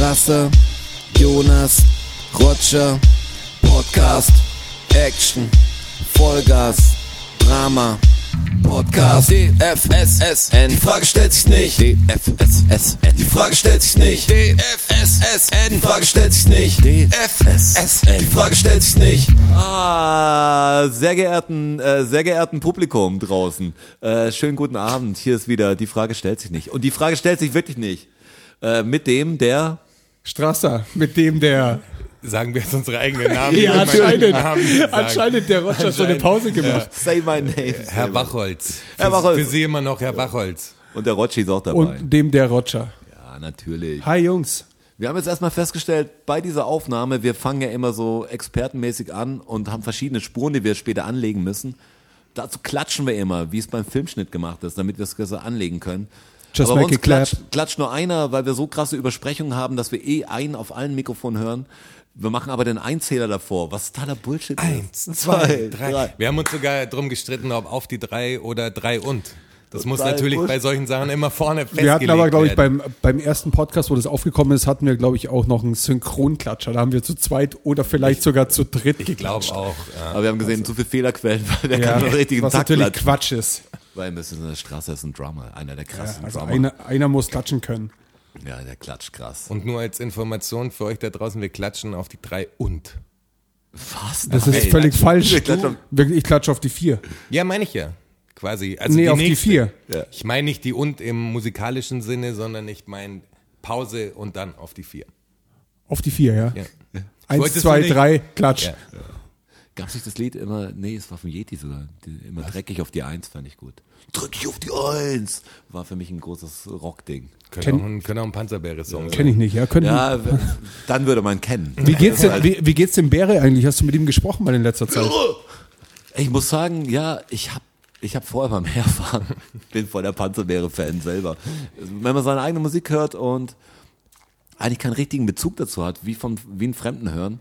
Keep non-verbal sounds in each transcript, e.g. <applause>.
Strasser, Jonas, Roger, Podcast, Action, Vollgas, Drama, Podcast, DFSSN, die Frage stellt sich nicht, DFSSN, die Frage stellt sich nicht, DFSSN, die Frage stellt sich nicht, DFSSN, die Frage stellt sich nicht. Ah, sehr geehrten, äh, sehr geehrten Publikum draußen, äh, schönen guten Abend. Hier ist wieder, die Frage stellt sich nicht. Und die Frage stellt sich wirklich nicht. Äh, mit dem, der Strasser, mit dem der. Sagen wir jetzt unsere eigenen Namen. Ja, Wir anscheinend, Namen anscheinend der Roger so eine Pause gemacht. Say My Name. Herr Wachholz. Herr Wachholz. Für Sie immer noch Herr Wachholz. Und der Rotschi ist auch dabei. Und dem der Roger. ja, natürlich. Hi Jungs. Wir haben jetzt erstmal festgestellt, bei dieser Aufnahme, wir fangen ja immer so expertenmäßig an und haben verschiedene Spuren, die wir später anlegen müssen. Dazu klatschen wir immer, wie es beim Filmschnitt gemacht ist, damit wir es besser anlegen können. Just Aber bei make uns it clap. klatscht, klatscht nur einer, weil wir so krasse Übersprechungen haben, dass wir eh einen auf allen Mikrofonen hören. Wir machen aber den Einzähler davor, was totaler Bullshit Eins, ist. zwei, drei. Wir haben uns sogar drum gestritten, ob auf die drei oder drei und. Das muss natürlich bei solchen Sachen immer vorne festgelegt Wir hatten aber, glaube ich, beim, beim ersten Podcast, wo das aufgekommen ist, hatten wir, glaube ich, auch noch einen Synchronklatscher. Da haben wir zu zweit oder vielleicht sogar zu dritt Ich glaube auch. Ja. Aber wir haben gesehen, zu viele Fehlerquellen, weil der Ja, kann den richtigen was Takt natürlich klatschen. Quatsch ist. Weil Mrs. in der Straße ist ein Drummer, einer der krassen Also Drummer. einer, einer muss klatschen können. ja, der klatscht krass. Und nur als Information für euch da draußen, wir klatschen auf die drei und. Was? Das ist Ey, völlig falsch. Wir klatschen- Wirklich, Ich klatsche auf die vier. Ja, meine ich ja. Quasi. Also nee, die auf nächste. die vier. Ja. Ich meine nicht die und im musikalischen Sinne, sondern ich meine Pause und dann auf die vier. Auf die vier, ja. Ja. Eins, Wolltest zwei, drei, klatsch. Ja. Gab es nicht das Lied immer, nee, es war von Yeti sogar, immer dreckig auf die Eins, fand ich gut. Dreckig auf die Eins! War für mich ein großes Rockding. Können, auch ein, auch ein Panzerbeere-Song sein. Kenn ich nicht, ja. Können, Ja, dann würde man kennen. Wie geht's denn, wie, wie geht's dem Bäre eigentlich? Hast du mit ihm gesprochen mal in letzter Zeit? Ich muss sagen, ja, ich hab ich hab vorher beim Herfahren, <laughs> bin voll der Panzerbeere-Fan selber. Wenn man seine eigene Musik hört und eigentlich keinen richtigen Bezug dazu hat, wie von wie einen Fremden hören,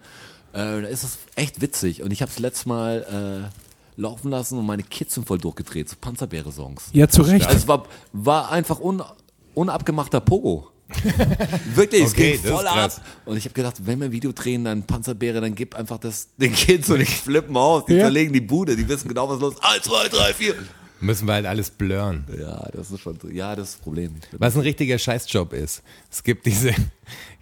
äh, da ist es echt witzig. Und ich habe es letztes Mal äh, laufen lassen und meine Kids sind voll durchgedreht, so Panzerbeere-Songs. Ja, zu Recht. Also es war, war einfach un, unabgemachter Pogo. <laughs> Wirklich, es Okay, ging das ist voll ab. krass. Und ich habe gedacht, wenn wir ein Video drehen, dann Panzerbeere, dann gib einfach das <laughs> den Kids und die flippen aus, die Ja. verlegen die Bude, die wissen genau, was los ist. Eins, zwei, drei, vier. Müssen wir halt alles blurren. Ja, das ist schon, so- ja, das ist das Problem. Was ein richtiger Scheißjob ist. Es gibt diese,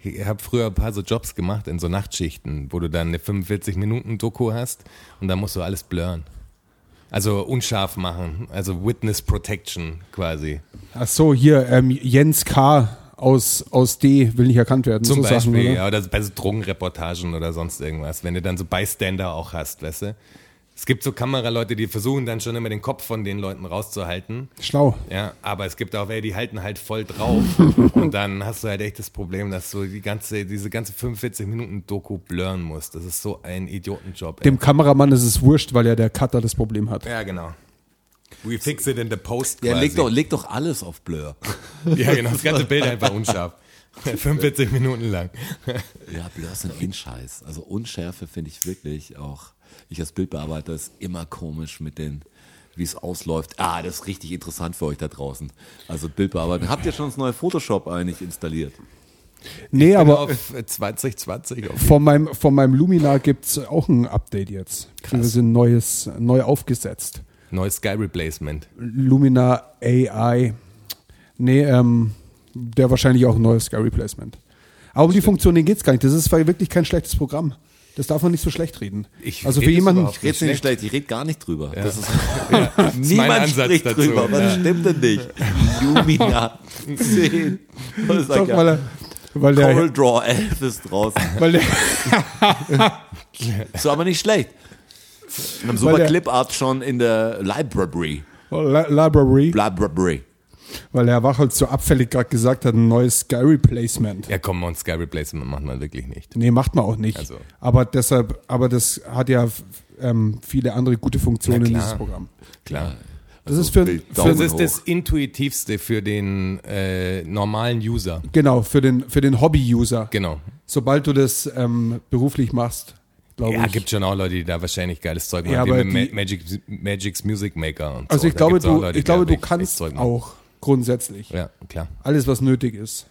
ich habe früher ein paar so Jobs gemacht in so Nachtschichten, wo du dann eine 45-Minuten-Doku hast und dann musst du alles blurren. Also unscharf machen, also Witness Protection quasi. Ach so, hier, ähm, Jens K. aus, aus D will nicht erkannt werden. Zum so Beispiel, Sachen, oder? ja, oder bei so Drogenreportagen oder sonst irgendwas, wenn du dann so Bystander auch hast, weißt du. Es gibt so Kameraleute, die versuchen dann schon immer den Kopf von den Leuten rauszuhalten. Schlau. Ja, aber es gibt auch welche, die halten halt voll drauf. <laughs> und dann hast du halt echt das Problem, dass du die ganze, diese ganze 45 Minuten Doku blurren musst. Das ist so ein Idiotenjob. Ey. Dem Kameramann ist es wurscht, weil ja der Cutter das Problem hat. ja, genau. We fix it in the post Ja, quasi. leg doch, leg doch alles auf Blur. <laughs> ja, genau. Das ganze Bild einfach unscharf. <laughs> 45 Minuten lang. <laughs> Ja, Blur ist ein Scheiß. Also Unschärfe finde ich wirklich auch, ich als Bildbearbeiter ist immer komisch mit den, wie es ausläuft. Ah, das ist richtig interessant für euch da draußen. Also Bildbearbeitung. Habt ihr schon das neue Photoshop eigentlich installiert? Nee, aber auf <laughs> 2020 auf von meinem, von meinem Luminar gibt's auch ein Update jetzt. Wir sind neues, neu aufgesetzt. neues Sky Replacement. Luminar AI. Nee, ähm, der wahrscheinlich auch ein neues Sky Replacement. Aber um die Funktion, den geht's gar nicht. Das ist wirklich kein schlechtes Programm. Das darf man nicht so schlecht reden. Ich also für rede es jemanden, Ich rede nicht schlecht, ich rede gar nicht drüber. Das ist, <laughs> Das ist mein niemand Ansatz spricht dazu. drüber. Was stimmt denn nicht? <laughs> Lumina 10. Was doch, weil, ja? er, weil, der, Coral Draw 11 ist draußen. weil der, Ist aber nicht schlecht. Wir haben super Weil der- Clipart schon in der Library. La- Library, Library. Weil der Wachholz so abfällig gerade gesagt hat, ein neues Sky Replacement. Ja, komm, und Sky Replacement macht man wirklich nicht. Nee, macht man auch nicht. Also. Aber deshalb, aber das hat ja ähm, viele andere gute Funktionen, klar. dieses Programm. Klar. Das ist für, für Das ist das intuitivste für den äh, normalen User. genau für den für den Hobby-User. Genau. Sobald du das ähm, beruflich machst, glaube Ja, ich. gibt schon auch Leute, die da wahrscheinlich geiles Zeug machen, Ja, wie aber mit Magic, Magic's Music Maker und also so. ich Da glaube, du, Leute, ich glaube, du kannst Zeug machen. auch grundsätzlich Ja, klar. alles, was nötig ist.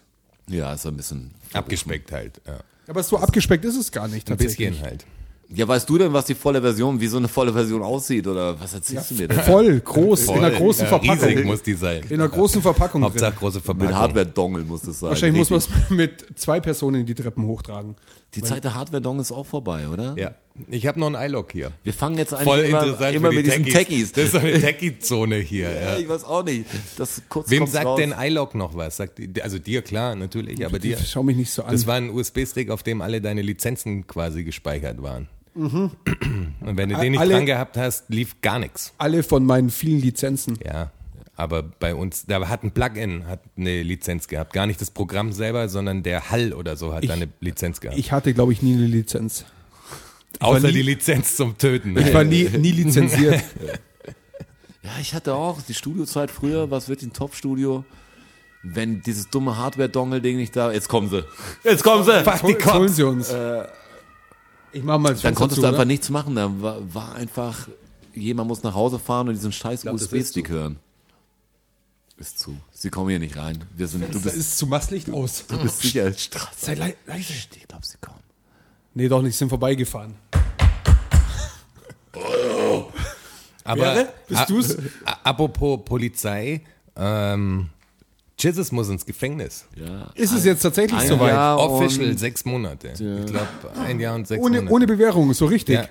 Ja, ist ein bisschen. Abgespeckt halt. Ja. Aber so abgespeckt ist es gar nicht Ein tatsächlich. bisschen halt. Ja, weißt du denn, was die volle Version, wie so eine volle Version aussieht? Oder was erzählst du mir denn? <laughs> Voll, groß, in einer Voll, großen ja, Verpackung. Riesig muss die sein. In einer großen Verpackung Hauptsache drin. große Mit Verpackung. Hardware-Dongle muss das sein. Wahrscheinlich muss Richtig. man es <laughs> mit zwei Personen die Treppen hochtragen. Die Zeit der Hardware-Dongle ist auch vorbei, oder? Ja. Ich habe noch einen iLock hier. Wir fangen jetzt eigentlich Voll immer, interessant immer für mit die diesen Techies. Das ist so eine Techie-Zone hier. <laughs> Ja, Ja. ich weiß auch nicht. Das kurz Wem sagt raus. denn iLock noch was? Sagt, also dir klar, natürlich, aber dir. Schau mich nicht so an. Das war ein USB-Stick, auf dem alle deine Lizenzen quasi gespeichert waren. Und wenn du den nicht Alle- dran gehabt hast, lief gar nichts. Alle von meinen vielen Lizenzen. Ja, aber bei uns, da hat ein Plugin hat eine Lizenz gehabt. Gar nicht das Programm selber, sondern der Hall oder so hat da eine Lizenz gehabt. Ich hatte, glaube ich, nie eine Lizenz. Außer war nie- die Lizenz zum Töten. ne? Ich war nie, nie lizenziert. <laughs> Ja, ich hatte auch die Studiozeit früher, was wird ein Top-Studio? Wenn dieses dumme Hardware-Dongle-Ding nicht da, jetzt kommen sie. Jetzt kommen sie! Fuck die Hol- Holen Cops. Sie uns. ich mach mal Dann konntest zu, du einfach oder? nichts machen. Da war, war einfach, jemand muss nach Hause fahren und diesen scheiß USB-Stick hören. Ist zu. Sie kommen hier nicht rein. Wir sind, du bist, ist zu Mastlicht aus. du bist sicher Straße. Sei lei- leise. Ich glaube, sie kommen. Nee, doch nicht, sind vorbeigefahren. Aber Wäre? Bist du's? a- apropos Polizei, ähm, Jesus muss ins Gefängnis. Ja. Ist es jetzt tatsächlich Ein soweit? Jahr Official und- sechs Monate. Ich glaube, ein Jahr und sechs Ohne, Monate. ohne Bewährung, so richtig. ja.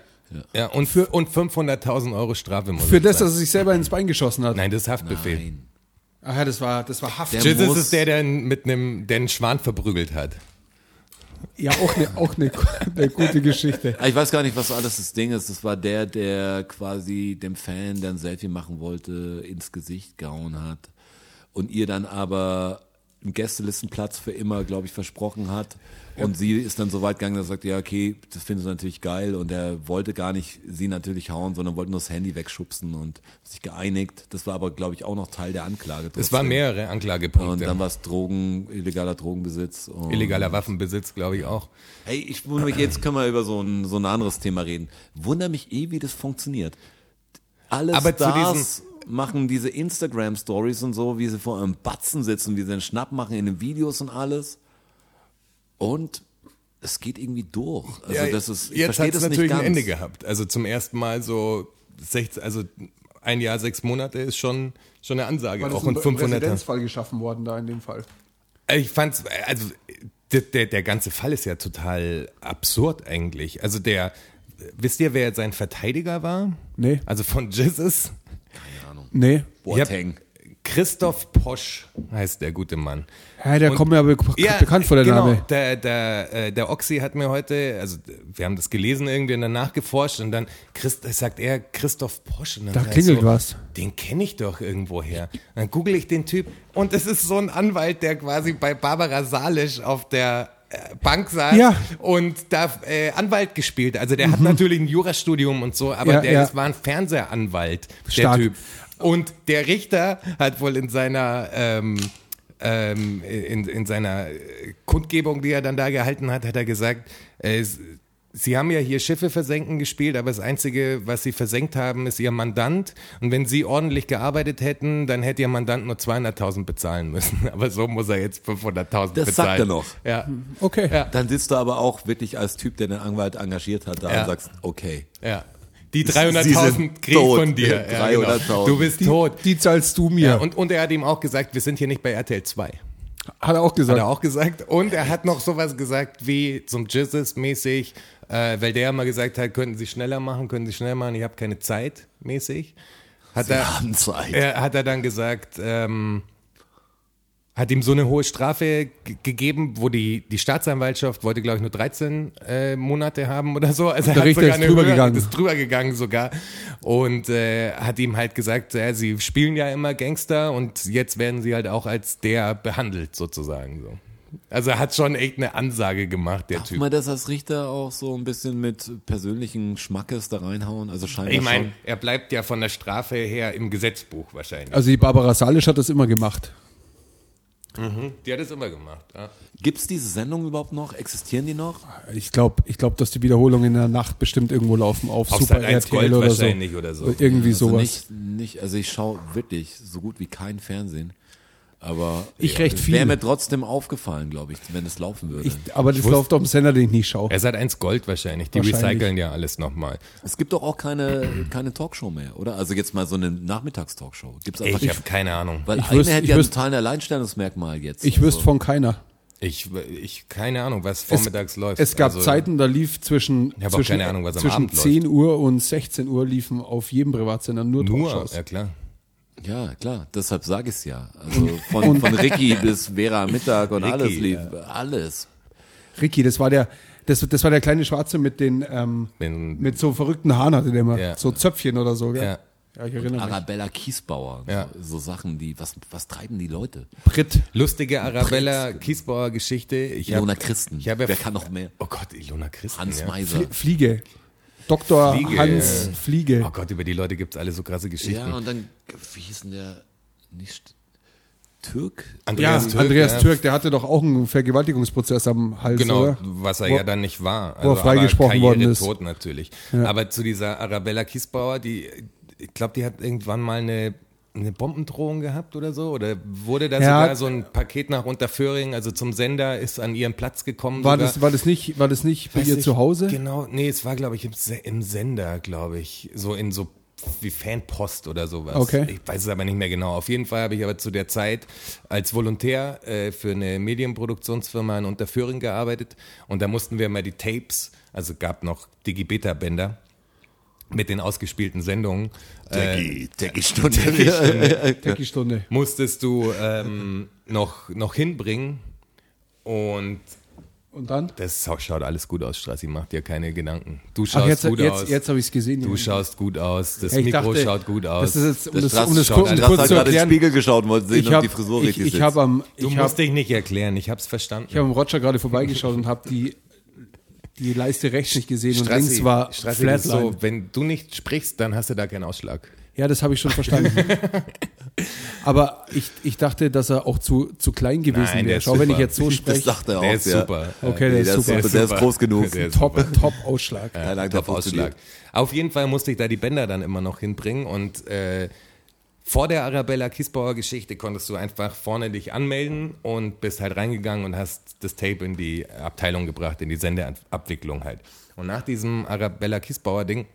Ja, und, für, und 500.000 Euro Strafe muss Für es das, sein. dass er sich selber ins Bein geschossen hat. Nein, das ist Haftbefehl. Nein. Ach ja, das war, das war Haft. Der- Jesus ist der, der mit einem, der einen Schwan verprügelt hat. Ja, auch eine auch eine, eine <laughs> gute Geschichte. Ich weiß gar nicht, was alles das Ding ist. Das war der, der quasi dem Fan, der ein Selfie machen wollte, ins Gesicht gehauen hat. Und ihr dann aber einen Gästelistenplatz für immer, glaube ich, versprochen hat. Und sie ist dann so weit gegangen, dass sie sagt, ja, okay, das findet sie natürlich geil. Und er wollte gar nicht sie natürlich hauen, sondern wollte nur das Handy wegschubsen und sich geeinigt. Das war aber, glaube ich, auch noch Teil der Anklage. Es waren mehrere Und Anklagepunkte. dann war es Drogen, illegaler Drogenbesitz. Und Illegaler Waffenbesitz, glaube ich auch. Hey, ich wundere mich, jetzt können wir über so ein, so ein anderes Thema reden. Wunder mich eh, wie das funktioniert. Alle Aber zu Stars machen diese Instagram-Stories und so, wie sie vor einem Batzen sitzen, wie sie einen Schnapp machen in den Videos und alles. Und es geht irgendwie durch. Also das ist, ich jetzt hat es natürlich ein Ende gehabt. Also zum ersten Mal so 16, also ein Jahr, sechs Monate ist schon, schon eine Ansage. War auch ein und 500 Residenzfall geschaffen worden da in dem Fall. Ich fand's, also der, der, der ganze Fall ist ja total absurd eigentlich. Also der, wisst ihr, wer sein Verteidiger war? Nee. Also von Jesus? Nee. Boateng. Christoph Posch heißt der gute Mann. Ja, der kommt mir aber bekannt vor der genau, Name. Der, der, äh, der Oxy hat mir heute, also wir haben das gelesen irgendwie und dann nachgeforscht und dann Christ, sagt er Christoph Posch. Und dann Da klingelt so, was. Den kenne ich doch irgendwoher. Dann google ich den Typ und es ist so ein Anwalt, der quasi bei Barbara Salisch auf der äh, Bank saß Ja. Mhm. und da äh, Anwalt gespielt. Also der hat natürlich ein Jurastudium und so, aber Ja, der ja. ist, war ein Fernsehanwalt, Stark. der Typ. Und der Richter hat wohl in seiner ähm, ähm, in, in seiner Kundgebung, die er dann da gehalten hat, hat er gesagt, äh, Sie haben ja hier Schiffe versenken gespielt, aber das Einzige, was Sie versenkt haben, ist Ihr Mandant. Und wenn Sie ordentlich gearbeitet hätten, dann hätte Ihr Mandant nur 200.000 bezahlen müssen. <laughs> Aber so muss er jetzt 500.000 bezahlen. Das sagt er noch. Ja, Okay. Ja. Dann sitzt du aber auch wirklich als Typ, der den Anwalt engagiert hat, da Ja. und sagst, okay. ja. Die Sie 300.000 sind krieg tot. von dir. Ja, genau. 300.000. Du bist Die, tot. die zahlst du mir. Ja, und, und er hat ihm auch gesagt, wir sind hier nicht bei RTL 2. hat er auch gesagt. Hat er auch gesagt. Und er hat noch sowas gesagt wie zum Jizzes-mäßig, äh, weil der immer gesagt hat, könnten Sie schneller machen, können Sie schneller machen, ich habe keine Zeit, mäßig. Hat Sie er, haben Zeit. er, hat er dann gesagt, ähm, hat ihm so eine hohe Strafe ge- gegeben, wo die, die Staatsanwaltschaft wollte, glaube ich, nur 13 äh, Monate haben oder so. Also Der er hat Richter sogar ist eine drüber höhere- gegangen. Ist drüber gegangen sogar. Und äh, hat ihm halt gesagt, ja, sie spielen ja immer Gangster und jetzt werden sie halt auch als der behandelt, sozusagen. So. Also er hat schon echt eine Ansage gemacht, der Darf Typ. man das als Richter auch so ein bisschen mit persönlichen Schmackes da reinhauen? Also scheinbar Ich meine, er bleibt ja von der Strafe her im Gesetzbuch wahrscheinlich. Also die Barbara Salisch hat das immer gemacht. Die hat es immer gemacht. Ja. Gibt es diese Sendungen überhaupt noch? Existieren die noch? Ich glaube, ich glaub, dass die Wiederholungen in der Nacht bestimmt irgendwo laufen auf, Auf Super Sat.1 RTL Gold oder so. oder so. Irgendwie Also sowas. nicht, nicht, also ich schaue wirklich so gut wie kein Fernsehen. Aber Ich recht viel. Wäre mir trotzdem aufgefallen, glaube ich, wenn es laufen würde. Ich, aber das läuft auf dem Sender, den ich nicht schaue. Er ist halt eins Gold wahrscheinlich. Die Wahrscheinlich. recyceln ja alles nochmal. es gibt doch auch keine, keine Talkshow mehr, oder? Also jetzt mal so eine Nachmittagstalkshow. Gibt's einfach Ich habe keine Ahnung. Weil Ich eine wüsste- hätte ich ja wüsste- total ein Alleinstellungsmerkmal jetzt. Ich wüsste Also, von keiner. Ich, ich keine Ahnung, was vormittags läuft. Es gab Also, Zeiten, da lief zwischen, zwischen, keine Ahnung, was am zwischen Abend läuft. 10 Uhr und 16 Uhr liefen auf jedem Privatsender nur, Nur, Talkshows. ja klar. Ja, klar, deshalb sage ich es ja. Also von, von Ricky bis Vera am Mittag und Ricky, alles lief. ja. Alles. Ricky, das war der, das, das war der kleine Schwarze mit den, ähm, Wenn, mit so verrückten Haaren hatte der immer. Ja. So Zöpfchen oder so, gell? Ja. Ja, ich erinnere mich. Arabella Kiesbauer. Ja. So, so Sachen, die, was, was treiben die Leute? Brit. lustige Arabella Kiesbauer Geschichte. Ich Ilona hab, Christen. Ich hab ja Wer kann noch mehr? Oh Gott, Ilona Christen. Hans ja. Meiser. Flie- Fliege. Dr. Fliege, Hans ja. Fliege. Oh Gott, über die Leute gibt's alle so krasse Geschichten. Ja, und dann, wie hieß denn der, nicht Türk? Ja, Andreas Türk, Andreas ja. Türk, der hatte doch auch einen Vergewaltigungsprozess am Hals, Genau, oder? was er Wo- ja dann nicht war. wo er freigesprochen worden ist. tot natürlich. Aber zu dieser Arabella Kiesbauer, die, ich glaube, die hat irgendwann mal eine, eine Bombendrohung gehabt oder so. Oder wurde da Ja. sogar so ein Paket nach Unterföhring, also zum Sender, ist an ihren Platz gekommen. War sogar. das, war das nicht, war das nicht bei ihr ich- zu Hause? Genau, nee, es war, glaube ich, im, im Sender, glaube ich. So in so wie Fanpost oder sowas. Okay. Ich weiß es aber nicht mehr genau. Auf jeden Fall habe ich aber zu der Zeit als Volontär äh, für eine Medienproduktionsfirma in Unterföhring gearbeitet und da mussten wir mal die Tapes, also gab noch Digibeta-Bänder mit den ausgespielten Sendungen. Äh, Techie-Stunde. <laughs> <laughs> Techie-Stunde. musstest du ähm, noch, noch hinbringen und Und dann? das schaut alles gut aus, Strassi, mach dir keine Gedanken. Du schaust Ach, jetzt, gut jetzt, aus. jetzt habe ich es gesehen. Du schaust gut aus, das Ja, ich Mikro dachte, schaut gut aus. Das ist jetzt, um das, um das, kurz, um das kurz hat zu gerade in den erklären. Spiegel geschaut und wollte sehen, Ich ob habe die Frisur ich, richtig ich sitzt. hab am, du ich musst hab, dich nicht erklären, ich hab's verstanden. ich hab am Roger gerade vorbeigeschaut und habe die, die Leiste rechts nicht gesehen und Strassi, links war Strassi, das ist Flatline. so, wenn du nicht sprichst, dann hast du da keinen Ausschlag. Ja, das habe ich schon verstanden. <laughs> Aber ich, ich dachte, dass er auch zu, zu klein gewesen Nein, der wäre. Schau, wenn ich super. jetzt so Das spreche, sagt er auch. Der ist ja. super. Okay, der Nee, ist der, super. ist, der ist groß genug. Der ist top, super. top Ausschlag. Ja, Top der Ausschlag. Auf jeden Fall musste ich da die Bänder dann immer noch hinbringen und äh, vor der Arabella Kiesbauer Geschichte konntest du einfach vorne dich anmelden und bist halt reingegangen und hast das Tape in die Abteilung gebracht, in die Sendeabwicklung halt. Und nach diesem Arabella Kiesbauer Ding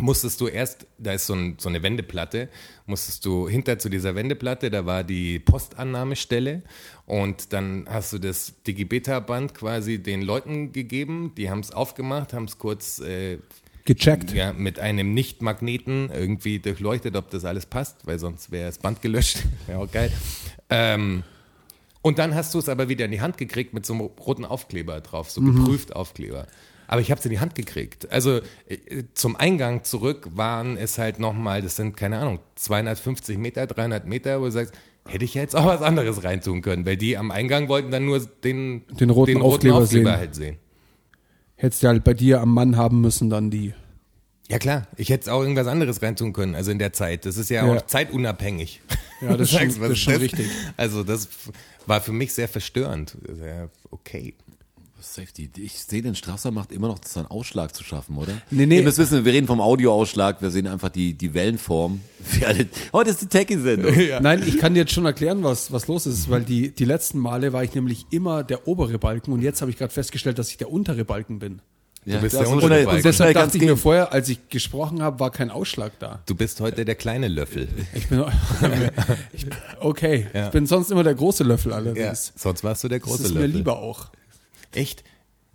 musstest du erst, da ist so, ein, so eine Wendeplatte, musstest du hinter zu dieser Wendeplatte, da war die Postannahmestelle und dann hast du das Digibeta-Band quasi den Leuten gegeben, die haben es aufgemacht, haben es kurz äh, Gecheckt. ja, mit einem Nicht-Magneten irgendwie durchleuchtet, ob das alles passt, weil sonst wäre das Band gelöscht. <laughs> Wäre auch geil. Ähm, und dann hast du es aber wieder in die Hand gekriegt mit so einem roten Aufkleber drauf, so geprüft Aufkleber. Aber ich habe es in die Hand gekriegt. Also äh, zum Eingang zurück waren es halt nochmal, das sind keine Ahnung, 250 Meter, 300 Meter, wo du sagst, hätte ich ja jetzt auch was anderes reintun können, weil die am Eingang wollten dann nur den, Den roten Aufkleber sehen. halt sehen. Hättest du halt bei dir am Mann haben müssen, dann die. Ja klar, ich hätte auch irgendwas anderes reintun können, also in der Zeit. Das ist ja, Ja. auch zeitunabhängig. Ja, das <laughs> ist schon- das ist schon richtig. Also das war für mich sehr verstörend. Sehr okay. Safety. Ich sehe, den Strasser macht immer noch seinen Ausschlag zu schaffen, oder? Nee, nee. Ihr müsst wissen, wir reden vom Audioausschlag, wir sehen einfach die, die Wellenform. <laughs> Wir alle- Heute ist die Techie-Sendung. <laughs> Nein, ich kann dir jetzt schon erklären, was, was los ist, weil die, die letzten Male war ich nämlich immer der obere Balken und jetzt habe ich gerade festgestellt, dass ich der untere Balken bin. Ja, bist klar, der untere Balken. Und Deshalb dachte ich mir vorher, als ich gesprochen habe, war kein Ausschlag da. Du bist heute der kleine Löffel. Ich bin, <laughs> ich, okay, Ja. ich bin sonst immer der große Löffel allerdings. Sonst warst du der Das große ist mir Löffel. lieber auch. Echt?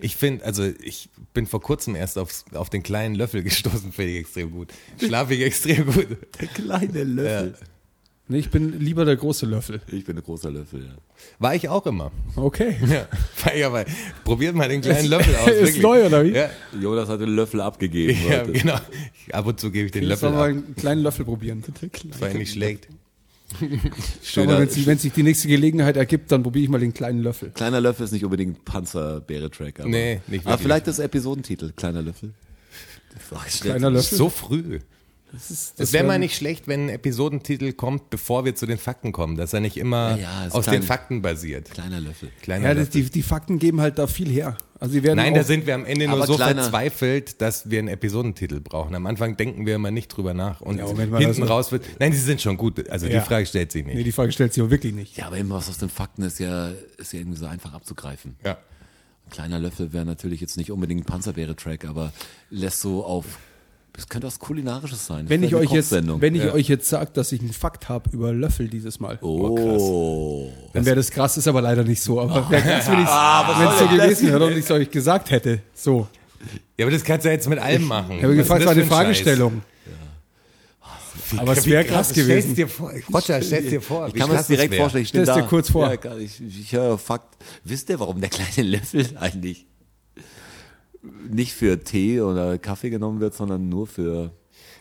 Ich finde, also ich bin vor kurzem erst aufs, auf den kleinen Löffel gestoßen, finde ich extrem gut. Schlafe ich extrem gut. Der kleine Löffel. Nee, ich bin lieber der große Löffel. Ich bin ein großer Löffel, ja. War ich auch immer. Okay. <laughs> Ja, war ich aber. Probiert mal den kleinen Löffel aus. <laughs> Ist wirklich. neu, oder wie? Ja, Jonas hat den Löffel abgegeben. ja heute. genau. Ab und zu gebe ich den Ich Löffel soll mal ab, einen kleinen Löffel probieren. weil er nicht schlägt. Schau mal, wenn sich, die nächste Gelegenheit ergibt, dann probiere ich mal den kleinen Löffel. Kleiner Löffel ist nicht unbedingt Panzer-Bäre-Track. aber- Nee, nicht Aber wirklich. vielleicht das Episodentitel, Kleiner Löffel. <laughs> Das. Kleiner Löffel. So früh. Das ist, Es wäre mal nicht schlecht, wenn ein Episodentitel kommt, bevor wir zu den Fakten kommen, dass er nicht immer Ja, aus klein. den Fakten basiert. Kleiner Löffel. Kleiner Ja, das, Löffel. die, die Fakten geben halt da viel her. Also sie werden Nein, auch, da sind wir am Ende nur so kleiner- verzweifelt, dass wir einen Episodentitel brauchen. Am Anfang denken wir immer nicht drüber nach und Ja, hinten raus wird. Nein, sie sind schon gut. Also Ja. die Frage stellt sie nicht. Nee, die Frage stellt sich auch wirklich nicht. Ja, aber immer was aus den Fakten ist ja, ist ja irgendwie so einfach abzugreifen. ja. Ein kleiner Löffel wäre natürlich jetzt nicht unbedingt ein Panzerbeere-Track, aber lässt so auf. Das könnte was Kulinarisches sein. Das Wenn ich wäre euch jetzt, wenn ich euch jetzt sage, dass ich einen Fakt habe über Löffel dieses Mal, Oh. dann wäre das krass, ist aber leider nicht so. Aber wäre <laughs> krass, wenn Ah, es so gewesen wäre und ich es euch gesagt hätte. So. ja, aber das kannst du ja jetzt mit allem machen. Ich habe gefragt, war eine Fragestellung. Aber es wäre krass Stell's gewesen. dir vor, Roger, stell's dir vor. Ich wie kann mir krass das direkt vorstellen. Ich Stell's da. dir kurz vor. Ja, ich, ich höre Fakt. Wisst ihr, warum der kleine <laughs> Löffel eigentlich nicht für Tee oder Kaffee genommen wird, sondern nur für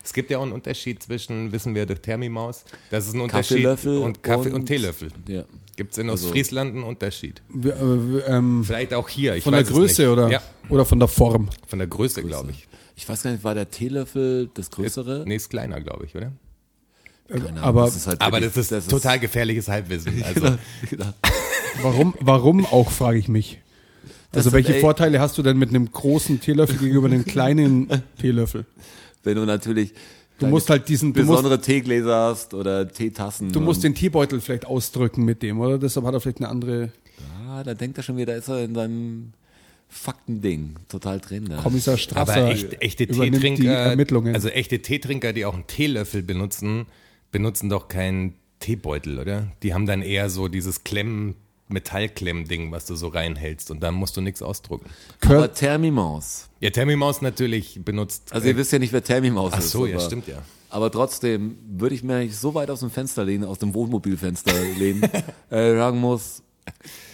Es gibt ja auch einen Unterschied zwischen, wissen wir durch Thermimaus, das ist ein Unterschied Kaffeelöffel und Kaffee und, und- Teelöffel. ja. Gibt es in Also- Ostfriesland einen Unterschied? W- äh, ähm, Vielleicht auch hier. Ich von der Größe oder, Ja, oder von der Form? von der Größe, glaube ich. Ich weiß gar nicht, war der Teelöffel das größere? Nee, ist kleiner, glaube ich, oder? Keine Ahnung, aber- das ist halt Aber wirklich- das ist total gefährliches Halbwissen. <laughs> Also, Genau. Warum, warum auch, frage ich mich. Das Also welche ey- Vorteile hast du denn mit einem großen Teelöffel gegenüber einem kleinen <laughs> Teelöffel? Wenn du natürlich Du musst halt diesen, du musst, besondere Teegläser hast oder Teetassen. du musst den Teebeutel vielleicht ausdrücken mit dem, oder? Deshalb hat er vielleicht eine andere Ah, da denkt er schon wieder, da ist er in seinem Faktending total drin. Ne? Kommissar Strasser. aber echt, echte Teetrinker, Ermittlungen. also echte Teetrinker, die auch einen Teelöffel benutzen, benutzen doch keinen Teebeutel, oder? Die haben dann eher so dieses Klemm, Metallklemm-Ding, was du so reinhältst und dann musst du nichts ausdrucken. Aber Thermimaus. Ja, Thermimaus natürlich benutzt. Also ihr wisst ja nicht, wer Thermimaus Ach ist. so, ja, aber- stimmt ja. Aber trotzdem würde ich mir so weit aus dem Fenster lehnen, aus dem Wohnmobilfenster lehnen, <laughs> äh, sagen muss,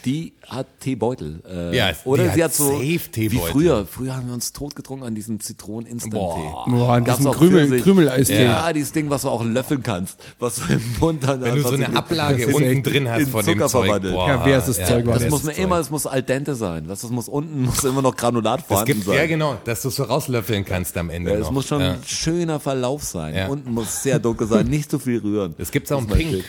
die hat Teebeutel. Äh, Ja, oder sie hat so safe wie früher. Früher haben wir uns totgetrunken an diesem Zitronen-Instant-Tee. Boah. Boah, an diesem Krümel. Krümeleistee. Ja, dieses Ding, was du auch löffeln kannst, was du im Mund dann Wenn du so eine Ablage Das ist unten drin hast von dem Zucker Zeug. verwandelt. Boah, Perverses Zeug war Das das muss man Zeug. immer, es muss al dente sein. Das, das muss unten muss immer noch Granulat vorhanden gibt, sein. ja genau, dass du es so rauslöffeln kannst am Ende Ja, es muss schon Ja. ein schöner Verlauf sein. Ja. Unten muss sehr dunkel sein, nicht zu viel rühren. Es gibt auch ein Das ist Pink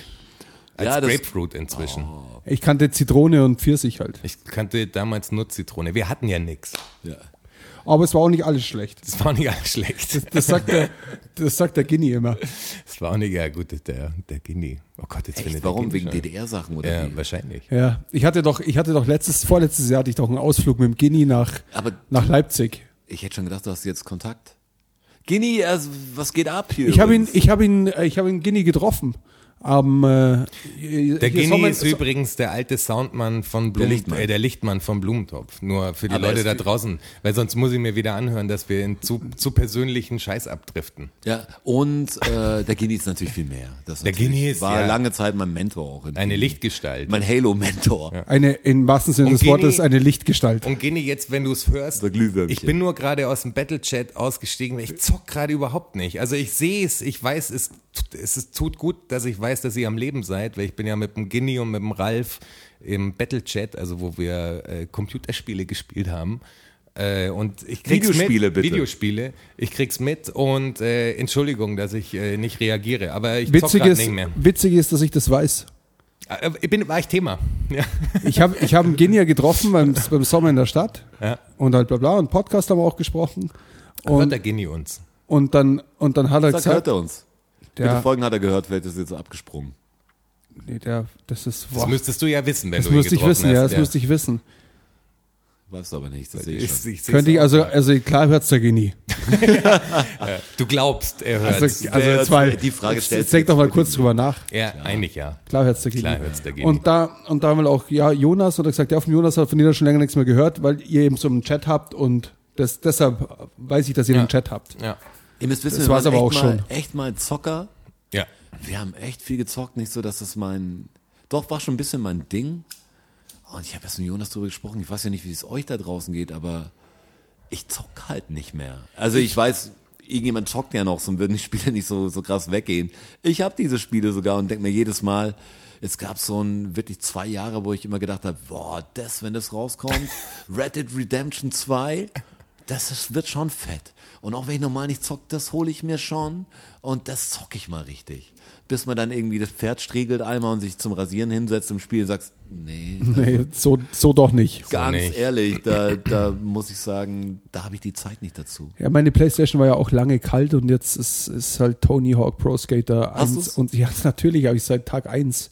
als Ja, das- Grapefruit inzwischen. Ich kannte Zitrone und Pfirsich halt. Ich kannte damals nur Zitrone. Wir hatten ja nichts. Ja. Aber es war auch nicht alles schlecht. Das war nicht alles schlecht. Das sagt der, das sagt der Guinea immer. <laughs> Das war auch nicht, ja gut, der, der Guinea. Oh Gott, jetzt Echt? findet Warum? Wegen Guinea. DDR-Sachen oder Ja, wie? wahrscheinlich. Ja, ich hatte doch, ich hatte doch letztes, vorletztes Jahr hatte ich doch einen Ausflug mit dem Guinea nach, Aber nach Leipzig. ich hätte schon gedacht, du hast jetzt Kontakt. Gini, also, was geht ab hier? Ich habe ihn, ich habe ihn, äh, ich habe ihn Guinea getroffen. Am, äh, Der Guinea ist übrigens der alte Soundmann von Blumen, Der Lichtmann. Äh, der Lichtmann von Blumentopf. Nur für die Aber Leute da draußen. Weil sonst muss ich mir wieder anhören, dass wir in zu, zu persönlichen Scheiß abdriften. Ja, und äh, der Gini ist natürlich viel mehr. Das Der Gini ist, war ja. lange Zeit mein Mentor auch. In Eine Lichtgestalt. mein Halo-Mentor. eine, im wahrsten Sinne des Wortes, eine Lichtgestalt. Und Gini, jetzt, wenn du es hörst, ich bin nur gerade aus dem Battle-Chat ausgestiegen, weil ich zock gerade überhaupt nicht. Also ich sehe es, ich weiß, es, es tut gut, dass ich weiß, dass ihr am Leben seid, weil ich bin ja mit dem Gini und mit dem Ralf im Battle-Chat, also wo wir äh, Computerspiele gespielt haben. Äh, und ich krieg's Videospiele, mit, bitte. Videospiele, ich krieg's mit und äh, Entschuldigung, dass ich äh, nicht reagiere, aber ich zock Witzig gerade ist, nicht mehr. witzig ist, dass ich das weiß. Äh, Ich bin, war ich Thema. Ja. Ich habe ich hab <laughs> einen Guinea getroffen beim, beim Sommer in der Stadt. Ja. Und halt bla bla. Und Podcast haben wir auch gesprochen. Hört Und, der Gini uns? und dann, und dann hat er Sag, hört gesagt, er uns. Welche Folgen hat er gehört? Vielleicht ist er jetzt abgesprungen. nee, der, das ist, Das boah, müsstest du ja wissen, wenn das du ihn müsste ich wissen, hast. ja, das müsste ich wissen. Weißt du aber nicht, das sehe ich Ich, schon. ich Könnte ich, auch. also, also klar hört's der Guinea. <laughs> Du glaubst, er hört. Also, also jetzt mal, die Frage jetzt, stellt denk doch mal kurz drüber nach. ja, eigentlich ja. Klar hört's der Guinea. Klar hört's der Guinea. Und da, und da haben wir auch, ja, Jonas hat er gesagt, ja, von Jonas hat von dir schon länger nichts mehr gehört, weil ihr eben so einen Chat habt und das, deshalb weiß ich, dass ihr Ja. den Chat habt. Ja. Ihr müsst wissen, Das wir war's waren aber echt auch mal, schon. echt mal Zocker. Ja. Wir haben echt viel gezockt, nicht so, dass das mein, doch war schon ein bisschen mein Ding. Und ich habe erst mit Jonas drüber gesprochen. Ich weiß ja nicht, wie es euch da draußen geht, aber ich zock halt nicht mehr. Also ich weiß, irgendjemand zockt ja noch, sonst würden die Spiele nicht so, so krass weggehen. Ich habe diese Spiele sogar und denke mir jedes Mal, es gab so ein wirklich zwei Jahre, wo ich immer gedacht habe, boah, das, wenn das rauskommt, <laughs> Red Dead Redemption 2, das ist, wird schon fett. Und auch wenn ich normal nicht zock, das hole ich mir schon und das zock ich mal richtig. Bis man dann irgendwie das Pferd striegelt einmal und sich zum Rasieren hinsetzt im Spiel und sagt, Nee, <laughs> Nee, so, so doch nicht. ganz nicht. ehrlich, <clears throat> da, da muss ich sagen, da habe ich die Zeit nicht dazu. Ja, meine Playstation war ja auch lange kalt und jetzt ist, ist halt Tony Hawk Pro Skater Hast 1 du's? und ja, <laughs> natürlich habe ich seit Tag 1.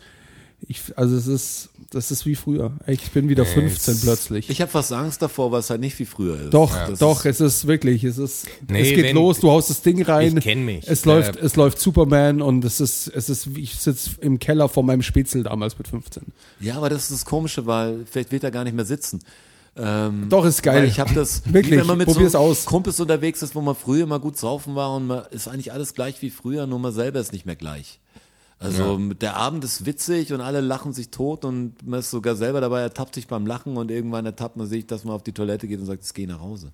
Ich, also es ist, das ist wie früher. Ich bin wieder 15 es- plötzlich. Ich habe fast Angst davor, weil es halt nicht wie früher ist. doch, Das doch, Ist, es ist wirklich, es ist, Nee, es geht wenn- los, du haust das Ding rein. Ich kenn mich. Es Ja, läuft, ja. es läuft Superman und es ist, es ist, ich sitze im Keller vor meinem Spätzle damals mit 15. ja, aber das ist das Komische, weil vielleicht wird er gar nicht mehr sitzen. Ähm, Doch, ist geil. Weil ich habe das, <laughs> Wirklich, wie wenn man mit probier's so aus. Kumpels unterwegs ist, wo man früher immer gut saufen war und man ist eigentlich alles gleich wie früher, nur man selber ist nicht mehr gleich. Also der Abend ist witzig und alle lachen sich tot und man ist sogar selber dabei, ertappt sich beim Lachen und irgendwann ertappt man sich, dass man auf die Toilette geht und sagt, ich gehe nach Hause.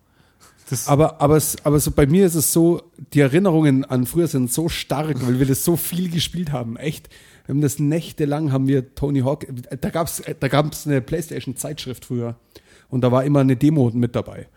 Aber, aber, es, aber so bei mir ist es so, die Erinnerungen an früher sind so stark, weil wir das so viel gespielt haben. Echt. Wir haben das nächtelang, haben wir Tony Hawk, da gab's da gab's eine Playstation-Zeitschrift früher. Und da war immer eine Demo mit dabei.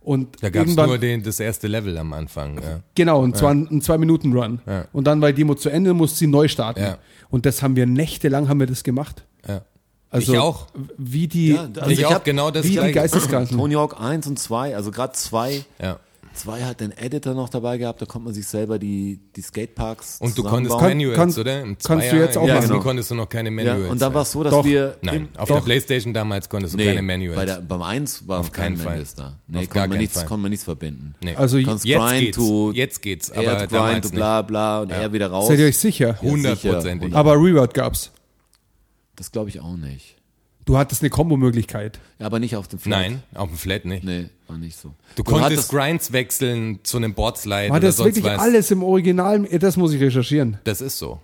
Und Da gab es nur den, das erste Level am Anfang. Ja. Genau, und zwar ein, ein Zwei-Minuten-Run. Ja. Und dann war die Demo zu Ende, musste sie neu starten. Ja. Und das haben wir nächtelang haben wir das gemacht. Ja. Also Ich auch. Wie die, Ja, also ich, ich auch hab- genau das wie die gleiche. Geisteskranken. Tony Hawk 1 und 2, also gerade 2, Ja. 2 hat den Editor noch dabei gehabt, da konnte man sich selber die, die Skateparks Und du konntest. Kann- Manuals, kannst- oder? Im kannst du Zweier- jetzt auch im machen. Ja, genau. konntest du noch keine Ja, Manuals. und dann war es so, dass Doch. wir Nein, auf Doch. der Playstation damals konntest du Nee, keine Manuals. Bei der, beim 1 war Auf kein keinen Fall. Da. Nee, Auf konnte man keinen nichts, Fall. konnte man nichts verbinden. nee. Also Konntest jetzt grind geht's. to Jetzt geht's, er aber grind damals to bla bla und er wieder raus. Seid ihr euch sicher? Hundertprozentig. sicher. Aber Reward gab's. Das glaube ich auch nicht. Du hattest eine Kombo-Möglichkeit. Ja, aber nicht auf dem Flat. Nein, auf dem Flat nicht. Nee, war nicht so. Du konntest hattest- Grinds wechseln zu einem Boardslide War oder das sonst wirklich was. alles im Original? Das muss ich recherchieren. Das ist so.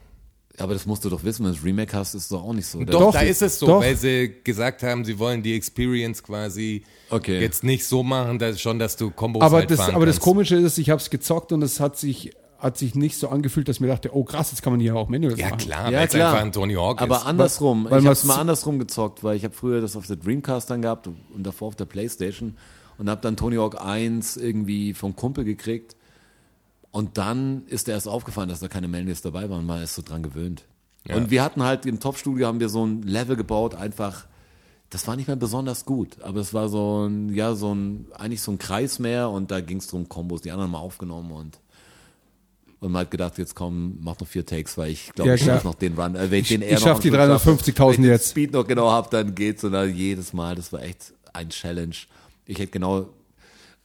Aber das musst du doch wissen, wenn du das Remake hast, ist es doch auch nicht so. Doch, Doch, da ist es so, doch. weil sie gesagt haben, sie wollen die Experience quasi Okay. jetzt nicht so machen, dass schon, dass du Kombos Aber, halt das, fahren aber das kannst. Komische ist, ich habe es gezockt und es hat sich, hat sich nicht so angefühlt, dass mir dachte, oh krass, jetzt kann man hier auch Manuals Ja machen. klar, Ja, weil es klar. einfach ein Tony Hawk Aber ist. andersrum, Weil ich man's- hab's mal andersrum gezockt, weil ich habe früher das auf der Dreamcast dann gehabt und davor auf der Playstation und habe dann Tony Hawk 1 irgendwie vom Kumpel gekriegt und dann ist er erst aufgefallen, dass da keine Manuals dabei waren, man ist so dran gewöhnt. Ja. Und wir hatten halt im Top-Studio haben wir so ein Level gebaut, einfach, das war nicht mehr besonders gut, aber es war so ein, ja, so ein, eigentlich so ein Kreis mehr und da ging es drum Kombos, die anderen mal aufgenommen und und man hat gedacht, jetzt komm, mach noch vier Takes, weil ich glaube, Ja, ich klar. schaff noch den Run. Äh, wenn Ich- den ich er noch schaff am die Schluss schafft, 350.000 wenn ich den jetzt. Speed noch genau hab, dann geht's und dann jedes Mal, das war echt ein Challenge. Ich hätte genau,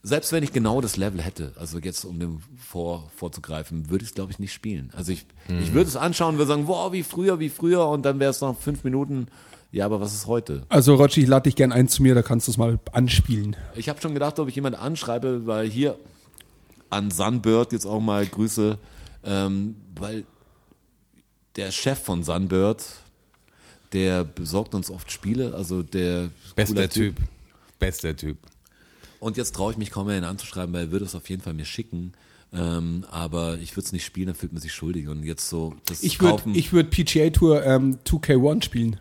selbst wenn ich genau das Level hätte, also jetzt um dem vor, vorzugreifen, würde ich es glaube ich nicht spielen. Also ich, Mhm. ich würde es anschauen, würde sagen, wow, wie früher, wie früher und dann wäre es noch fünf Minuten. Ja, aber was ist heute? Also Rotschi, ich lade dich gern ein zu mir, da kannst du es mal anspielen. Ich habe schon gedacht, ob ich jemand anschreibe, weil hier an Sunbird jetzt auch mal Grüße, ähm, weil der Chef von Sunbird, der besorgt uns oft Spiele, also der Bester cooler Typ. Bester Typ. Und jetzt traue ich mich kaum mehr ihn anzuschreiben, weil er würde es auf jeden Fall mir schicken. Ähm, aber ich würde es nicht spielen, dann fühlt man sich schuldig. Und jetzt so das Ich würde kaufen. ich würd PGA Tour ähm, 2K1 spielen.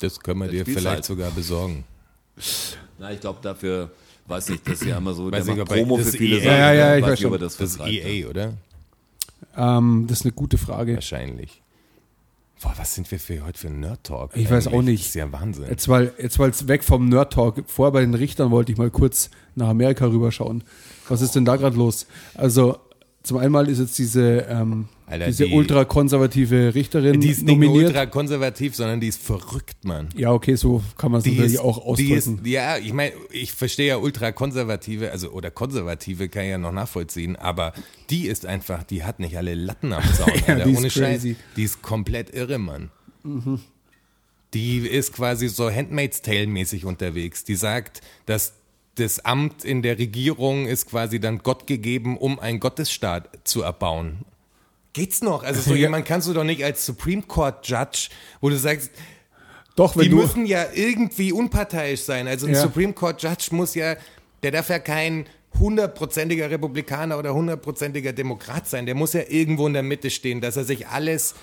Das können wir dir vielleicht halt. sogar besorgen. na, ich glaube dafür, weiß nicht, dass ja immer so, Weiß der nicht, Promo das für viele EA. Sachen. Ja, ja, ich weiß schon. das Das ist. EA, oder? Ähm, das ist eine gute Frage. Wahrscheinlich. Boah, was sind wir für heute für Nerd Talk? Ich weiß eigentlich? auch nicht. Das ist ja Wahnsinn. Jetzt weil jetzt weil's weg vom Nerd Talk. Vorher bei den Richtern wollte ich mal kurz nach Amerika rüberschauen. Was ist denn da gerade los? Also zum einen ist jetzt diese ähm, Alter, diese die- ultrakonservative Richterin die ist nicht nominiert. ultra konservativ, sondern die ist verrückt, Mann. ja, okay, so kann man es natürlich ist, auch die ist, ausdrücken. ja, ich meine, ich verstehe ja ultrakonservative, also oder konservative kann ich ja noch nachvollziehen, aber die ist einfach, die hat nicht alle Latten am Zaun, <laughs> Ja, Alter, die ist ohne. Scheiß. Die ist komplett irre, Mann. Die ist quasi so Handmaid's Tale mäßig unterwegs. Die sagt, dass das Amt in der Regierung ist quasi dann Gott gegeben, um einen Gottesstaat zu erbauen. Geht's noch? Also so <laughs> jemand kannst du doch nicht als Supreme Court Judge, wo du sagst, Doch, wenn die du müssen ja irgendwie unparteiisch sein. Also ein Ja. Supreme Court Judge muss ja, der darf ja kein hundertprozentiger Republikaner oder hundertprozentiger Demokrat sein. Der muss ja irgendwo in der Mitte stehen, dass er sich alles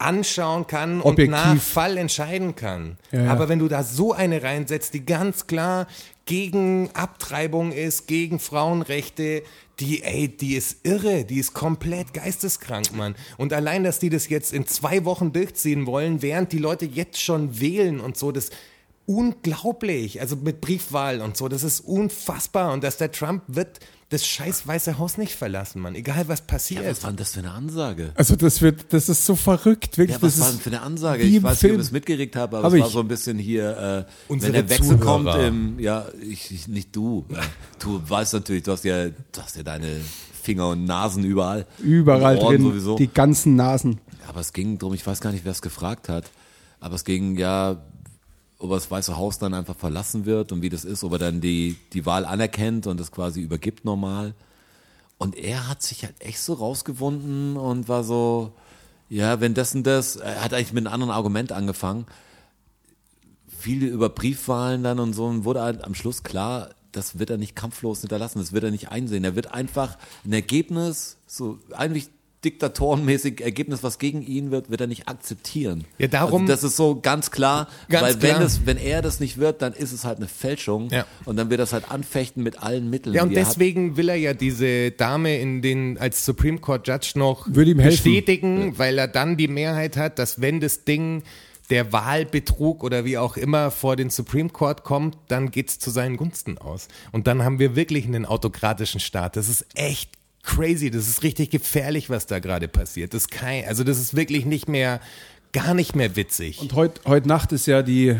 anschauen kann Objektiv. und nach Fall entscheiden kann. Ja, ja. Aber wenn du da so eine reinsetzt, die ganz klar gegen Abtreibung ist, gegen Frauenrechte, die, ey, die ist irre, die ist komplett geisteskrank, Mann. Und allein, dass die das jetzt in zwei Wochen durchziehen wollen, während die Leute jetzt schon wählen und so, das unglaublich. Also mit Briefwahl und so, das ist unfassbar. Und dass der Trump wird das scheiß Weiße Haus nicht verlassen, Mann. Egal was passiert. Ja, was war denn das für eine Ansage? Also das wird, das ist so verrückt, wirklich. Ja, was das war denn für eine Ansage? Ich weiß nicht, ob ihr es mitgekriegt habt, aber Hab es war ich. so ein bisschen hier, äh, Unsere wenn der Wechsel Zuhörer. kommt im, ja, ich, ich nicht du. Ja. Du weißt natürlich, du hast ja, du hast ja deine Finger und Nasen überall. überall drin, Sowieso. die ganzen Nasen. Aber es ging drum, ich weiß gar nicht, wer es gefragt hat, aber es ging ja, ob er das Weiße Haus dann einfach verlassen wird und wie das ist, ob er dann die, die Wahl anerkennt und das quasi übergibt normal. Und er hat sich halt echt so rausgewunden und war so, ja, wenn das und das, er hat eigentlich mit einem anderen Argument angefangen. Viele über Briefwahlen dann und so und wurde halt am Schluss klar, das wird er nicht kampflos hinterlassen, das wird er nicht einsehen. Er wird einfach ein Ergebnis, so eigentlich diktatorenmäßig Ergebnis, was gegen ihn wird, wird er nicht akzeptieren. Ja, darum- Also das ist so ganz klar, Ganz weil wenn klar. es, wenn er das nicht wird, dann ist es halt eine Fälschung Ja. und dann wird er das halt anfechten mit allen Mitteln. Ja, und die er hat. deswegen will er ja diese Dame in den, als Supreme Court Judge noch bestätigen, weil er dann die Mehrheit hat, dass wenn das Ding der Wahlbetrug oder wie auch immer vor den Supreme Court kommt, dann geht's zu seinen Gunsten aus. Und dann haben wir wirklich einen autokratischen Staat. Das ist echt crazy. Das ist richtig gefährlich, was da gerade passiert. Das ist kein, also das ist wirklich nicht mehr, gar nicht mehr witzig. Und heute heut Nacht ist ja die,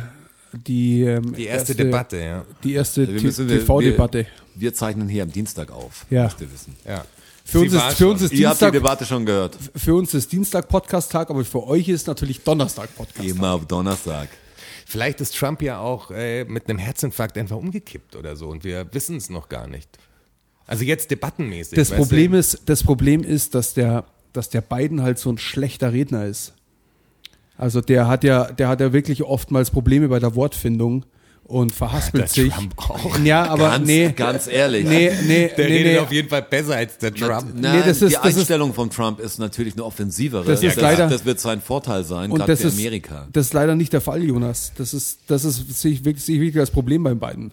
die, ähm, die erste, Debatte, ja. Die erste wir- TV-Debatte. Wir, wir zeichnen hier am Dienstag auf, Ja. müsst ihr wissen. ja. Für Sie uns, ist, für uns ist Ihr habt die Dienstag, Debatte schon gehört. für uns ist Dienstag Podcast-Tag, aber für euch ist natürlich Donnerstag Podcast. Immer auf Donnerstag. Vielleicht ist Trump ja auch äh, mit einem Herzinfarkt einfach umgekippt oder so und wir wissen es noch gar nicht. Also jetzt debattenmäßig. Das Problem du? ist, das Problem ist, dass der, dass der Biden halt so ein schlechter Redner ist. Also der hat ja, der hat ja wirklich oftmals Probleme bei der Wortfindung und verhaspelt Der sich. Trump auch. Ja, aber ganz, nee, ganz ehrlich. nee, nee, Der nee, redet nee. auf jeden Fall besser als der Trump. Na, Nee, das ist- die das ist- Einstellung von Trump ist natürlich eine offensivere. Das ist das, leider- das wird sein Vorteil sein, Und gerade das für ist, Amerika. das ist leider nicht der Fall, Jonas. Das ist, das ist, sehe ich wirklich, wirklich als Problem beim beiden.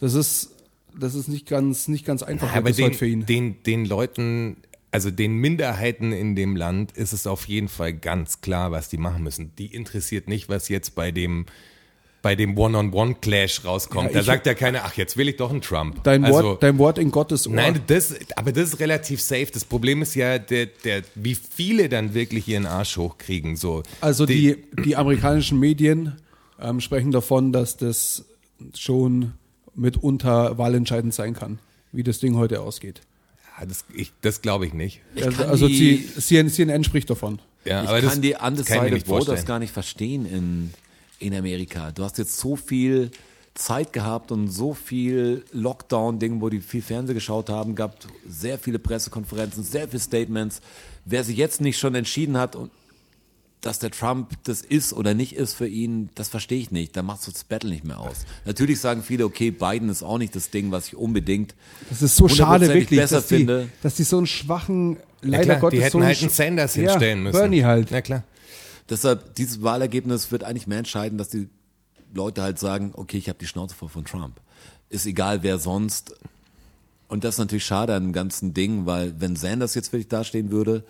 Das ist, das ist nicht ganz, nicht ganz einfach Aber das den, für ihn. den, den Leuten, also den Minderheiten in dem Land ist es auf jeden Fall ganz klar, was die machen müssen. Die interessiert nicht, was jetzt bei dem bei dem One-on-One-Clash rauskommt. Ja, da sagt ja keiner, ach, jetzt will ich doch einen Trump. Dein, also, Wort, dein Wort in Gottes Ohr. Nein, das, aber das ist relativ safe. Das Problem ist ja, der, der, wie viele dann wirklich ihren Arsch hochkriegen. So. Also die, die amerikanischen Medien ähm, sprechen davon, dass das schon mitunter wahlentscheidend sein kann, wie das Ding heute ausgeht. Ja, das, ich- das glaube ich nicht. Also, kann also die- die, CNN, CNN spricht davon. Ja, ich aber kann das die ich undecided Voters vorstellen. gar nicht verstehen in, in Amerika. Du hast jetzt so viel Zeit gehabt und so viel Lockdown-Ding, wo die viel Fernsehen geschaut haben, gab sehr viele Pressekonferenzen, sehr viele Statements. Wer sich jetzt nicht schon entschieden hat, und dass der Trump das ist oder nicht ist für ihn, das verstehe ich nicht. Da macht so das Battle nicht mehr aus. Natürlich sagen viele, okay, Biden ist auch nicht das Ding, was ich unbedingt Das ist so schade wirklich, besser dass die, finde. dass die so einen schwachen, Ja, leider klar, Gottes die hätten so einen halt einen Sanders ja, hinstellen müssen. Bernie halt. Na klar. Deshalb, dieses Wahlergebnis wird eigentlich mehr entscheiden, dass die Leute halt sagen, okay, ich habe die Schnauze voll von Trump. Ist egal, wer sonst. Und das ist natürlich schade an dem ganzen Ding, weil wenn Sanders jetzt wirklich dastehen würde,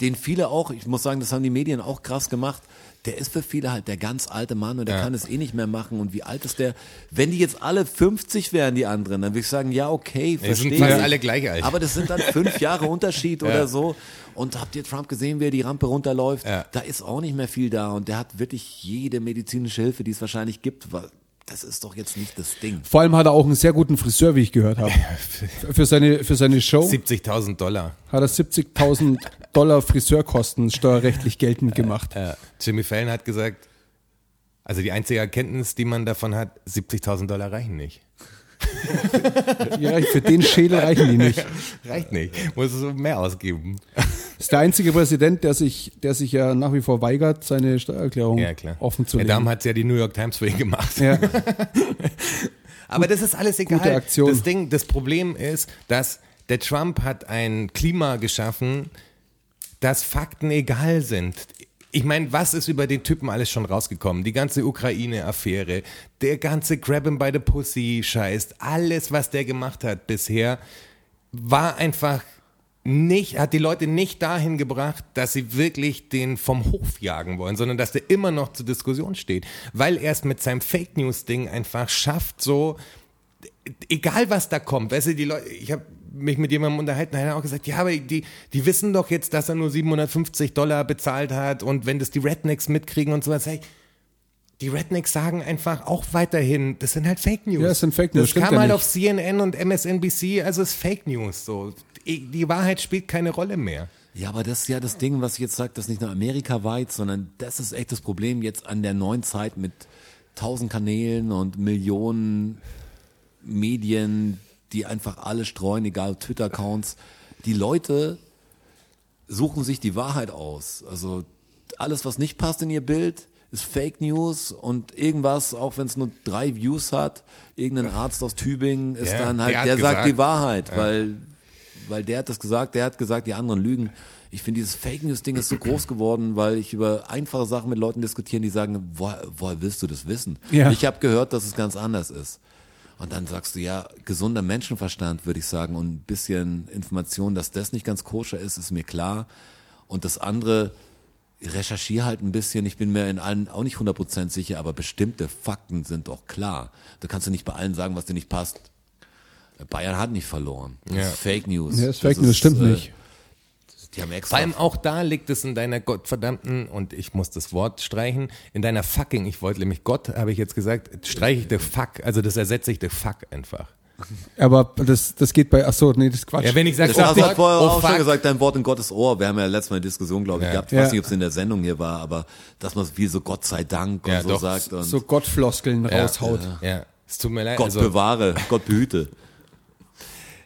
den viele auch, ich muss sagen, das haben die Medien auch krass gemacht, der ist für viele halt der ganz alte Mann und der Ja. kann es eh nicht mehr machen. Und wie alt ist der? Wenn die jetzt alle 50 wären, die anderen, dann würde ich sagen, ja, okay, Die sind verstehe fast ich. alle gleich alt. Aber das sind dann <laughs> fünf Jahre Unterschied oder so. Und habt ihr Trump gesehen, wie er die Rampe runterläuft? Ja. Da ist auch nicht mehr viel da und der hat wirklich jede medizinische Hilfe, die es wahrscheinlich gibt. Das ist doch jetzt nicht das Ding. Vor allem hat er auch einen sehr guten Friseur, wie ich gehört habe. Für seine, für seine Show 70.000 Dollar. hat er 70.000 Dollar Friseurkosten steuerrechtlich geltend gemacht. Ja. Jimmy Fallon hat gesagt, also die einzige Erkenntnis, die man davon hat, 70.000 Dollar reichen nicht. Ja, für den Schädel reichen die nicht. <laughs> Reicht nicht. Muss es mehr ausgeben. Ist der einzige Präsident, der sich, der sich ja nach wie vor weigert, seine Steuererklärung Ja, offen zu Der legen. Damen hat ja die New York Times für ihn gemacht. ja. <laughs> Aber das ist alles egal. Gute Aktion. Das Ding, das Problem ist, dass der Trump hat ein Klima geschaffen, dass Fakten egal sind. Ich meine, was ist über den Typen alles schon rausgekommen? Die ganze Ukraine-Affäre, der ganze Grab him by the Pussy Scheiß, alles, was der gemacht hat bisher, war einfach nicht, hat die Leute nicht dahin gebracht, dass sie wirklich den vom Hof jagen wollen, sondern dass der immer noch zur Diskussion steht, weil er es mit seinem Fake News Ding einfach schafft, so egal was da kommt, weißt du, die Leute, ich habe mich mit jemandem unterhalten, der hat auch gesagt, ja, aber die, die wissen doch jetzt, dass er nur 750 Dollar bezahlt hat und wenn das die Rednecks mitkriegen und sowas, hey, die Rednecks sagen einfach auch weiterhin, das sind halt Fake News. Ja, es sind Fake News, Das kam halt nicht. auf CNN und MSNBC, also es ist Fake News, so. Die Wahrheit spielt keine Rolle mehr. Ja, aber das ist ja das Ding, was ich jetzt sage, das nicht nur amerikaweit, sondern das ist echt das Problem jetzt an der neuen Zeit mit tausend Kanälen und Millionen Medien, die einfach alle streuen, egal Twitter-Accounts. Die Leute suchen sich die Wahrheit aus. Also alles, was nicht passt in ihr Bild, ist Fake News und irgendwas, auch wenn es nur drei Views hat, irgendein Arzt aus Tübingen ist Ja, dann halt, der der, sagt gesagt. die Wahrheit, weil, weil der hat das gesagt, der hat gesagt, die anderen lügen. Ich finde, dieses Fake News-Ding ist so groß geworden, weil ich über einfache Sachen mit Leuten diskutieren, die sagen, woher, woher willst du das wissen? Ja. Ich habe gehört, dass es ganz anders ist. Und dann sagst du, ja, gesunder Menschenverstand, würde ich sagen, und ein bisschen Information, dass das nicht ganz koscher ist, ist mir klar. Und das andere, recherchiere halt ein bisschen. Ich bin mir in allen auch nicht 100% sicher, aber bestimmte Fakten sind doch klar. Da kannst du nicht bei allen sagen, was dir nicht passt. Bayern hat nicht verloren. Das Ja. ist Fake News. Ja, das ist Fake News, stimmt äh, nicht. Die haben extra Vor allem auch da liegt es in deiner gottverdammten, und ich muss das Wort streichen, in deiner fucking, ich wollte nämlich Gott, habe ich jetzt gesagt, streiche ich the fuck, also das ersetze ich the fuck einfach. Aber das, das geht bei, ach so, nee, das ist Quatsch. Ja, wenn ich sage, Das hast du fuck, vorher oh auch schon fuck, gesagt, dein Wort in Gottes Ohr. Wir haben ja letztes Mal eine Diskussion, glaube ich, Ja. gehabt. Ich weiß Ja. nicht, ob es in der Sendung hier war, aber dass man viel so Gott sei Dank und Ja, so doch. sagt und so Gottfloskeln Ja, raushaut. Ja, es tut mir leid. Gott also, bewahre, Gott behüte.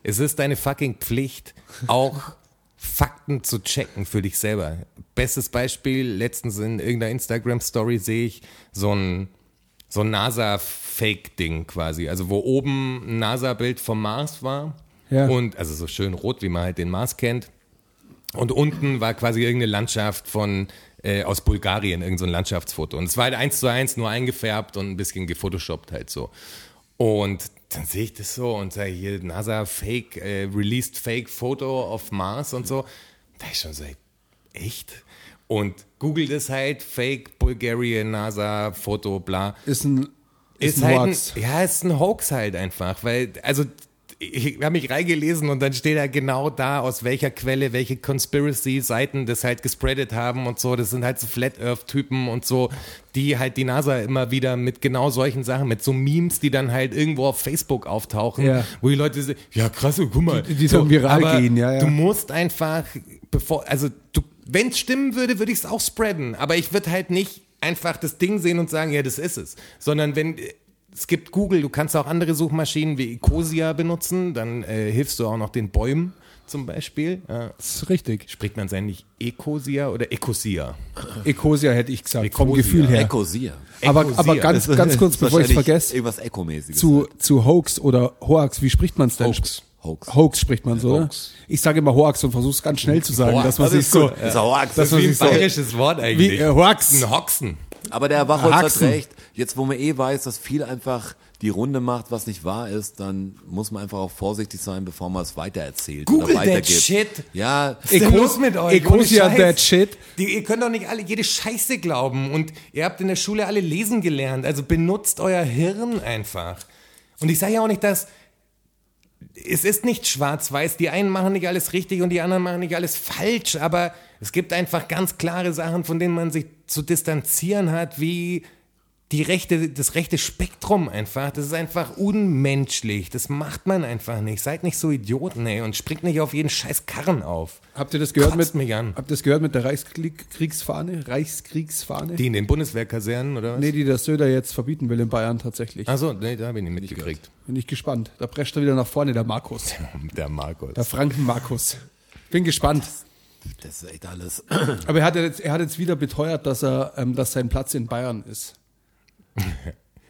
Es ist deine fucking Pflicht, auch Fakten zu checken für dich selber. Bestes Beispiel, letztens in irgendeiner Instagram-Story sehe ich so ein, so ein NASA-Fake-Ding quasi. Also wo oben ein NASA-Bild vom Mars war. Ja. Und also so schön rot, wie man halt den Mars kennt. Und unten war quasi irgendeine Landschaft von äh, aus Bulgarien, irgendein so ein Landschaftsfoto. Und es war halt eins zu eins nur eingefärbt und ein bisschen gefotoshoppt halt so. Und dann sehe ich das so und sage hier NASA Fake, äh, released Fake Photo of Mars und so. Da ich schon so, echt? Und google das halt, Fake Bulgarian NASA Foto, bla Ist ein, ist, ist ein halt Hoax. ein, ja, ist ein Hoax halt einfach, weil, also, ich habe mich reingelesen und dann steht da genau da, aus welcher Quelle welche Conspiracy-Seiten das halt gespreadet haben und so. Das sind halt so Flat Earth-Typen und so, die halt die NASA immer wieder mit genau solchen Sachen, mit so Memes, die dann halt irgendwo auf Facebook auftauchen, Ja. wo die Leute sagen, ja krass, guck mal. Die- die dann viral aber gehen, ja, ja. Du musst einfach, bevor, also du, wenn es stimmen würde, würde ich es auch spreaden, aber ich würde halt nicht einfach das Ding sehen und sagen, ja, das ist es, sondern wenn es gibt Google, du kannst auch andere Suchmaschinen wie Ecosia benutzen, dann äh, hilfst du auch noch den Bäumen zum Beispiel. Ja. Das ist richtig. Spricht man es eigentlich Ecosia oder Ecosia? Ecosia hätte ich gesagt, vom Ecosia. Gefühl her. Ecosier. Aber, Ecosia. aber ganz, ganz kurz, bevor ich es vergesse, Irgendwas Echo-mäßiges. zu, zu Hoax oder Hoax, wie spricht man es denn? Hoax. Hoax. Hoax spricht man so, oder? Hoax. Ich sage immer Hoax und versuche es ganz schnell zu sagen, Hoax. dass man Das sich ist so. Das ist Hoax. man Wie ein bayerisches Wort eigentlich. wie, äh, Hoax. Ein Hoxen. Aber der Wachholz hat recht. Jetzt, wo man eh weiß, dass viel einfach die Runde macht, was nicht wahr ist, dann muss man einfach auch vorsichtig sein, bevor man es weitererzählt Google oder that weitergibt. shit. Ja, Ecos- los mit euch? Ecosia Ohne Scheiß. that shit. Die, ihr könnt doch nicht alle jede Scheiße glauben. Und ihr habt in der Schule alle lesen gelernt. Also benutzt euer Hirn einfach. Und ich sage ja auch nicht, dass es ist nicht schwarz-weiß. Die einen machen nicht alles richtig und die anderen machen nicht alles falsch. Aber es gibt einfach ganz klare Sachen, von denen man sich zu distanzieren hat, wie die rechte, das rechte Spektrum einfach. Das ist einfach unmenschlich. Das macht man einfach nicht. Seid nicht so Idioten, ey, und springt nicht auf jeden scheiß Karren auf. Habt ihr das gehört Kotzt mit, mich an. habt ihr das gehört mit der Reichskriegsfahne? Reichskriegsfahne? Die in den Bundeswehrkasernen, oder was? nee, die der Söder jetzt verbieten will in Bayern tatsächlich. Achso, nee, da habe ich nicht mitgekriegt. Bin ich gespannt. Da prescht er wieder nach vorne, der Markus. <laughs> Der Markus. Der Franken-Markus. Bin gespannt. Das ist echt alles. Aber er hat jetzt, er hat jetzt wieder beteuert, dass er, ähm, dass sein Platz in Bayern ist. <laughs>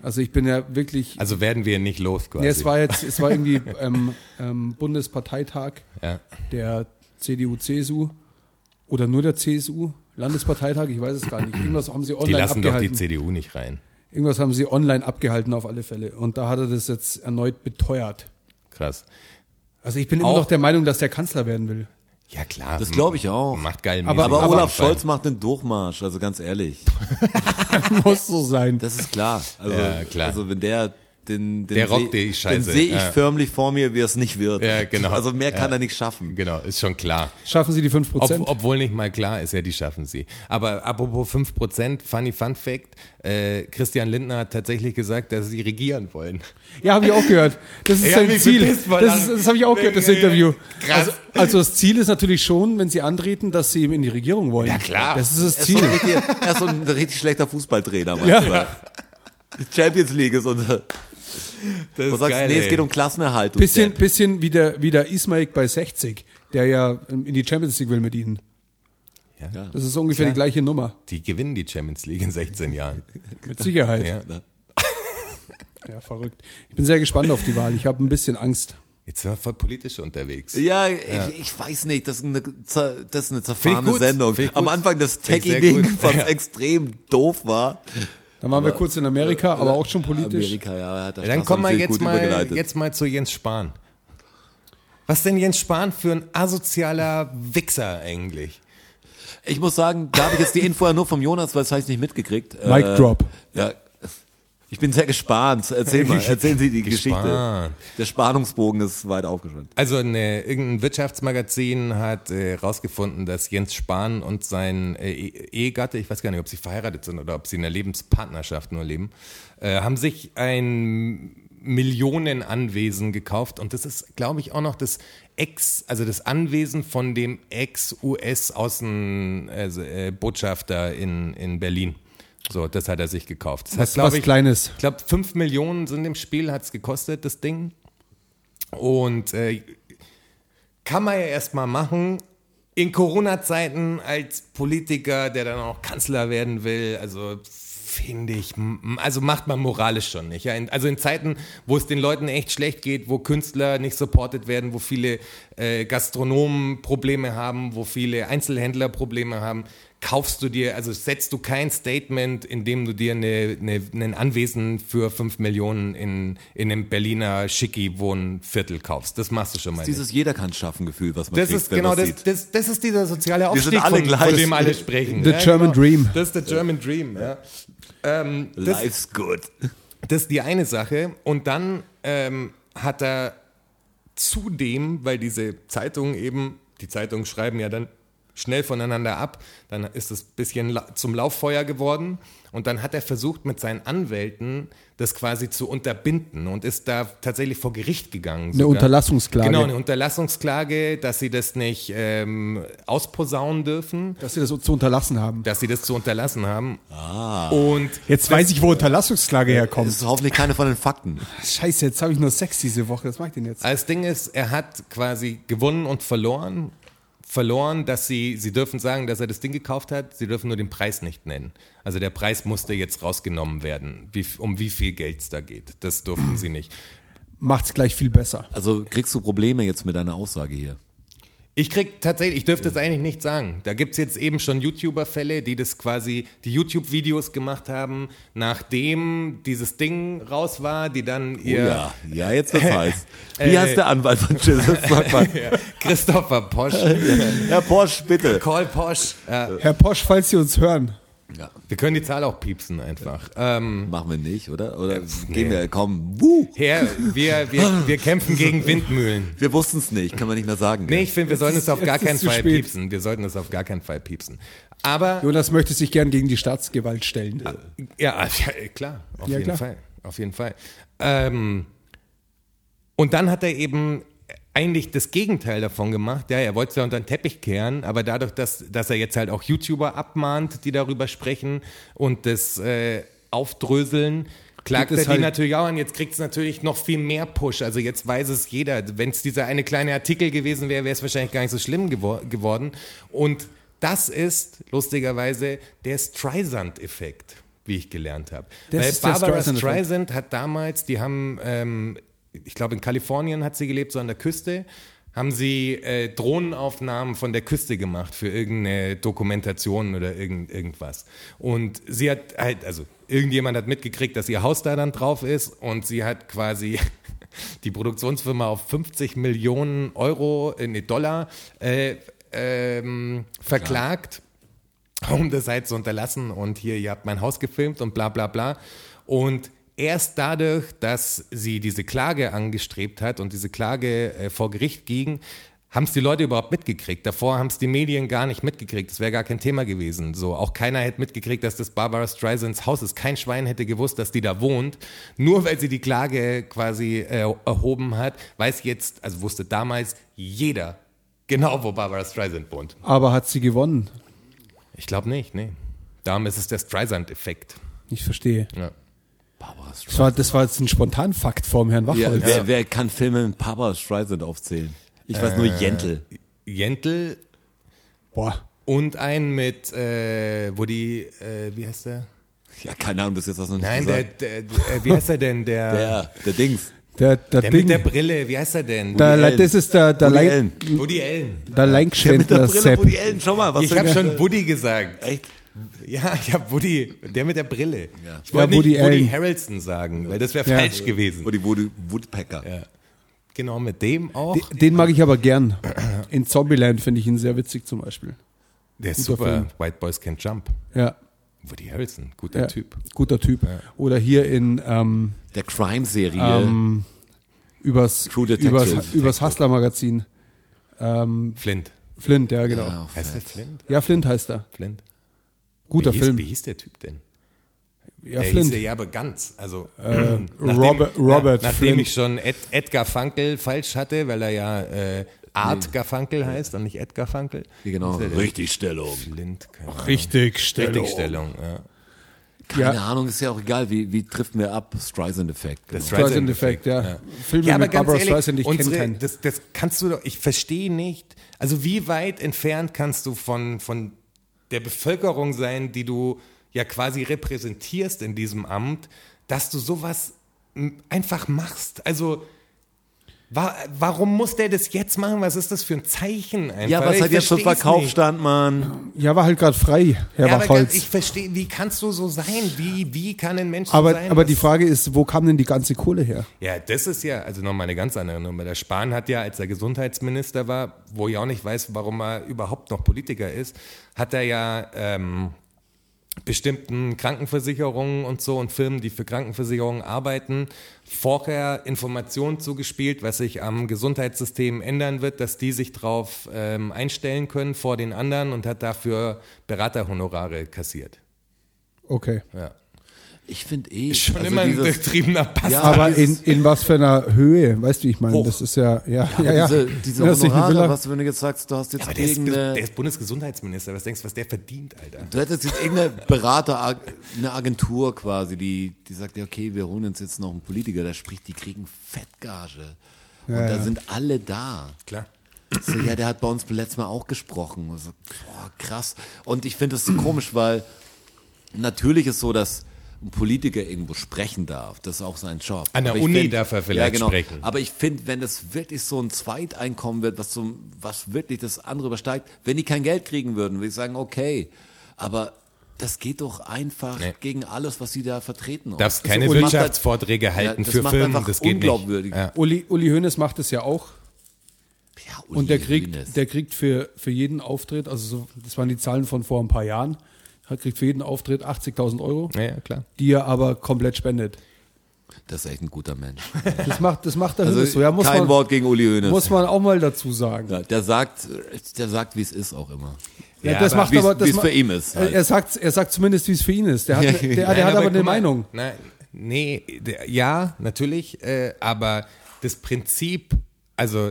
Also ich bin ja wirklich. Also werden wir nicht los quasi. Nee, es war jetzt, es war irgendwie ähm, ähm, Bundesparteitag ja. der CDU, CSU Oder nur der CSU? Landesparteitag? Ich weiß es gar nicht. Irgendwas haben sie Die online lassen doch die abgehalten. CDU nicht rein. Irgendwas haben sie online abgehalten auf alle Fälle. Und da hat er das jetzt erneut beteuert. Krass. Also ich bin immer Auch- noch der Meinung, dass der Kanzler werden will. Ja, klar. Das glaube ich auch. Macht geil. Aber- Aber, Olaf Scholz macht einen Durchmarsch, also ganz ehrlich. <laughs> <laughs> Muss so sein. Das ist klar. Also, Ja, klar. also wenn der den, den Der seh- die Scheiße, Den sehe ich ja. förmlich vor mir, wie er es nicht wird. Ja, genau. Also mehr kann Ja. er nicht schaffen. Genau, ist schon klar. Schaffen sie die 5%? Ob, obwohl nicht mal klar ist, ja, die schaffen sie. Aber apropos 5%, funny Fun Fact, äh, Christian Lindner hat tatsächlich gesagt, dass sie regieren wollen. Ja, habe ich auch gehört. Das ist sein Ziel. Das, das habe ich auch gehört, das Interview. krass. Also, also das Ziel ist natürlich schon, wenn sie antreten, dass sie eben in die Regierung wollen. Ja, klar. Das ist das Er ist, so Ziel. ein richtig, er ist so ein richtig schlechter Fußballtrainer <laughs> Ja. manchmal. Champions League ist unser. <laughs> Das Du sagst, nee, es geht um Klassenerhalt. Bisschen, bisschen wie der, wie der Ismail bei 60, der ja in die Champions League will mit ihnen. Ja. Das ist ungefähr die gleiche Nummer. Die gewinnen die Champions League in 16 Jahren. <laughs> Mit Sicherheit. Ja. <laughs> Ja, verrückt. Ich bin sehr gespannt auf die Wahl. Ich habe ein bisschen Angst. Jetzt sind wir voll politisch unterwegs. Ja, Ich, ich weiß nicht, das ist eine, das ist eine zerfahrene. Sendung. Am. Anfang das Techie-Ding, was Ja. extrem doof war. Dann waren wir kurz in Amerika, aber auch schon politisch. Amerika, ja, hat der Ja, dann kommen wir jetzt mal, jetzt mal zu Jens Spahn. Was denn Jens Spahn für ein asozialer Wichser eigentlich? Ich muss sagen, da habe ich jetzt die Info ja nur vom Jonas, weil das habe ich nicht mitgekriegt. Mic drop. Ja. Ich bin sehr gespannt. Erzähl mal, <laughs> erzählen Sie die Geschichte. Der Spannungsbogen ist weit aufgespannt. Also eine, irgendein Wirtschaftsmagazin hat äh, rausgefunden, dass Jens Spahn und sein äh, Ehegatte, ich weiß gar nicht, ob sie verheiratet sind oder ob sie in einer Lebenspartnerschaft nur leben, äh, haben sich ein Millionenanwesen gekauft und das ist, glaube ich, auch noch das Ex, also das Anwesen von dem Ex-US-Außenbotschafter äh, Botschafter in, in Berlin. So, das hat er sich gekauft. Das Was, hat, glaub was ich, Kleines. ich glaube, 5 Millionen sind im Spiel, hat es gekostet, das Ding. Und äh, kann man ja erstmal machen. In Corona-Zeiten als Politiker, der dann auch Kanzler werden will, also finde ich, also macht man moralisch schon nicht. Ja? In, also in Zeiten, wo es den Leuten echt schlecht geht, wo Künstler nicht supported werden, wo viele äh, Gastronomen Probleme haben, wo viele Einzelhändler Probleme haben, kaufst du dir, also setzt du kein Statement, indem du dir eine, eine, ein Anwesen für 5 Millionen in, in einem Berliner Schicki-Wohnviertel kaufst. Das machst du schon mal nicht. Dieses jeder kann schaffen Gefühl, was man Das kriegt, ist wenn genau das, sieht. das, das ist dieser soziale Aufstieg, von, von dem alle sprechen. The German Dream. Das ist der German Dream, ja. Ähm, das, Life's good. das ist die eine Sache. Und dann ähm, hat er zudem, weil diese Zeitungen eben, die Zeitungen schreiben ja dann schnell voneinander ab, dann ist es ein bisschen zum Lauffeuer geworden und dann hat er versucht mit seinen Anwälten das quasi zu unterbinden und ist da tatsächlich vor Gericht gegangen. Eine Unterlassungsklage. Genau, eine Unterlassungsklage, dass sie das nicht ähm, ausposaunen dürfen, Dass sie das so zu unterlassen haben. dass sie das zu unterlassen haben. Ah. Und Jetzt weiß ich, wo Unterlassungsklage Das herkommt. ist hoffentlich keine von den Fakten. Scheiße, jetzt habe ich nur Sex diese Woche. Was mache ich denn jetzt? Das Ding ist, er hat quasi gewonnen und verloren. Verloren, dass sie, sie dürfen sagen, dass er das Ding gekauft hat, sie dürfen nur den Preis nicht nennen. Also der Preis musste jetzt rausgenommen werden, wie, um wie viel Geld es da geht. Das durften sie nicht. Macht's gleich viel besser. Also kriegst du Probleme jetzt mit deiner Aussage hier? Ich krieg tatsächlich, ich dürfte es eigentlich nicht sagen. Da gibt's jetzt eben schon YouTuber-Fälle, die das quasi, die YouTube-Videos gemacht haben, nachdem dieses Ding raus war, die dann ihr Oh ja, ja, jetzt wird's <laughs> heiß. Wie Äh, heißt der Anwalt von Jesus? <laughs> Sag mal. Christopher Posch, <laughs> Herr Porsche, bitte. Call Posch. Herr Posch, falls Sie uns hören. Ja, wir können die Zahl auch piepsen einfach. Ähm, machen wir nicht, oder? Oder gehen wir, komm, wuh. Herr, wir, wir, wir kämpfen gegen <laughs> Windmühlen. Wir wussten es nicht, kann man nicht mehr sagen. Nee, ich finde, wir sollten es auf gar keinen Fall spät. piepsen. Wir sollten es auf gar keinen Fall piepsen. Aber, Jonas möchte sich gern gegen die Staatsgewalt stellen. ja, <laughs> ja klar, auf Ja, jeden klar. Fall. Auf jeden Fall. Ähm, und dann hat er eben eigentlich das Gegenteil davon gemacht. Ja, er wollte es ja unter den Teppich kehren, aber dadurch, dass, dass er jetzt halt auch YouTuber abmahnt, die darüber sprechen und das äh, aufdröseln, klagt er es die halt- natürlich auch an. Jetzt kriegt es natürlich noch viel mehr Push. Also jetzt weiß es jeder. Wenn es dieser eine kleine Artikel gewesen wäre, wäre es wahrscheinlich gar nicht so schlimm gewor geworden. Und das ist lustigerweise der Streisand-Effekt, wie ich gelernt habe. Weil Barbara Streisand-Effekt. Streisand hat damals, die haben, ähm, ich glaube in Kalifornien hat sie gelebt, so an der Küste, haben sie äh, Drohnenaufnahmen von der Küste gemacht für irgendeine Dokumentation oder irgend, irgendwas. Und sie hat halt, also irgendjemand hat mitgekriegt, dass ihr Haus da dann drauf ist und sie hat quasi <laughs> die Produktionsfirma auf 50 Millionen Euro, äh, Dollar äh, ähm, verklagt, um das halt zu unterlassen und hier, ihr habt mein Haus gefilmt und bla bla bla. Und erst dadurch, dass sie diese Klage angestrebt hat und diese Klage äh, vor Gericht ging, haben es die Leute überhaupt mitgekriegt. Davor haben es die Medien gar nicht mitgekriegt. Das wäre gar kein Thema gewesen. So, auch keiner hätte mitgekriegt, dass das Barbara Streisands Haus ist. Kein Schwein hätte gewusst, dass die da wohnt. Nur weil sie die Klage quasi äh, erhoben hat, weiß jetzt, also wusste damals jeder genau, wo Barbara Streisand wohnt. Aber hat sie gewonnen? Ich glaube nicht, nee. Darum ist es der Streisand-Effekt. Ich verstehe. Ja. Barbara Das war, das war jetzt ein Spontanfakt vom Herrn Ja, Wachholz. wer, wer kann Filme mit Barbara Streisand aufzählen? Ich weiß nur Jentel. Jentl Boah. und ein mit, äh, wo die, äh, wie heißt der? Ja, keine Ahnung, das ist jetzt das noch nicht Nein, der, gesagt. der, der, wie heißt er denn? Der, <laughs> der, der Dings. Der, der, der Ding, mit der Brille, wie heißt er denn? Allen. das ist der, der, Woody Allen. Woody Allen. der Der mit der Brille, Sepp. Woody Allen, schau mal, was Ich habe ein- schon Woody gesagt. Echt? Ja, ich habe Woody, der mit der Brille. Ja. Ich wollte Ja, Woody nicht Woody. Harrelson sagen, weil das wäre Ja. falsch gewesen. Woody Woody Woodpecker. Ja. Genau, mit dem auch. Den, den mag ich aber gern. In Zombieland finde ich ihn sehr witzig zum Beispiel. Der ist guter super. Film. White Boys Can't Jump. Ja, Woody Harrelson, guter ja Typ. guter Typ. Oder hier in ähm, Der Crime-Serie. ähm, übers, True Detective. übers, übers Hustler-Magazin. Ähm, Flint. Flint, ja genau. Ja, Heißt der Flint? Ja, Flint heißt er. Flint. Guter wie hieß, Film. Wie hieß der Typ denn? Ja, der Flint. hieß ja aber ganz. Also Äh, <clears throat> Robert- Robert nach, nachdem Flint. ich schon Ed, Edgar Funkel falsch hatte, weil er ja äh, Art Garfunkel heißt und nicht Edgar Funkel. Wie genau. Ist der denn? Richtigstellung. Flint, keine Ahnung. Richtig, Stellung. Richtigstellung, ja. Keine Ja. Ahnung, ist ja auch egal, wie, wie trifft mir ab? Streisand-Effekt. Der Genau. Streisand-Effekt, ja. Filme mit Barbara Streisand, ich kenne unsere- keinen. Das, das kannst du doch, ich verstehe nicht. Also wie weit entfernt kannst du von, von der Bevölkerung sein, die du ja quasi repräsentierst in diesem Amt, dass du sowas einfach machst? Also wa warum muss der das jetzt machen? Was ist das für ein Zeichen einfach? Ja, was Ich hat jetzt zum versteh's Verkauf nicht. stand, Mann? Ja, war halt gerade frei, Herr Ja, aber ich verstehe, wie kannst du so sein? Wie, wie kann ein Mensch Aber, so sein? aber die Frage ist, wo kam denn die ganze Kohle her? Ja, das ist ja, also nochmal eine ganz andere Nummer. Der Spahn hat ja, als er Gesundheitsminister war, wo ich auch nicht weiß, warum er überhaupt noch Politiker ist, hat er ja ähm, bestimmten Krankenversicherungen und so und Firmen, die für Krankenversicherungen arbeiten, vorher Informationen zugespielt, was sich am Gesundheitssystem ändern wird, dass die sich darauf ähm, einstellen können vor den anderen und hat dafür Beraterhonorare kassiert. Okay. Ja. Ich finde eh. Schon also immer ein durchtriebener Pass. Ja, Aber in, in was für einer Höhe, weißt du, wie ich meine? Hoch. Das ist ja, ja, ja, ja. Diese, diese Ja, das ist eine Honorare, was du, wenn du jetzt sagst, du hast jetzt aber der ist, irgendeine, der ist Bundesgesundheitsminister. Was denkst du, was der verdient, Alter? du hättest jetzt irgendeine Berater, eine Agentur quasi, die, die sagt, ja, okay, wir holen uns jetzt noch einen Politiker, der spricht, die kriegen Fettgage. Und Ja, da ja. sind alle da. Klar. So, ja, der hat bei uns letztes Mal auch gesprochen. So, boah, krass. Und ich finde das so komisch, weil natürlich ist so, dass Politiker irgendwo sprechen darf. Das ist auch sein Job. An der Aber ich Uni find- darf er vielleicht sprechen. Aber ich finde, wenn das wirklich so ein Zweiteinkommen wird, was, so, was wirklich das andere übersteigt, wenn die kein Geld kriegen würden, würde ich sagen, okay. Aber das geht doch einfach Nee. gegen alles, was sie da vertreten. Darfst Das- keine macht Wirtschaftsvorträge das- halten ja, das für macht Firmen, einfach das geht nicht. unglaubwürdig. Ja. Uli, Uli Hoeneß macht es ja auch. Ja, Und der Uli kriegt, Hoeneß. der kriegt für, für jeden Auftritt, also so, das waren die Zahlen von vor ein paar Jahren, er kriegt für jeden Auftritt 80.000 Euro, Ja, ja, klar. die er aber komplett spendet. Das ist echt ein guter Mensch. <laughs> Das macht, das macht der Also so. Ja, muss kein man, Wort gegen Uli Hoeneß. muss man auch mal dazu sagen. Ja, der sagt, der sagt, wie es ist auch immer. Ja, Ja, das aber macht Wie es- aber, das wie es ma- für ihn ist. Er, Halt. er sagt, er sagt zumindest, wie es für ihn ist. Der hat, der, der Nein, hat aber eine guck mal, Meinung. Nein, nee, der, ja, natürlich, äh, aber das Prinzip, also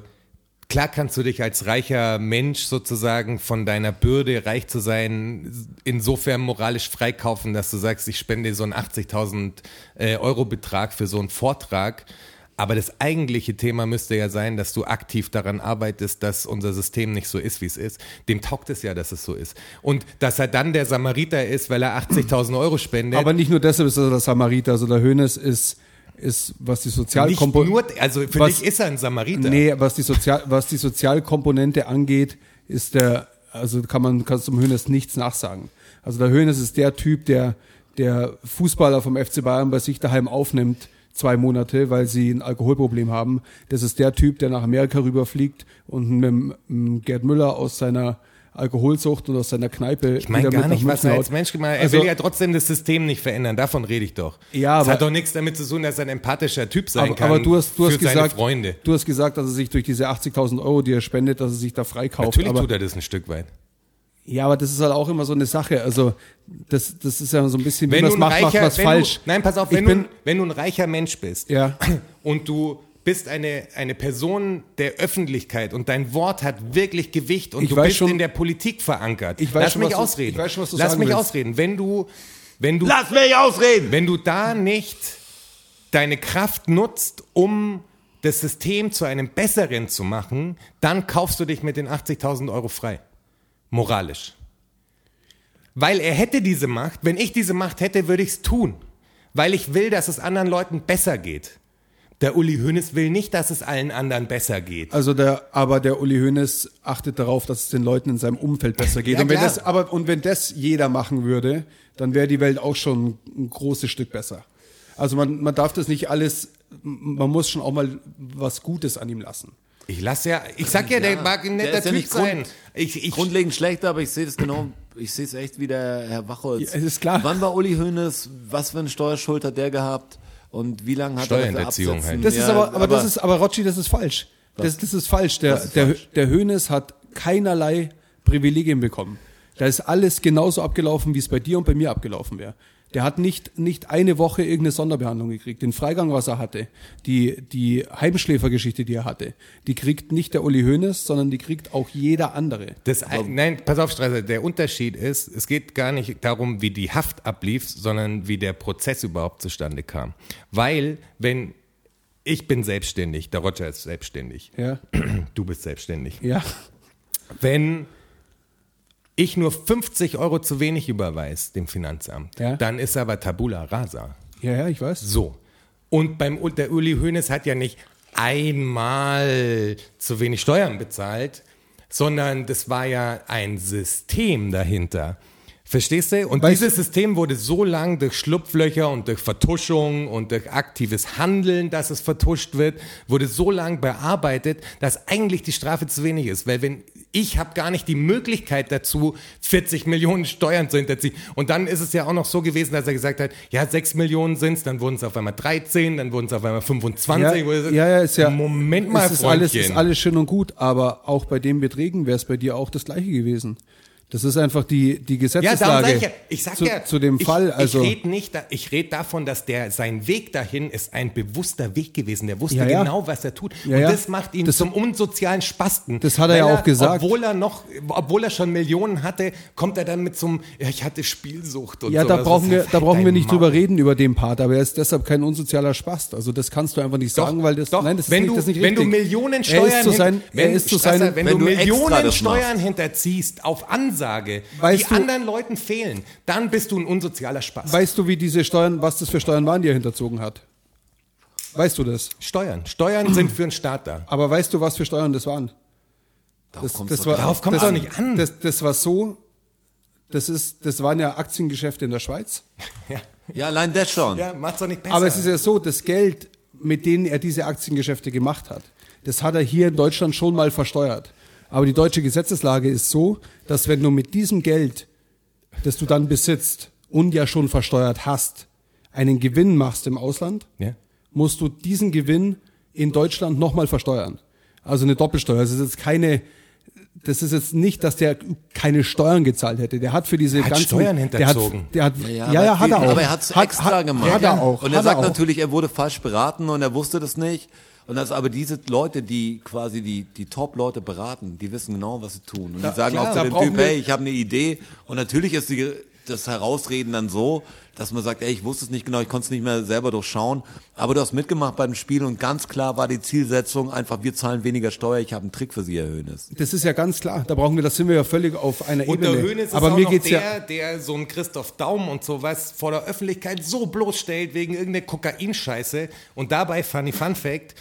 klar kannst du dich als reicher Mensch sozusagen von deiner Bürde, reich zu sein, insofern moralisch freikaufen, dass du sagst, ich spende so einen 80.000 äh, Euro Betrag für so einen Vortrag. Aber das eigentliche Thema müsste ja sein, dass du aktiv daran arbeitest, dass unser System nicht so ist, wie es ist. Dem taugt es ja, dass es so ist. Und dass er dann der Samariter ist, weil er 80.000 Euro spendet. Aber nicht nur deshalb ist er der Samariter, also der Hoeneß ist ist, was die Nicht Sozialkomponente. nur, also für was- dich ist er ein Samariter. Nee, was die, Sozial, was die Sozialkomponente angeht, ist der, also kann man, kannst du zum Hönes nichts nachsagen. Also der Hönes ist der Typ, der, der Fußballer vom FC Bayern bei sich daheim aufnimmt, zwei Monate, weil sie ein Alkoholproblem haben. Das ist der Typ, der nach Amerika rüberfliegt und mit dem, dem Gerd Müller aus seiner Alkoholsucht und aus seiner Kneipe. Ich meine gar nicht, was er als. Mensch gemacht hat. Er Also- will ja trotzdem das System nicht verändern. Davon rede ich doch. Ja, das aber- hat doch nichts damit zu tun, dass er ein empathischer Typ sein aber, kann. aber du hast, du hast gesagt, Freunde. du hast gesagt, dass er sich durch diese 80.000 Euro, die er spendet, dass er sich da freikauft. Natürlich aber, tut er das ein Stück weit. Ja, aber das ist halt auch immer so eine Sache. Also das, das ist ja so ein bisschen, wie Wenn man du es macht, macht reicher, was wenn falsch. Du, nein, pass auf, wenn, bin- du, wenn du ein reicher Mensch bist Ja. und du bist eine, eine Person der Öffentlichkeit und dein Wort hat wirklich Gewicht und Ich du bist schon- in der Politik verankert. Ich weiß Lass schon, mich was du- ausreden. ich weiß schon, was du Lass sagen mich willst. ausreden. Wenn du, wenn du, Lass mich ausreden! wenn du da nicht deine Kraft nutzt, um das System zu einem besseren zu machen, dann kaufst du dich mit den 80.000 Euro frei. Moralisch. Weil er hätte diese Macht. Wenn ich diese Macht hätte, würde ich es tun. Weil ich will, dass es anderen Leuten besser geht. Der Uli Hoeneß will nicht, dass es allen anderen besser geht. Also der, aber der Uli Hoeneß achtet darauf, dass es den Leuten in seinem Umfeld besser geht. Ja, und wenn klar. das, aber und wenn das jeder machen würde, dann wäre die Welt auch schon ein großes Stück besser. Also man, man darf das nicht alles, man muss schon auch mal was Gutes an ihm lassen. Ich lasse ja, ich sag ja, der mag ein der netter ist ja Typ nicht sein. Grund- Ich, ich, Grundlegend schlecht, aber ich sehe das genau, ich sehe es echt wie der Herr Wachholz. Ja, es ist klar. Wann war Uli Hoeneß, was für eine Steuerschuld hat der gehabt und wie lange hat er Steuerhinterziehung absetzen? halt. Das ist Ja, aber, aber, das ist, aber Rotschi, das ist falsch. Das, das ist falsch. Der, ist der, falsch? der Hönes hat keinerlei Privilegien bekommen. Da ist alles genauso abgelaufen, wie es bei dir und bei mir abgelaufen wäre. Der hat nicht, nicht eine Woche irgendeine Sonderbehandlung gekriegt. Den Freigang, was er hatte, die, die Heimschläfergeschichte, die er hatte, die kriegt nicht der Uli Hoeneß, sondern die kriegt auch jeder andere. Das, nein, pass auf, Strasser, der Unterschied ist, es geht gar nicht darum, wie die Haft ablief, sondern wie der Prozess überhaupt zustande kam. Weil, wenn ich bin selbstständig, der Roger ist selbstständig, Ja, du bist selbstständig. ja. Wenn ich nur 50 Euro zu wenig überweise dem Finanzamt, Ja. dann ist aber Tabula Rasa. Ja, ja, ich weiß. So. Und beim der Uli Hoeneß hat ja nicht einmal zu wenig Steuern bezahlt, sondern das war ja ein System dahinter. Verstehst du? Und Weißt dieses System wurde so lang durch Schlupflöcher und durch Vertuschung und durch aktives Handeln, dass es vertuscht wird, wurde so lang bearbeitet, dass eigentlich die Strafe zu wenig ist. Weil wenn ich habe gar nicht die Möglichkeit dazu, 40 Millionen Steuern zu hinterziehen. Und dann ist es ja auch noch so gewesen, dass er gesagt hat, ja, 6 Millionen sind's, dann wurden es auf einmal 13, dann wurden es auf einmal 25. Ja, ja, ja, ist ja. Moment mal, es ist alles, ist alles schön und gut, aber auch bei den Beträgen wäre es bei dir auch das gleiche gewesen. Das ist einfach die, die Ja, Gesetzeslage sag ich ja, ich sag zu, ja, zu dem ich, Fall. Also, ich rede nicht, ich rede davon, dass der sein Weg dahin ist ein bewusster Weg gewesen. Der wusste Ja, ja. genau, was er tut. Ja, und ja. das macht ihn Das- zum unsozialen Spasten. Das hat er ja auch gesagt. Obwohl er noch, obwohl er schon Millionen hatte, kommt er dann mit so einem, ja, ich hatte Spielsucht und ja, da sowas. brauchen wir, Das da brauchen wir nicht Maul. drüber reden über den Part, aber er ist deshalb kein unsozialer Spast. Also das kannst du einfach nicht Doch, sagen, weil das, doch, nein, das wenn ist, nicht, du, das ist nicht wenn du richtig. Millionen er Steuern, ist zu sein, hin- wenn, er ist zu Strasser, sein, wenn, wenn du du Millionen das Steuern hinterziehst auf Ansage, Weißt die du- anderen Leuten fehlen, dann bist du ein unsozialer Spaß. weißt du, wie diese Steuern, was das für Steuern waren, die er hinterzogen hat? Weißt du das? Steuern, Steuern sind für einen Staat da. Aber weißt du, was für Steuern das waren? Das doch war, drauf. Darauf kommt's das, doch nicht an. Das, das war so, das ist, das waren ja Aktiengeschäfte in der Schweiz. <laughs> Ja, Ja, allein das schon. ja macht's doch nicht besser. Aber es ist ja so, das Geld, mit denen er diese Aktiengeschäfte gemacht hat, das hat er hier in Deutschland schon mal versteuert. Aber die deutsche Gesetzeslage ist so, dass wenn du mit diesem Geld, das du dann besitzt und ja schon versteuert hast, einen Gewinn machst im Ausland, ja. musst du diesen Gewinn in Deutschland nochmal versteuern. Also eine Doppelsteuer. Das ist jetzt keine, das ist jetzt nicht, dass der keine Steuern gezahlt hätte. Der hat für diese Er hat ganzen Steuern Der hat, hinterzogen. der hat, ja, ja, aber hat er auch. Aber er hat es extra hat, gemacht. Hat er auch. Und er hat sagt auch. natürlich, er wurde falsch beraten und er wusste das nicht. Und das, aber diese Leute, die quasi die, die Top-Leute beraten, die wissen genau, was sie tun. Und Da- die sagen klar, auch zu dem Typ, hey, ich habe eine Idee. Und natürlich ist die das Herausreden dann so, dass man sagt, ey, ich wusste es nicht genau, ich konnte es nicht mehr selber durchschauen, aber du hast mitgemacht beim Spiel und ganz klar war die Zielsetzung einfach, wir zahlen weniger Steuer, ich habe einen Trick für Sie, Herr Hönes. Das ist ja ganz klar. Da brauchen wir, das sind wir ja völlig auf einer Und der Ebene. Höhnes ist Aber auch mir noch geht's der, ja. der so einen Christoph Daum und sowas vor der Öffentlichkeit so bloßstellt wegen irgendeiner Kokainscheiße. Und dabei, funny Fun Fact,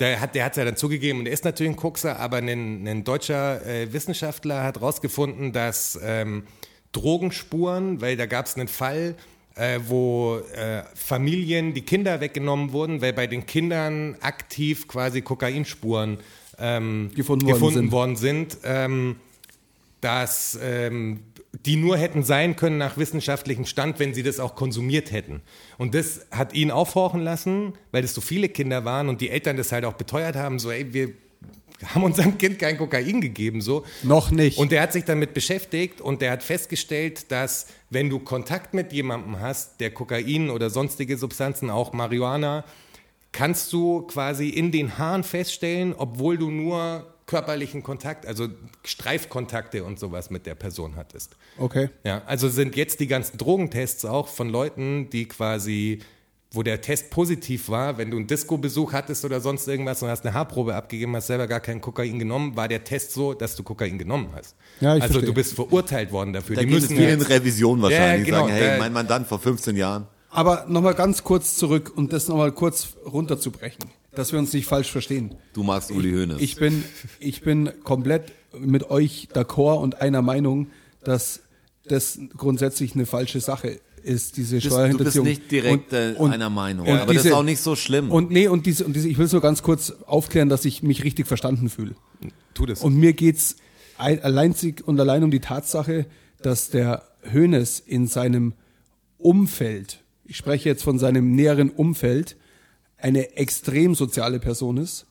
der hat der hat's ja dann zugegeben und er ist natürlich ein Kokser, aber ein, ein deutscher äh, Wissenschaftler hat rausgefunden, dass ähm, Drogenspuren, weil da gab es einen Fall, äh, wo äh, Familien die Kinder weggenommen wurden, weil bei den Kindern aktiv quasi Kokainspuren ähm, Gefunden worden gefunden sind. worden sind. Ähm, dass ähm, die nur hätten sein können nach wissenschaftlichem Stand, wenn sie das auch konsumiert hätten. Und das hat ihn aufhorchen lassen, weil das so viele Kinder waren und die Eltern das halt auch beteuert haben, so ey, wir haben unserem Kind kein Kokain gegeben, so. Noch nicht. Und der hat sich damit beschäftigt und der hat festgestellt, dass wenn du Kontakt mit jemandem hast, der Kokain oder sonstige Substanzen, auch Marihuana, kannst du quasi in den Haaren feststellen, obwohl du nur körperlichen Kontakt, also Streifkontakte und sowas mit der Person hattest. Okay. Ja, also sind jetzt die ganzen Drogentests auch von Leuten, die quasi, wo der Test positiv war, wenn du einen Disco-Besuch hattest oder sonst irgendwas und hast eine Haarprobe abgegeben, hast selber gar kein Kokain genommen, war der Test so, dass du Kokain genommen hast. Ja, ich also verstehe. du bist verurteilt worden dafür. Da die geht es müssen viel in Revision wahrscheinlich. Ja, genau, sagen, hey, mein Mandant vor 15 Jahren. Aber nochmal ganz kurz zurück und das nochmal kurz runterzubrechen, dass wir uns nicht falsch verstehen. Du magst Uli Hoeneß. Ich bin, ich bin komplett mit euch d'accord und einer Meinung, dass das grundsätzlich eine falsche Sache ist, diese bist, du bist Steuerhinterziehung. nicht direkt äh, einer Meinung, und aber das diese- ist auch nicht so schlimm. Und nee, und diese, und diese, ich will so ganz kurz aufklären, dass ich mich richtig verstanden fühle. Tu das. Und mir geht's ein- alleinzig und allein um die Tatsache, dass der Hönes in seinem Umfeld, ich spreche jetzt von seinem näheren Umfeld, eine extrem soziale Person ist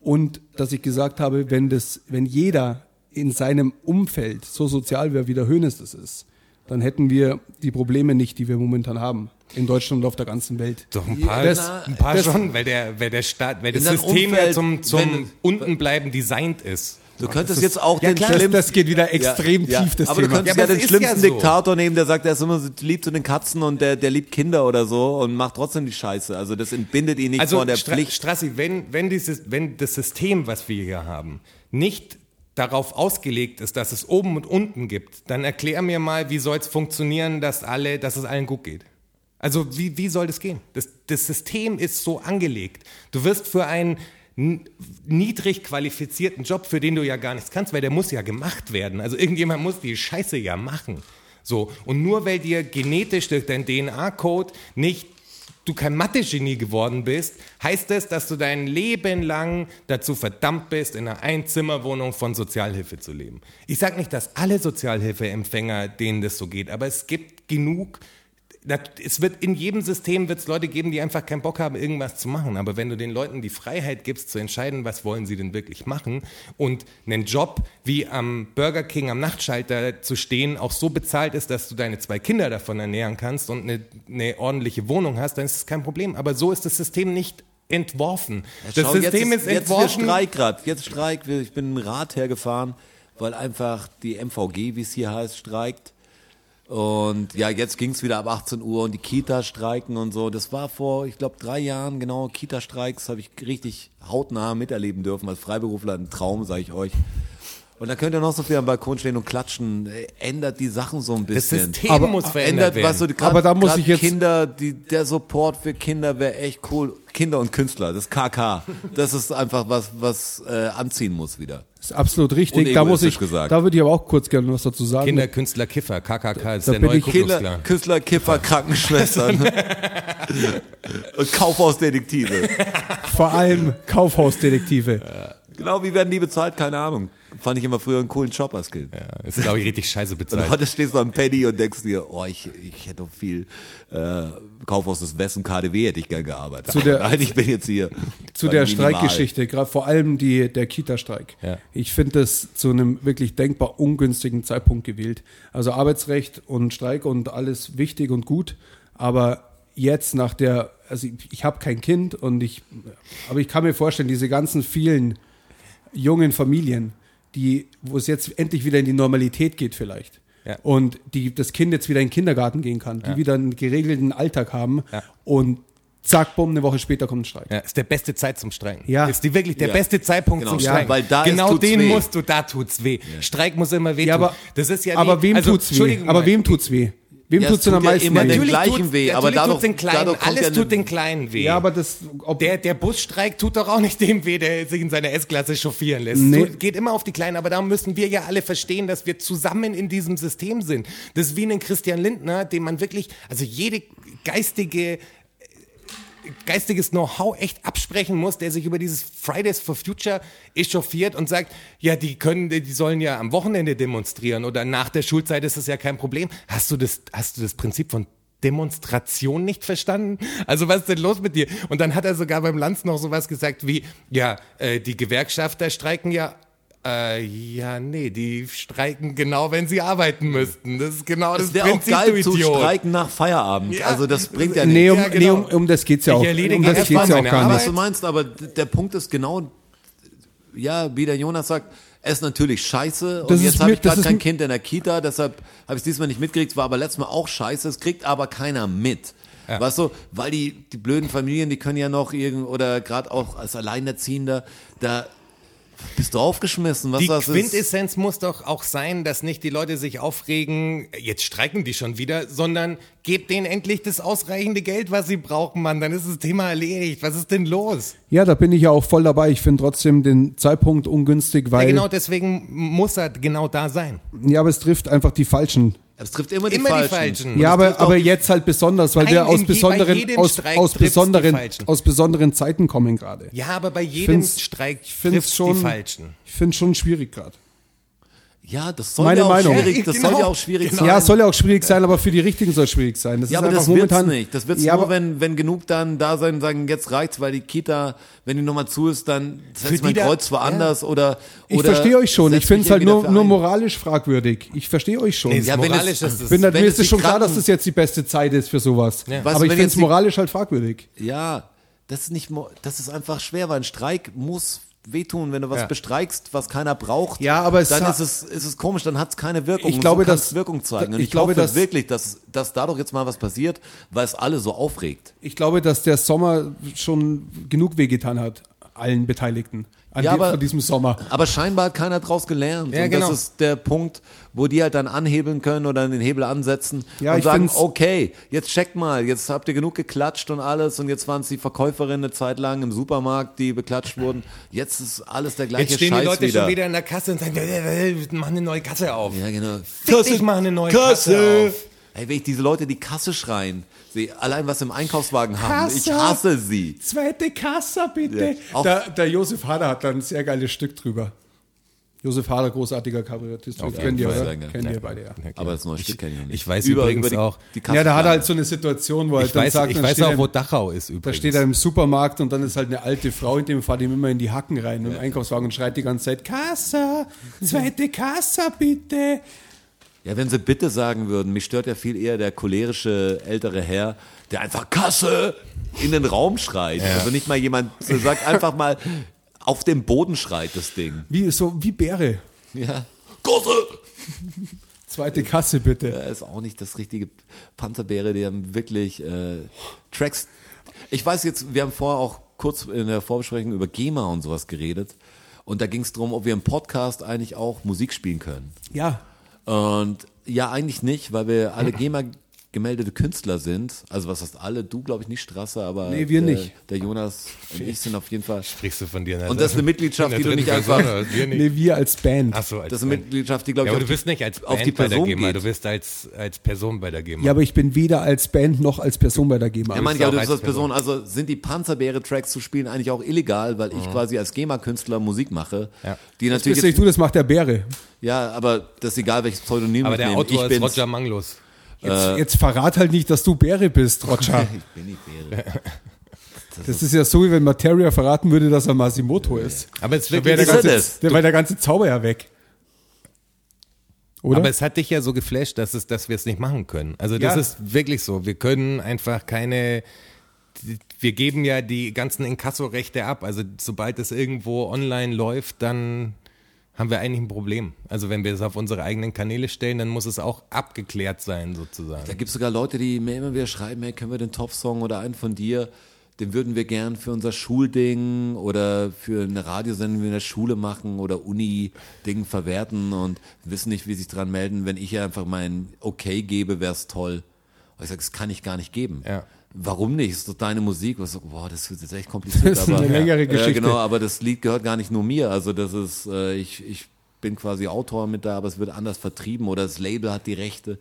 und dass ich gesagt habe, wenn das, wenn jeder in seinem Umfeld so sozial wäre, wie der Hönes das ist, dann hätten wir die Probleme nicht, die wir momentan haben. In Deutschland und auf der ganzen Welt. Doch ein paar, Das- ein paar das- schon, weil der, weil der Staat, weil das System ja Umfeld, zum, zum wenn- Untenbleiben designt ist. Du könntest jetzt auch ja, den klar, das- schlimmsten, das geht wieder extrem tief, das aber Thema. du könntest Ja, ja, aber den ja schlimmsten so. Diktator nehmen, der sagt, er ist immer so lieb zu den Katzen und der, der liebt Kinder oder so und macht trotzdem die Scheiße. Also das entbindet ihn nicht Also von der Stra Pflicht. Strassi, wenn, wenn, dieses, wenn das System, was wir hier haben, nicht darauf ausgelegt ist, dass es oben und unten gibt, dann erklär mir mal, wie soll es funktionieren, dass alle, dass es allen gut geht. Also wie, wie soll das gehen? Das, das System ist so angelegt. Du wirst für einen niedrig qualifizierten Job, für den du ja gar nichts kannst, weil der muss ja gemacht werden. Also irgendjemand muss die Scheiße ja machen. So. Und nur weil dir genetisch durch dein DNA-Code nicht du kein Mathe-Genie geworden bist, heißt es, dass du dein Leben lang dazu verdammt bist, in einer Einzimmerwohnung von Sozialhilfe zu leben. Ich sage nicht, dass alle Sozialhilfeempfänger, denen das so geht, aber es gibt genug. Es wird in jedem System wird es Leute geben, die einfach keinen Bock haben, irgendwas zu machen. Aber wenn du den Leuten die Freiheit gibst, zu entscheiden, was wollen sie denn wirklich machen und einen Job wie am Burger King am Nachtschalter zu stehen auch so bezahlt ist, dass du deine zwei Kinder davon ernähren kannst und eine, eine ordentliche Wohnung hast, dann ist es kein Problem. Aber so ist das System nicht entworfen. Das Schau, System jetzt ist, Jetzt entworfen. ist Streik grad. Jetzt Streik. Ich bin ein Rad hergefahren, weil einfach die MVG, wie es hier heißt, streikt. Und ja, jetzt ging's wieder ab 18 Uhr und die Kita streiken und so. Das war vor, ich glaube, drei Jahren genau. Kita-Streiks habe ich richtig hautnah miterleben dürfen. Als Freiberufler ein Traum, sage ich euch. Und da könnt ihr noch so viel am Balkon stehen und klatschen. Äh, Ändert die Sachen so ein Das bisschen. System Aber muss verändert Ändert, werden. was so, grad, Aber da muss ich jetzt- Kinder, die, der Support für Kinder wäre echt cool. Kinder und Künstler, das KK. Das ist einfach was, was äh, anziehen muss wieder. ist absolut richtig. Da muss ich, gesagt. da würde ich aber auch kurz gerne was dazu sagen. Kinder, Künstler, Kiffer, KKK ist Da der bin neue Kinder. Künstler, Kiffer, Krankenschwestern <laughs> und Kaufhausdetektive. Vor allem Kaufhausdetektive. Genau, wie werden die bezahlt? Keine Ahnung. Fand ich immer früher einen coolen Job als Kind. Ja, ist, glaube ich, richtig scheiße <laughs> Und bezahlt. heute stehst du am Penny und denkst dir, oh, ich, ich hätte doch viel äh, Kaufhaus des Westen KDW hätte ich gern gearbeitet. Zu der- Nein, ich bin jetzt hier. Zu der Minimal. Streikgeschichte, gerade vor allem die, der Kita-Streik. Ja. Ich finde das zu einem wirklich denkbar ungünstigen Zeitpunkt gewählt. Also Arbeitsrecht und Streik und alles wichtig und gut, aber jetzt nach der, also ich, ich habe kein Kind und ich, aber ich kann mir vorstellen, diese ganzen vielen jungen Familien, die, wo es jetzt endlich wieder in die Normalität geht vielleicht. Ja. und die, das Kind jetzt wieder in den Kindergarten gehen kann, die wieder einen geregelten Alltag haben Ja. und zack, bumm, eine Woche später kommt ein Streik. Ja, ist der beste Zeit zum Streiken. Ja. Ist die wirklich der Ja. beste Zeitpunkt Genau. zum Ja, Streiken. weil da ist- genau tut's den weh. musst du, da tut's weh. Streik muss immer weh Ja, tun. aber, das ist ja aber wem also, tut's weh? Aber wem tut's weh? Wem Ja, es tut's denn tut am ja meisten immer weh? den gleichen tut, weh, aber dadurch- den Kleinen, dadurch kommt alles ja tut den Kleinen weh. Ja, aber das, ob, Der, der Busstreik tut doch auch nicht dem weh, der sich in seiner S-Klasse chauffieren lässt. Nee. Tut- Geht immer auf die Kleinen, aber da müssen wir ja alle verstehen, dass wir zusammen in diesem System sind. Das ist wie ein Christian Lindner, dem man wirklich, also jede geistige geistiges Know-how echt absprechen muss, der sich über dieses Fridays for Future echauffiert und sagt, ja, die können, die sollen ja am Wochenende demonstrieren oder nach der Schulzeit ist das ja kein Problem. Hast du das, hast du das Prinzip von Demonstration nicht verstanden? Also was ist denn los mit dir? Und dann hat er sogar beim Lanz noch sowas gesagt wie, ja, äh, die Gewerkschafter streiken ja äh, ja, nee, die streiken genau, wenn sie arbeiten müssten. Das ist genau das, Das wäre auch Prinzip, geil du zu Idiot. streiken nach Feierabend. Ja. Also das bringt ja nee, nichts. um, Ja, genau. nee, um, um das geht's ja Ich auch. erledige Um das geht's ja auch gar was nicht. du meinst, aber der Punkt ist genau, ja, wie der Jonas sagt, es ist natürlich scheiße und Das ist jetzt habe ich gerade kein Kind in der Kita, deshalb habe ich es diesmal nicht mitgekriegt, es war aber letztes Mal auch scheiße, es kriegt aber keiner mit. Weißt du, weil die, die blöden Familien, die können ja noch irgend, oder gerade auch als Alleinerziehender, da bist du aufgeschmissen, was Die das ist. Quintessenz muss doch auch sein, dass nicht die Leute sich aufregen, jetzt streiken die schon wieder, sondern gebt denen endlich das ausreichende Geld, was sie brauchen, Mann. Dann ist das Thema erledigt. Was ist denn los? Ja, da bin ich ja auch voll dabei. Ich finde trotzdem den Zeitpunkt ungünstig, Ja, weil, genau deswegen muss er genau da sein. ja, aber es trifft einfach die Falschen. Es trifft immer die Immer die Falschen. Falschen. Ja, es aber, aber jetzt halt besonders, weil wir aus besonderen, aus, aus, besonderen, Falschen. aus besonderen Zeiten kommen gerade. Ja, aber bei jedem find's- Streik Ich finde trifft es die schon, Falschen. ich finde schon schwierig gerade. Ja, das soll Meine ja auch Meinung. schwierig, das Genau. soll ja auch schwierig Genau. sein. Ja, es soll ja auch schwierig sein, aber für die Richtigen soll es schwierig sein. Das Ja, ist aber das wird's nicht. Das wird's ja, nur, aber, wenn, wenn genug dann da sein und sagen, jetzt reicht's, weil die Kita, wenn die nochmal zu ist, dann setzt da- Kreuz woanders oder, ich oder verstehe euch schon. Ich finde es halt nur, nur moralisch fragwürdig. Ich verstehe euch schon. Nee, Ja, wenn moralisch es- ist es. bin, wenn mir es ist es schon klar, dass das jetzt die beste Zeit ist für sowas. Weißt Aber du, ich wenn finde es moralisch halt fragwürdig. Ja, das ist nicht, das ist einfach schwer, weil ein Streik muss wehtun, wenn du was Ja. bestreikst, was keiner braucht. Ja, aber es dann ist es, ist es komisch, dann hat es keine Wirkung. Ich glaube, so dass- Wirkung zeigen. Und ich ich, glaube, hoffe dass- wirklich, dass, dass dadurch jetzt mal was passiert, weil es alle so aufregt. Ich glaube, dass der Sommer schon genug wehgetan hat, allen Beteiligten. An Ja, aber- von diesem Sommer. Aber scheinbar hat keiner draus gelernt. Ja, und genau. das ist der Punkt, wo die halt dann anhebeln können oder den Hebel ansetzen Ja, und sagen, okay, jetzt checkt mal, jetzt habt ihr genug geklatscht und alles und jetzt waren es die Verkäuferinnen eine Zeit lang im Supermarkt, die beklatscht wurden. Jetzt ist alles der gleiche Jetzt stehen Scheiß die Leute wieder. schon wieder in der Kasse und sagen, äh, äh, mach eine neue Kasse auf. Ja, genau. Fick dich, mach eine neue Kasse auf. Ey, wenn ich diese Leute die Kasse schreien, sehe, allein was im Einkaufswagen haben, ich Kasse. hasse sie. Zweite Kasse, bitte. Ja, Der, der Josef Hader hat da ein sehr geiles Stück drüber. Josef Hader, großartiger Kabarettist. Auf Kennt ihr, oder? ja. Kennt ihr beide, ja. Aber das neue Stück kenne ich nicht. ich weiß übrigens die, auch- Die Ja, der hat schlagen. halt so eine Situation, wo er Ich dann weiß, sagt, ich dann weiß auch, er wo Dachau ist übrigens. Da steht er im Supermarkt und dann ist halt eine alte Frau, in dem Fall ihm immer in die Hacken rein im Einkaufswagen und schreit die ganze Zeit, Kassa, zweite Kassa bitte. Ja, wenn sie bitte sagen würden, mich stört ja viel eher der cholerische ältere Herr, der einfach Kasse in den Raum schreit. Also nicht mal jemand sagt, einfach mal auf dem Boden schreit das Ding. Wie, so, wie Bäre. Ja. Kasse! Zweite Kasse bitte. Er ist auch nicht das richtige Panzerbäre, die haben wirklich äh, Tracks. Ich weiß jetzt, wir haben vorher auch kurz in der Vorbesprechung über GEMA und sowas geredet. Und da ging es darum, ob wir im Podcast eigentlich auch Musik spielen können. Ja. Und ja, eigentlich nicht, weil wir alle <clears throat> GEMA gemeldete Künstler sind. Also was heißt alle? Du, glaube ich, nicht Strasse, aber Nee, wir der, nicht. der Jonas und ich sind auf jeden Fall. Sprichst du von dir? Und das ist eine Mitgliedschaft, die du nicht einfach. Wir nicht. Nee, wir als Band. Ach so, als Das ist eine Band. Mitgliedschaft, die, glaube Ja, ich, aber auf du bist nicht als auf Band die bei der Person GEMA, geht. du bist als, als Person bei der GEMA. Ja, aber ich bin weder als Band noch als Person bei der GEMA. Ja, meine ich, aber du bist als als Person, also sind die Panzerbeere-Tracks zu spielen eigentlich auch illegal, weil ich quasi als GEMA-Künstler Musik mache, Ja. die das natürlich bist nicht jetzt, du, das macht der Bäre. ja, aber das ist egal, welches Pseudonym aber ich der nehme. Autor ich ist. Roger Manglos. Jetzt, jetzt verrat halt nicht, dass du Bäre bist, Roger. <laughs> Ich bin die Bäre. Das ist ja so, wie wenn Materia verraten würde, dass er Masimoto ist. Aber wirklich, wäre der, er ganze, das? der, wär der ganze Zauber ja weg. Oder? aber es hat dich ja so geflasht, dass, es, dass wir es nicht machen können. Also das Ja. ist wirklich so. Wir können einfach keine, wir geben ja die ganzen Inkasso-Rechte ab. Also sobald es irgendwo online läuft, dann haben wir eigentlich ein Problem. Also wenn wir es auf unsere eigenen Kanäle stellen, dann muss es auch abgeklärt sein sozusagen. Da gibt es sogar Leute, die mir immer wieder schreiben, hey, können wir den Top-Song oder einen von dir, den würden wir gern für unser Schulding oder für eine Radiosendung in der Schule machen oder Uni-Ding verwerten und wissen nicht, wie sich dran melden. Wenn ich einfach mein Okay gebe, wäre es toll. Und ich sage, das kann ich gar nicht geben. Ja. Warum nicht? Das ist doch deine Musik. Was so, boah, das wird jetzt echt kompliziert. Das ist aber, eine längere Ja, Geschichte. genau, aber das Lied gehört gar nicht nur mir. Also das ist, äh, ich, ich bin quasi Autor mit da, aber es wird anders vertrieben oder das Label hat die Rechte.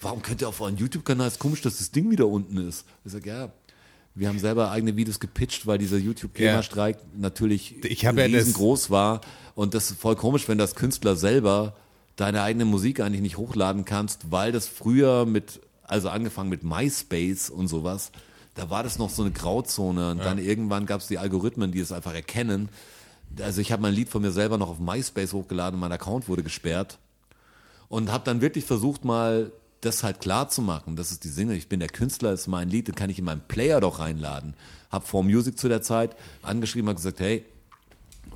Warum könnt ihr auf euren YouTube-Kanal? Ist komisch, dass das Ding wieder unten ist. Ich sage, ja, wir haben selber eigene Videos gepitcht, weil dieser YouTube-Klimastreik natürlich Ich hab ja das- riesengroß war. Und das ist voll komisch, wenn du als Künstler selber deine eigene Musik eigentlich nicht hochladen kannst, weil das früher mit, also angefangen mit MySpace und sowas, da war das noch so eine Grauzone und dann irgendwann gab es die Algorithmen, die es einfach erkennen. Also ich habe mein Lied von mir selber noch auf MySpace hochgeladen, mein Account wurde gesperrt und habe dann wirklich versucht mal das halt klar zu machen. Das ist die Single, ich bin der Künstler, ist mein Lied, den kann ich in meinen Player doch reinladen. Hab vor Music zu der Zeit angeschrieben, habe gesagt, hey,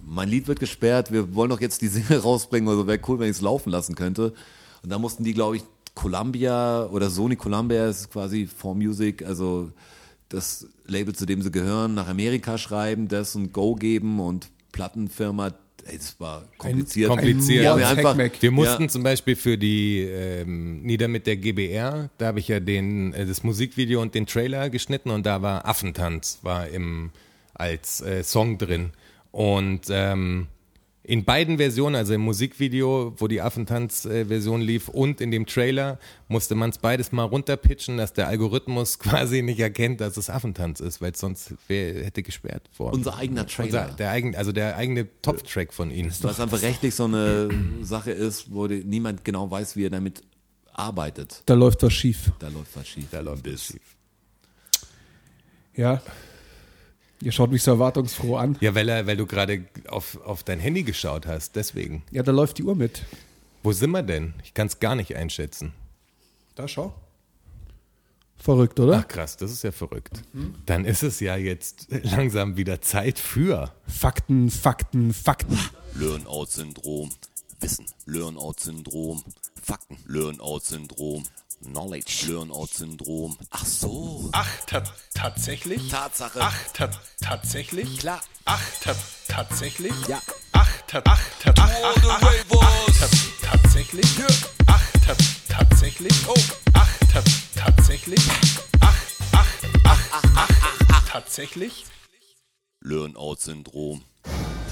mein Lied wird gesperrt, wir wollen doch jetzt die Single <laughs> rausbringen, also wäre cool, wenn ich es laufen lassen könnte. Und da mussten die, glaube ich, Columbia oder Sony Columbia ist quasi For Music, also das Label, zu dem sie gehören, nach Amerika schreiben, das und Go geben und Plattenfirma, das war kompliziert. kompliziert. Ja, Ein wir einfach. Wir mussten ja, zum Beispiel für die ähm, Nieder mit der GBR, da habe ich ja den, äh, das Musikvideo und den Trailer geschnitten und da war Affentanz war im, als äh, Song drin. Und ähm, in beiden Versionen, also im Musikvideo, wo die Affentanz-Version lief und in dem Trailer, musste man es beides mal runterpitchen, dass der Algorithmus <laughs> quasi nicht erkennt, dass es Affentanz ist, weil sonst wer hätte gesperrt worden. Unser eigener Trailer. Unser, der eigen, also der eigene Top-Track von ihnen. was einfach <laughs> rechtlich so eine Sache ist, wo die, niemand genau weiß, wie er damit arbeitet. Da läuft was schief. Da läuft was schief. Da läuft es schief. Ja. Ihr schaut mich so erwartungsfroh an. Ja, weil, er, weil du gerade auf, auf dein Handy geschaut hast, deswegen. Ja, da läuft die Uhr mit. Wo sind wir denn? Ich kann es gar nicht einschätzen. Da schau. Verrückt, oder? Ach krass, das ist ja verrückt. Dann ist es ja jetzt langsam wieder Zeit für. Fakten, Fakten, Fakten. Learn-out-Syndrom. Wissen. Learn-out-Syndrom. Fakten. Learn-out-Syndrom. Knowledge. Learn-out-Syndrom. Ach so. Ach, ta tatsächlich? Tatsache. Ach, ta tatsächlich? Klar. Ach, ta tatsächlich? Ja. Ach, ta ach, ta ach, ach, ach, ach, ach, ta tatsächlich? Ach, ta tatsächlich? Oh, ach, ta tatsächlich? Ach, ach, ach, ach, ach, ach, tatsächlich? Learn-out-Syndrom.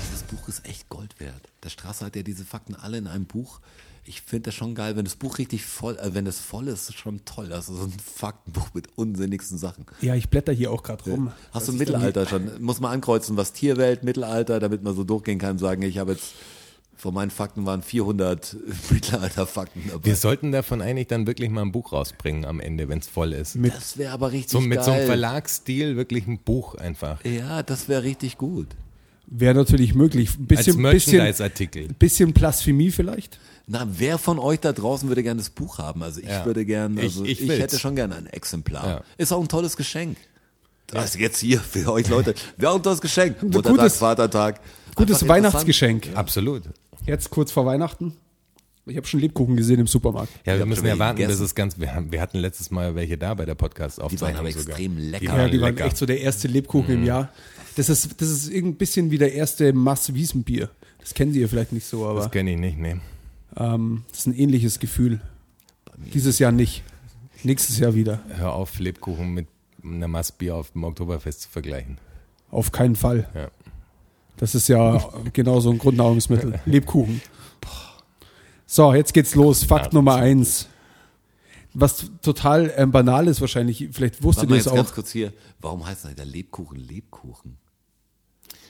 Dieses Buch ist echt Gold wert. Der Strasser hat ja diese Fakten alle in einem Buch. Ich finde das schon geil, wenn das Buch richtig voll, äh, wenn es voll ist, ist schon toll. Das ist so ein Faktenbuch mit unsinnigsten Sachen. Ja, ich blätter hier auch gerade rum. Hast du Mittelalter schon? Muss man ankreuzen, was Tierwelt, Mittelalter, damit man so durchgehen kann und sagen, ich habe jetzt, von meinen Fakten waren 400 <laughs> Mittelalter-Fakten dabei. Wir sollten davon eigentlich dann wirklich mal ein Buch rausbringen am Ende, wenn es voll ist. Mit, das wäre aber richtig So, mit geil. so einem Verlagsstil wirklich ein Buch einfach. Ja, das wäre richtig gut. Wäre natürlich möglich. Ein Als bisschen, bisschen, Merchandise-Artikel. bisschen Blasphemie vielleicht. Na, wer von euch da draußen würde gerne das Buch haben? Also ich Ja. würde gerne, also Ich- ich, ich hätte schon gerne ein Exemplar. Ja. Ist auch ein tolles Geschenk. Also jetzt hier für euch Leute. Wäre auch ein tolles Geschenk. Muttertag, gutes- Vatertag. Gutes Weihnachtsgeschenk. Absolut. Jetzt kurz vor Weihnachten. Ich habe schon Lebkuchen gesehen im Supermarkt. Ja, wir müssen ja warten, bis es ganz. Wir, haben, wir hatten letztes Mal welche da bei der Die waren Podcast-Aufzeichnung aber sogar. extrem lecker. Die Ja, waren die waren lecker. echt so der erste Lebkuchen im Jahr. Das ist, das ist ein bisschen wie der erste Mass-Wiesenbier. Das kennen Sie ja vielleicht nicht so, aber Das kenne ich nicht, nee. Ähm, das ist ein ähnliches Gefühl. Dieses Jahr nicht. Nächstes Jahr wieder. Hör auf, Lebkuchen mit einer Maß Bier auf dem Oktoberfest zu vergleichen. Auf keinen Fall. Ja. Das ist ja genau so ein Grundnahrungsmittel. <laughs> Lebkuchen. So, jetzt geht's los. Fakt Nummer eins. Was total ähm, banal ist wahrscheinlich, vielleicht wusstet ihr es jetzt ganz auch. kurz hier. Warum heißt denn der Lebkuchen Lebkuchen?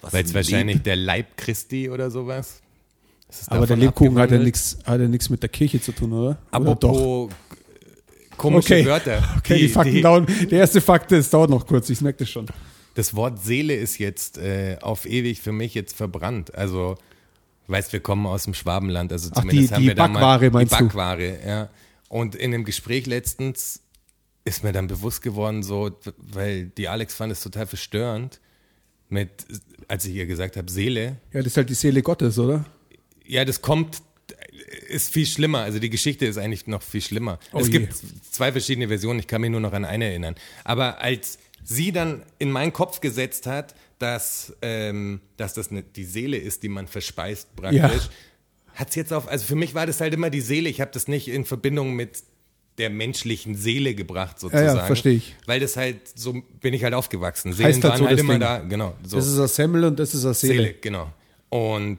Weil es ein wahrscheinlich Leb- der Leib Christi oder sowas. Ist Aber der Lebkuchen hat ja nichts hat ja nichts mit der Kirche zu tun, oder? oder Apropos komische Okay. Wörter. <laughs> Okay, die, Fakten dauern. Der erste Fakt, das dauert noch kurz, ich merke das schon. Das Wort Seele ist jetzt äh, auf ewig für mich jetzt verbrannt. Also, weißt, wir kommen aus dem Schwabenland, also Ach, zumindest die- haben die wir da Backware mal die du? Backware, ja. Und in einem Gespräch letztens ist mir dann bewusst geworden, so, weil die Alex fand es total verstörend, mit, als ich ihr gesagt habe, Seele, Ja, das ist halt die Seele Gottes, oder? Ja, das kommt, ist viel schlimmer. Also die Geschichte ist eigentlich noch viel schlimmer. Oh es je. gibt zwei verschiedene Versionen, ich kann mich nur noch an eine erinnern. Aber als sie dann in meinen Kopf gesetzt hat, dass, ähm, dass das eine, die Seele ist, die man verspeist praktisch, Ja. hat sie jetzt auf, also für mich war das halt immer die Seele. Ich habe das nicht in Verbindung mit der menschlichen Seele gebracht sozusagen. verstehe ich. Weil das halt, so bin ich halt aufgewachsen. Seelen Heißt halt waren so halt das immer Ding. da, genau. So. Das ist ein Semmel und das ist eine Seele. Seele, genau. Und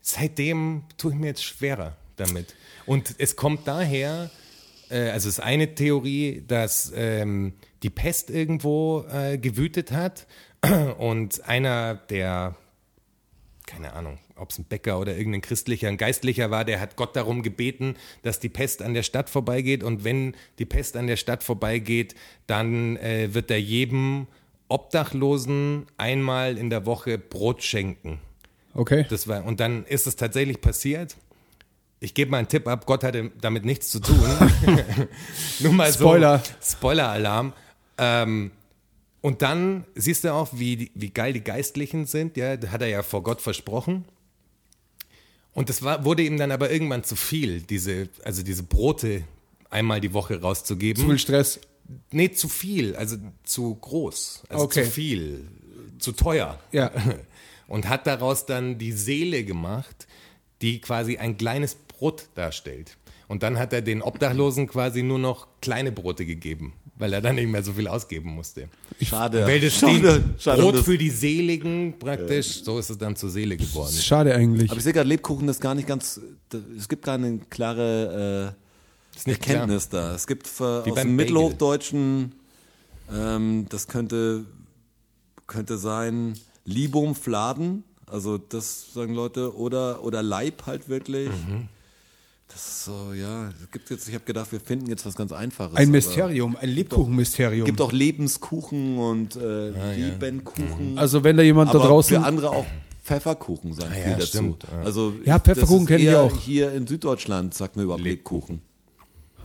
seitdem tue ich mir jetzt schwerer damit. Und es kommt daher, äh, also es ist eine Theorie, dass ähm, die Pest irgendwo äh, gewütet hat <clears throat> und einer der, keine Ahnung, ob es ein Bäcker oder irgendein christlicher, ein Geistlicher war, der hat Gott darum gebeten, dass die Pest an der Stadt vorbeigeht und wenn die Pest an der Stadt vorbeigeht, dann äh, wird er jedem Obdachlosen einmal in der Woche Brot schenken. Okay. Das war, und dann ist es tatsächlich passiert. Ich gebe mal einen Tipp ab, Gott hatte damit nichts zu tun. <laughs> Nur mal Spoiler. so. Spoiler-Alarm. Ähm, und dann siehst du auch, wie, wie geil die Geistlichen sind. Ja, das hat er ja vor Gott versprochen. Und das war, wurde ihm dann aber irgendwann zu viel, diese, also diese Brote einmal die Woche rauszugeben. Zu viel Stress. Nee, zu viel, also zu groß, also Okay. zu viel, zu teuer. Ja. <laughs> Und hat daraus dann die Seele gemacht, die quasi ein kleines Brot darstellt. Und dann hat er den Obdachlosen quasi nur noch kleine Brote gegeben, weil er dann nicht mehr so viel ausgeben musste. Schade. Weil das schade, steht schade, Brot das- für die Seligen praktisch, so ist es dann zur Seele geworden. Schade eigentlich. Aber ich sehe gerade, Lebkuchen ist gar nicht ganz, es gibt keine klare äh, Ist nicht Erkenntnis da. Es gibt für, Wie aus beim dem. Mittelhochdeutschen, ähm, das könnte, könnte sein Libum Fladen, also das sagen Leute, oder, oder Leib halt wirklich. Mhm. Das ist so, ja, es gibt jetzt, ich habe gedacht, wir finden jetzt was ganz Einfaches. Ein Mysterium, ein Lebkuchenmysterium. Es gibt auch Lebenskuchen und äh, Liebenkuchen. Also wenn da jemand da aber draußen. für andere auch Pfefferkuchen sagen Ah ja, viel dazu. stimmt, ja. Also Ja, Pfefferkuchen kennen wir auch. Hier in Süddeutschland sagt man überhaupt Lebkuchen.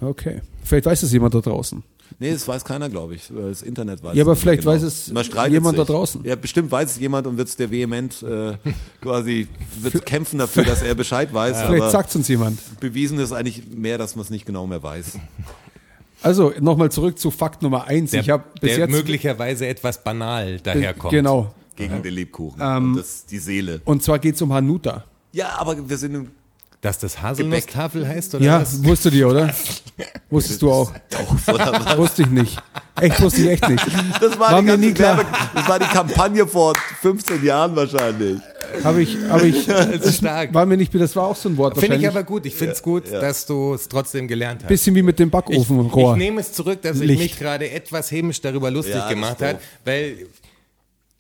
Okay. Vielleicht weiß es jemand da draußen. Nee, das weiß keiner, glaube ich. Das Internet weiß Ja, aber es vielleicht genau. weiß es jemand da sich. draußen. Ja, bestimmt weiß es jemand und wird es der vehement äh, <laughs> quasi wird kämpfen dafür, dass er Bescheid weiß. Vielleicht aber sagt es uns jemand. bewiesen ist eigentlich mehr, dass man es nicht genau mehr weiß. Also nochmal zurück zu Fakt Nummer eins. Der, ich habe bis der jetzt möglicherweise etwas banal daherkommt. Genau. Gegen den Lebkuchen. Ähm, und das ist die Seele. Und zwar geht es um Hanuta. Ja, aber wir sind im Dass das Haselnusstafel heißt oder Ja, was? wusstest du oder? <laughs> Wusstest du auch? Wusste ich nicht. Echt, wusste ich echt nicht. Das war, War die mir nie klar. Werbe- Das war die Kampagne vor 15 Jahren wahrscheinlich. Habe ich, habe ich, <laughs> ist stark. war mir nicht, das war auch so ein Wort Finde ich aber gut. Ich finde es gut, dass du es trotzdem gelernt hast. Bisschen wie mit dem Ich, Backofenrohr. ich nehme es zurück, dass ich Licht. mich gerade etwas hämisch darüber lustig Ja, das gemacht habe, weil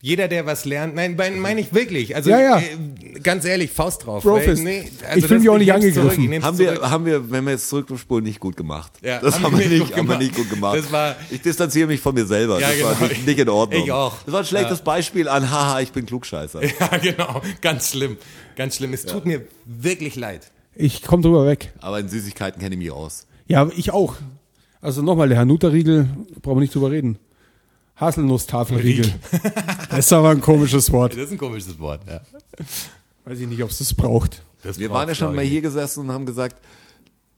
jeder, der was lernt, nein, mein- meine ich wirklich. Also Ja, ja. Äh, ganz ehrlich, Faust drauf. Weil, Ich also fühl das- mich auch nicht angegriffen. Zurück, ich Haben zurück. wir, haben wir, wenn wir jetzt zurückspulen, nicht gut gemacht. Ja, das haben haben wir nicht, gut haben wir gemacht. nicht gut gemacht. Das war- ich distanziere mich von mir selber. Ja, das war genau. nicht, nicht in Ordnung. Ich auch. Das war ein schlechtes Beispiel an, haha, ich bin Klugscheißer. <laughs> Ja, genau. Ganz schlimm. Ganz schlimm. Es tut mir wirklich leid. Ich komme drüber weg. Aber in Süßigkeiten kenne ich mich aus. Ja, ich auch. Also nochmal, der Hanuta-Riegel, brauchen wir nicht drüber reden. Haselnusstafelriegel. <laughs> Das ist aber ein komisches Wort. Das ist ein komisches Wort, ja. Weiß ich nicht, ob es das braucht. Das Wir waren ja schon mal hier gesessen und haben gesagt,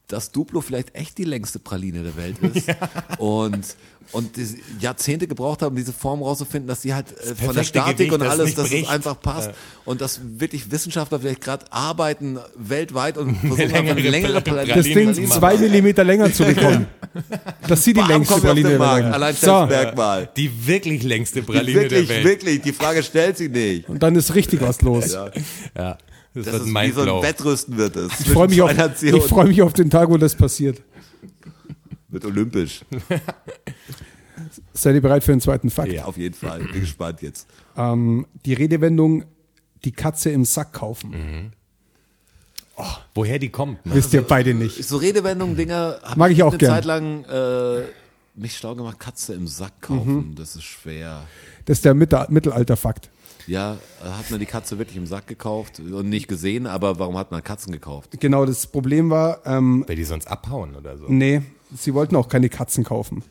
dass Duplo vielleicht echt die längste Praline der Welt ist. <laughs> Und, und die Jahrzehnte gebraucht haben, diese Form rauszufinden, dass die halt äh, von der Statik Gewicht, und das alles, dass es bricht. einfach passt. Und dass wirklich Wissenschaftler vielleicht gerade arbeiten weltweit und <laughs> versuchen längere längere Praline Das Ding Pralinen zu zwei Millimeter länger <laughs> zu bekommen. Das sieht die Bam, längste Praline der. Welt. So, Alleinstellungsmerkmal. Die wirklich längste Die Praline Wirklich, der Welt. wirklich, die Frage stellt sie nicht. und dann ist richtig was los. Ja. Das, Das wird ist wie so ein. Wettrüsten wird es. Ich freue mich, auf- ich freu mich auf den Tag, wo das passiert. Wird olympisch. Seid ihr bereit für den zweiten Fakt? Ja, auf jeden Fall. Bin gespannt jetzt. Ähm, die Redewendung, die Katze im Sack kaufen. Mhm. Woher die kommt. Ne? Wisst ihr beide nicht. So Redewendungen, Dinger, habe Mag ich auch eine gern. Zeit lang äh, mich schlau gemacht, Katze im Sack kaufen. Das ist schwer. Das ist der Mitte Mittelalter-Fakt. Ja, hat man die Katze wirklich im Sack gekauft und nicht gesehen, aber warum hat man Katzen gekauft? Genau, das Problem war, ähm, Weil die sonst abhauen oder so. nee, sie wollten auch keine Katzen kaufen.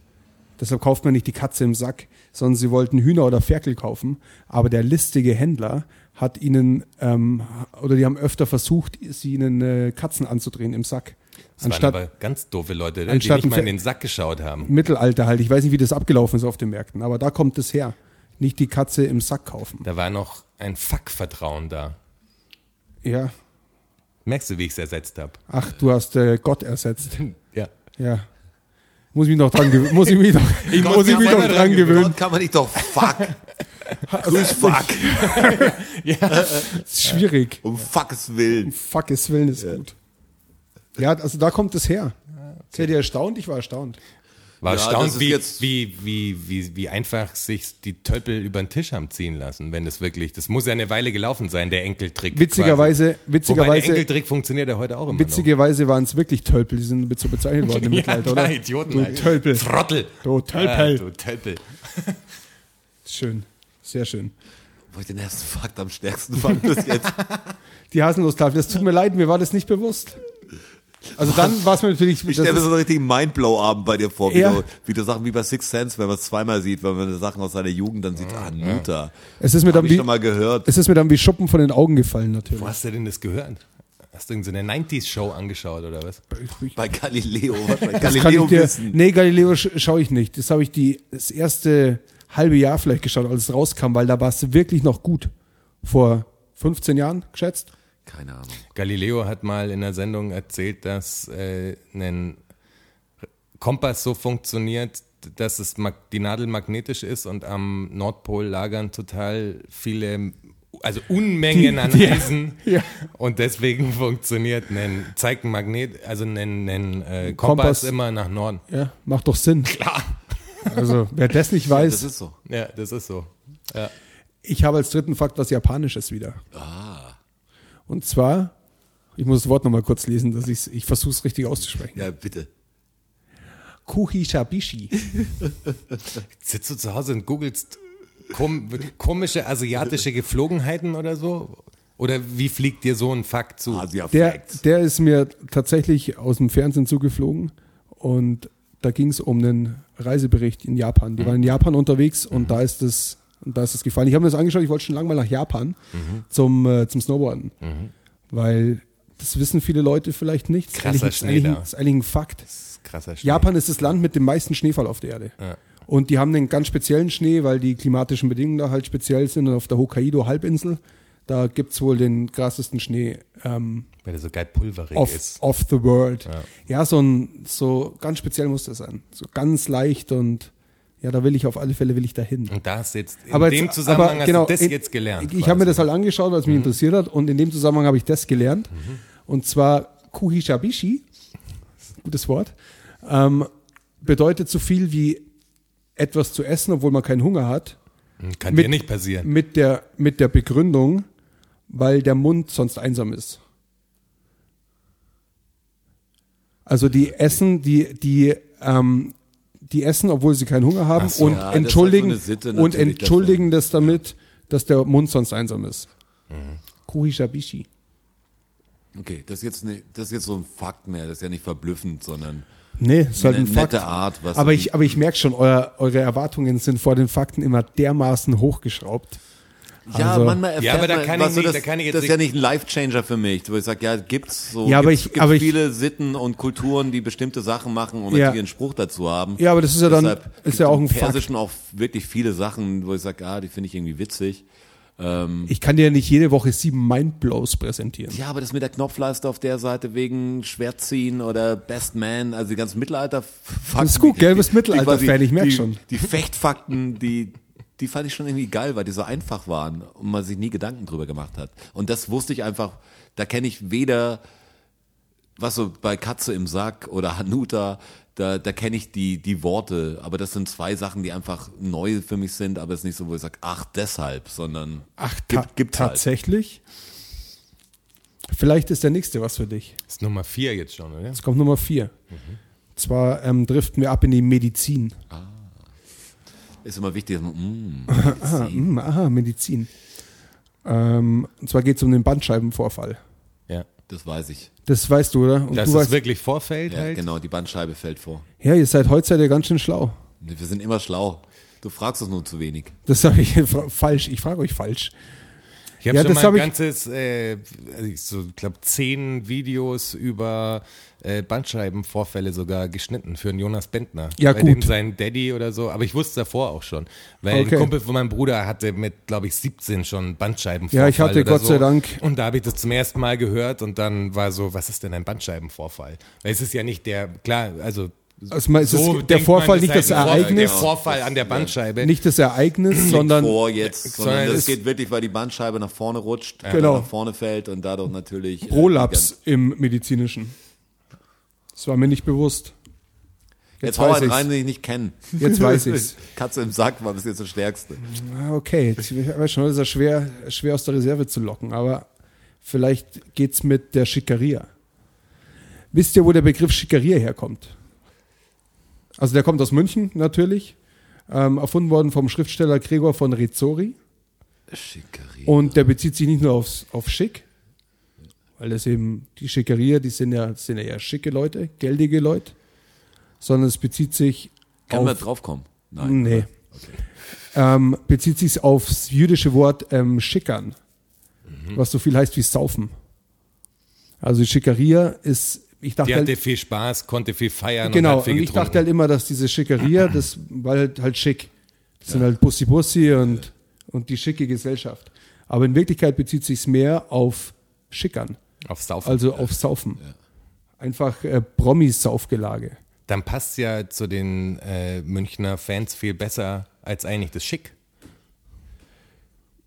Deshalb kauft man nicht die Katze im Sack, sondern sie wollten Hühner oder Ferkel kaufen. Aber der listige Händler hat ihnen, ähm, oder die haben öfter versucht, sie ihnen äh, Katzen anzudrehen im Sack. Das waren Anstatt aber ganz doofe Leute, die nicht mal in den Sack geschaut haben. Mittelalter halt. Ich weiß nicht, wie das abgelaufen ist auf den Märkten, aber da kommt es her. Nicht die Katze im Sack kaufen. Da war noch ein Fuck-Vertrauen da. Ja. Merkst du, wie ich es ersetzt habe? Ach, du hast äh, Gott ersetzt. Ja. Ja. Muss ich mich noch dran gewöhnen. Muss ich mich noch, <laughs> ich muss ich mich noch dran gewöhnen. Gott kann man nicht doch fuck. <laughs> Grüß fuck. <laughs> ist schwierig. Um fuckes Willen. Fuck es Willen ist gut. Ja, also da kommt es her. Seid ihr erstaunt? Ich war erstaunt. War Ja, erstaunt, wie, jetzt- wie, wie, wie, wie einfach sich die Töppel über den Tisch haben ziehen lassen, wenn das wirklich, das muss ja eine Weile gelaufen sein, der Enkeltrick. Witzigerweise, quasi. Wobei der witzigerweise, Enkeltrick funktioniert ja heute auch immer witzigerweise waren es wirklich Tölpel, die sind so bezeichnet worden im <laughs> noch. Mittelalter, ja, oder? klar, Idioten. Du halt. Tölpel. Trottel. Du Tölpel. Ja, du Tölpel. <laughs> Schön. Sehr schön. Wo ich den ersten Fakt am stärksten fand bis jetzt. <laughs> Die Haselnusstafel, das tut mir leid, mir war das nicht bewusst. Also dann war es mir natürlich. Ich das stelle mir ist- so einen richtigen Mindblow-Abend bei dir vor, wie, Ja. du, wie du Sachen wie bei Six Sense, wenn man es zweimal sieht, wenn man Sachen aus seiner Jugend dann sieht, ah, Nuta. es ist mir Hab dann ich wie, schon mal gehört. es ist mir dann wie Schuppen von den Augen gefallen, natürlich. Wo hast du denn das gehört? Hast du irgendeine 90s-Show angeschaut oder was? Bei Galileo. Das kann Galileo dir, nee, Galileo sch schaue ich nicht. Das habe ich die, das erste halbe Jahr vielleicht geschaut, als es rauskam, weil da war es wirklich noch gut. Vor 15 Jahren geschätzt. Keine Ahnung. Galileo hat mal in der Sendung erzählt, dass äh, ein Kompass so funktioniert, dass es die Nadel magnetisch ist und am Nordpol lagern total viele, also Unmengen an <laughs> Die- Eisen. ja. Und deswegen funktioniert ein, zeigt ein Magnet, also ein, ein äh, Kompass, Kompass. immer nach Norden. Ja, macht doch Sinn. Klar. Also, wer das nicht weiß, Das ist so. Ja, das ist so. Ja. ich habe als dritten Fakt was Japanisches wieder. Und zwar, ich muss das Wort nochmal kurz lesen, dass ich's, ich versuche es richtig auszusprechen. Ja, bitte. Kuhishabishi. <laughs> Sitzt du zu Hause und googelst kom komische asiatische Geflogenheiten oder so? Oder wie fliegt dir so ein Fakt zu? Asia Der, der ist mir tatsächlich aus dem Fernsehen zugeflogen und da ging es um einen Reisebericht in Japan. Die waren in Japan unterwegs und da ist das, und da ist das gefallen. Ich habe mir das angeschaut, ich wollte schon lange mal nach Japan zum, äh, zum Snowboarden. Weil das wissen viele Leute vielleicht nicht. Das ist Krasser eigentlich, Schnee eigentlich, ein- da. ist eigentlich ein Fakt. Das ist krasser Schnee. Japan ist das Land mit dem meisten Schneefall auf der Erde. Ja. Und die haben einen ganz speziellen Schnee, weil die klimatischen Bedingungen da halt speziell sind. Und auf der Hokkaido-Halbinsel, da gibt's wohl den krassesten Schnee ähm, Weil der so geil pulverig of, ist. of the world. Ja. Ja, so ein, so ganz speziell muss das sein. So ganz leicht und ja, da will ich auf alle Fälle will ich dahin. Und da jetzt in Aber dem jetzt- Zusammenhang aber hast genau, du das in- jetzt gelernt. Ich, ich habe mir das halt angeschaut, weil es mich interessiert hat und in dem Zusammenhang habe ich das gelernt. Und zwar Kuhishabishi, gutes Wort, ähm, bedeutet so viel wie etwas zu essen, obwohl man keinen Hunger hat, Kann mit- dir nicht passieren. mit der, mit der Begründung, weil der Mund sonst einsam ist. Also die essen, die, die, ähm, die essen, obwohl sie keinen Hunger haben so. und Ja, das halt so entschuldigen, eine Sitte und entschuldigen das damit, dass der Mund sonst einsam ist. Mhm. Kuhishabishi. Okay, das ist, jetzt ne, das ist jetzt so ein Fakt mehr. Das ist ja nicht verblüffend, sondern Nee, ist halt eine ein Fakt. nette Art. Was Aber ich, aber ich merke schon, euer, eure Erwartungen sind vor den Fakten immer dermaßen hochgeschraubt. Ja, also- manchmal erfährt Ja, aber da man, kann was ich so nicht- das, da kann ich jetzt das ist ja nicht- ein Life-Changer für mich, wo ich sage, ja, gibt's so, Ja, aber gibt's, ich- gibt's aber ich- viele Sitten und Kulturen, die bestimmte Sachen machen und Ja. natürlich einen Spruch dazu haben. Ja, aber das ist ja dann- ist ja auch im ein Fakt. Persischen auch wirklich viele Sachen, wo ich sage, ah, die finde ich irgendwie witzig. Ich kann dir nicht jede Woche sieben Mindblows präsentieren. Ja, aber das mit der Knopfleiste auf der Seite wegen Schwertziehen oder Best Man, also die ganzen Mittelalter-Fakten. Das ist gut, die- Mittelalter-Fan, ich merk die- schon. Die Fechtfakten, die, die fand ich schon irgendwie geil, weil die so einfach waren und man sich nie Gedanken drüber gemacht hat. Und das wusste ich einfach, da kenne ich weder, was so bei Katze im Sack oder Hanuta, da, da kenne ich die, die Worte, aber das sind zwei Sachen, die einfach neu für mich sind, aber es ist nicht so, wo ich sage, ach, deshalb, sondern Ach, ta gibt, gibt's halt. tatsächlich? Vielleicht ist der nächste was für dich. Das ist Nummer vier jetzt schon, oder? Jetzt kommt Nummer vier. Zwar ähm, driften wir ab in die Medizin. Ist immer wichtig, dass man, mm, Ah, <laughs> mm, aha, Medizin. Ähm, und zwar geht es um den Bandscheibenvorfall. Ja. das weiß ich. Das weißt du, oder? Und Dass du es weißt, wirklich vorfällt Ja, halt. genau, die Bandscheibe fällt vor. ja, ihr seid heute seid ihr ganz schön schlau. Wir sind immer schlau. Du fragst uns nur zu wenig. Das habe ich <laughs> falsch. Ich frage euch falsch. Ich habe Ja, schon das mal hab ein ich- ganzes, äh, also ich so, glaube zehn Videos über äh, Bandscheibenvorfälle sogar geschnitten für einen Jonas Bentner. Ja, Bei gut. dem sein Daddy oder so, aber ich wusste davor auch schon. Weil Okay. ein Kumpel von meinem Bruder hatte mit, glaube ich, 17 schon Bandscheibenvorfall. Ja, ich hatte Gott so. sei Dank- Und da habe ich das zum ersten Mal gehört und dann war so, was ist denn ein Bandscheibenvorfall? Weil es ist ja nicht der, klar, also Also man- es ist der Vorfall, man, nicht das halt Ereignis. Der Vorfall an der Bandscheibe. Nicht das Ereignis, sondern vor jetzt, sondern sondern das es- geht wirklich, weil die Bandscheibe nach vorne rutscht, Genau. nach vorne fällt und dadurch natürlich. äh, Prolaps im Medizinischen. Das war mir nicht bewusst. Jetzt Jetzt hau ich's. rein, den ich nicht kenne. Jetzt weiß ich's. <laughs> Katze im Sack war bis jetzt das Stärkste. Ah, Okay, jetzt, ich weiß schon, das ist ja schwer, schwer aus der Reserve zu locken, aber vielleicht geht's mit der Schickeria. Wisst ihr, wo der Begriff Schickeria herkommt? Also der kommt aus München natürlich, ähm, erfunden worden vom Schriftsteller Gregor von Rezzori Schickeria. und der bezieht sich nicht nur aufs, auf Schick, weil das eben die Schickeria, die sind ja, sind ja eher schicke Leute, geldige Leute, sondern es bezieht sich Kann man auf, drauf kommen? Nein. Nee. Ähm, bezieht sich aufs jüdische Wort ähm, schickern, was so viel heißt wie saufen. Also die Schickeria ist, ich dachte Die halt, hatte viel Spaß, konnte viel feiern genau, und und ich getrunken. dachte halt immer, dass diese Schickeria, das war halt, halt schick. Das sind halt Bussi Bussi und, und die schicke Gesellschaft. Aber in Wirklichkeit bezieht sich mehr auf Schickern, auf Saufen. also auf Saufen. Einfach äh, Promis-Saufgelage. Dann passt ja zu den äh, Münchner Fans viel besser als eigentlich das Schick.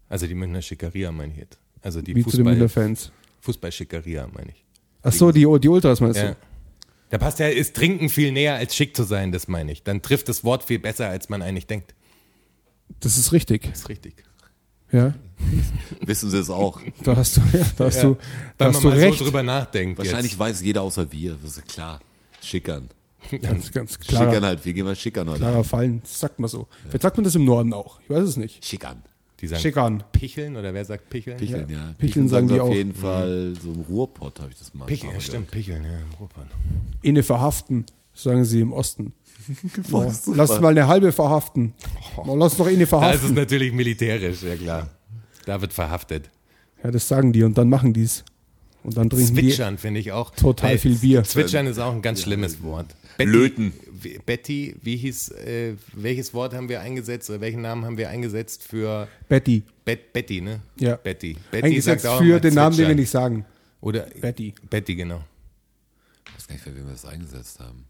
Also die Münchner Schickeria meine ich jetzt. Also die Wie zu den Münchner Fußball, Fans. Fußballschickeria meine ich. Ach so, die, die Ultras meinst Ja. du? Da passt ja, ist Trinken viel näher als schick zu sein, das meine ich. Dann trifft das Wort viel besser, als man eigentlich denkt. Das ist richtig. Das ist richtig. Ja, <laughs> Wissen sie es auch. da hast du, ja, da hast du, da Wenn hast man du mal recht. so drüber nachdenkt. Wahrscheinlich weiß jeder außer wir. Das ist ja klar. Schickern. Ganz, ganz <laughs> Schickern klarer, halt. Wir gehen mal schickern heute. klarer Fallen. Das sagt man so. Vielleicht sagt man das im Norden auch. Ich weiß es nicht. Schickern. Die sagen Schickern. Picheln oder wer sagt Picheln? Picheln, ja. Picheln sagen sie die auf auch. jeden Fall. So im Ruhrpott habe ich das mal. Picheln, ja, gehört. stimmt, Picheln, ja, im Ruhrpott. Inne verhaften, sagen sie im Osten. <laughs> Ja, ist super. lass mal eine halbe verhaften. Mal Lass doch eine Da ist es verhaften. natürlich militärisch, ja klar. Da wird verhaftet. Ja, das sagen die und dann machen die's. Und dann trinken die. Zwitschern finde ich auch. Total Weil viel Bier. Zwitschern ist auch ein ganz schlimmes Wort. Betty, Löten. Betty, wie hieß, äh, welches Wort haben wir eingesetzt oder welchen Namen haben wir eingesetzt für Betty. Bet, Betty, ne? Ja. Betty. Betty Eingesetzt sagt auch für den Namen, den wir nicht sagen. Oder Betty. Betty, genau. Ich weiß gar nicht, für wen wir das eingesetzt haben.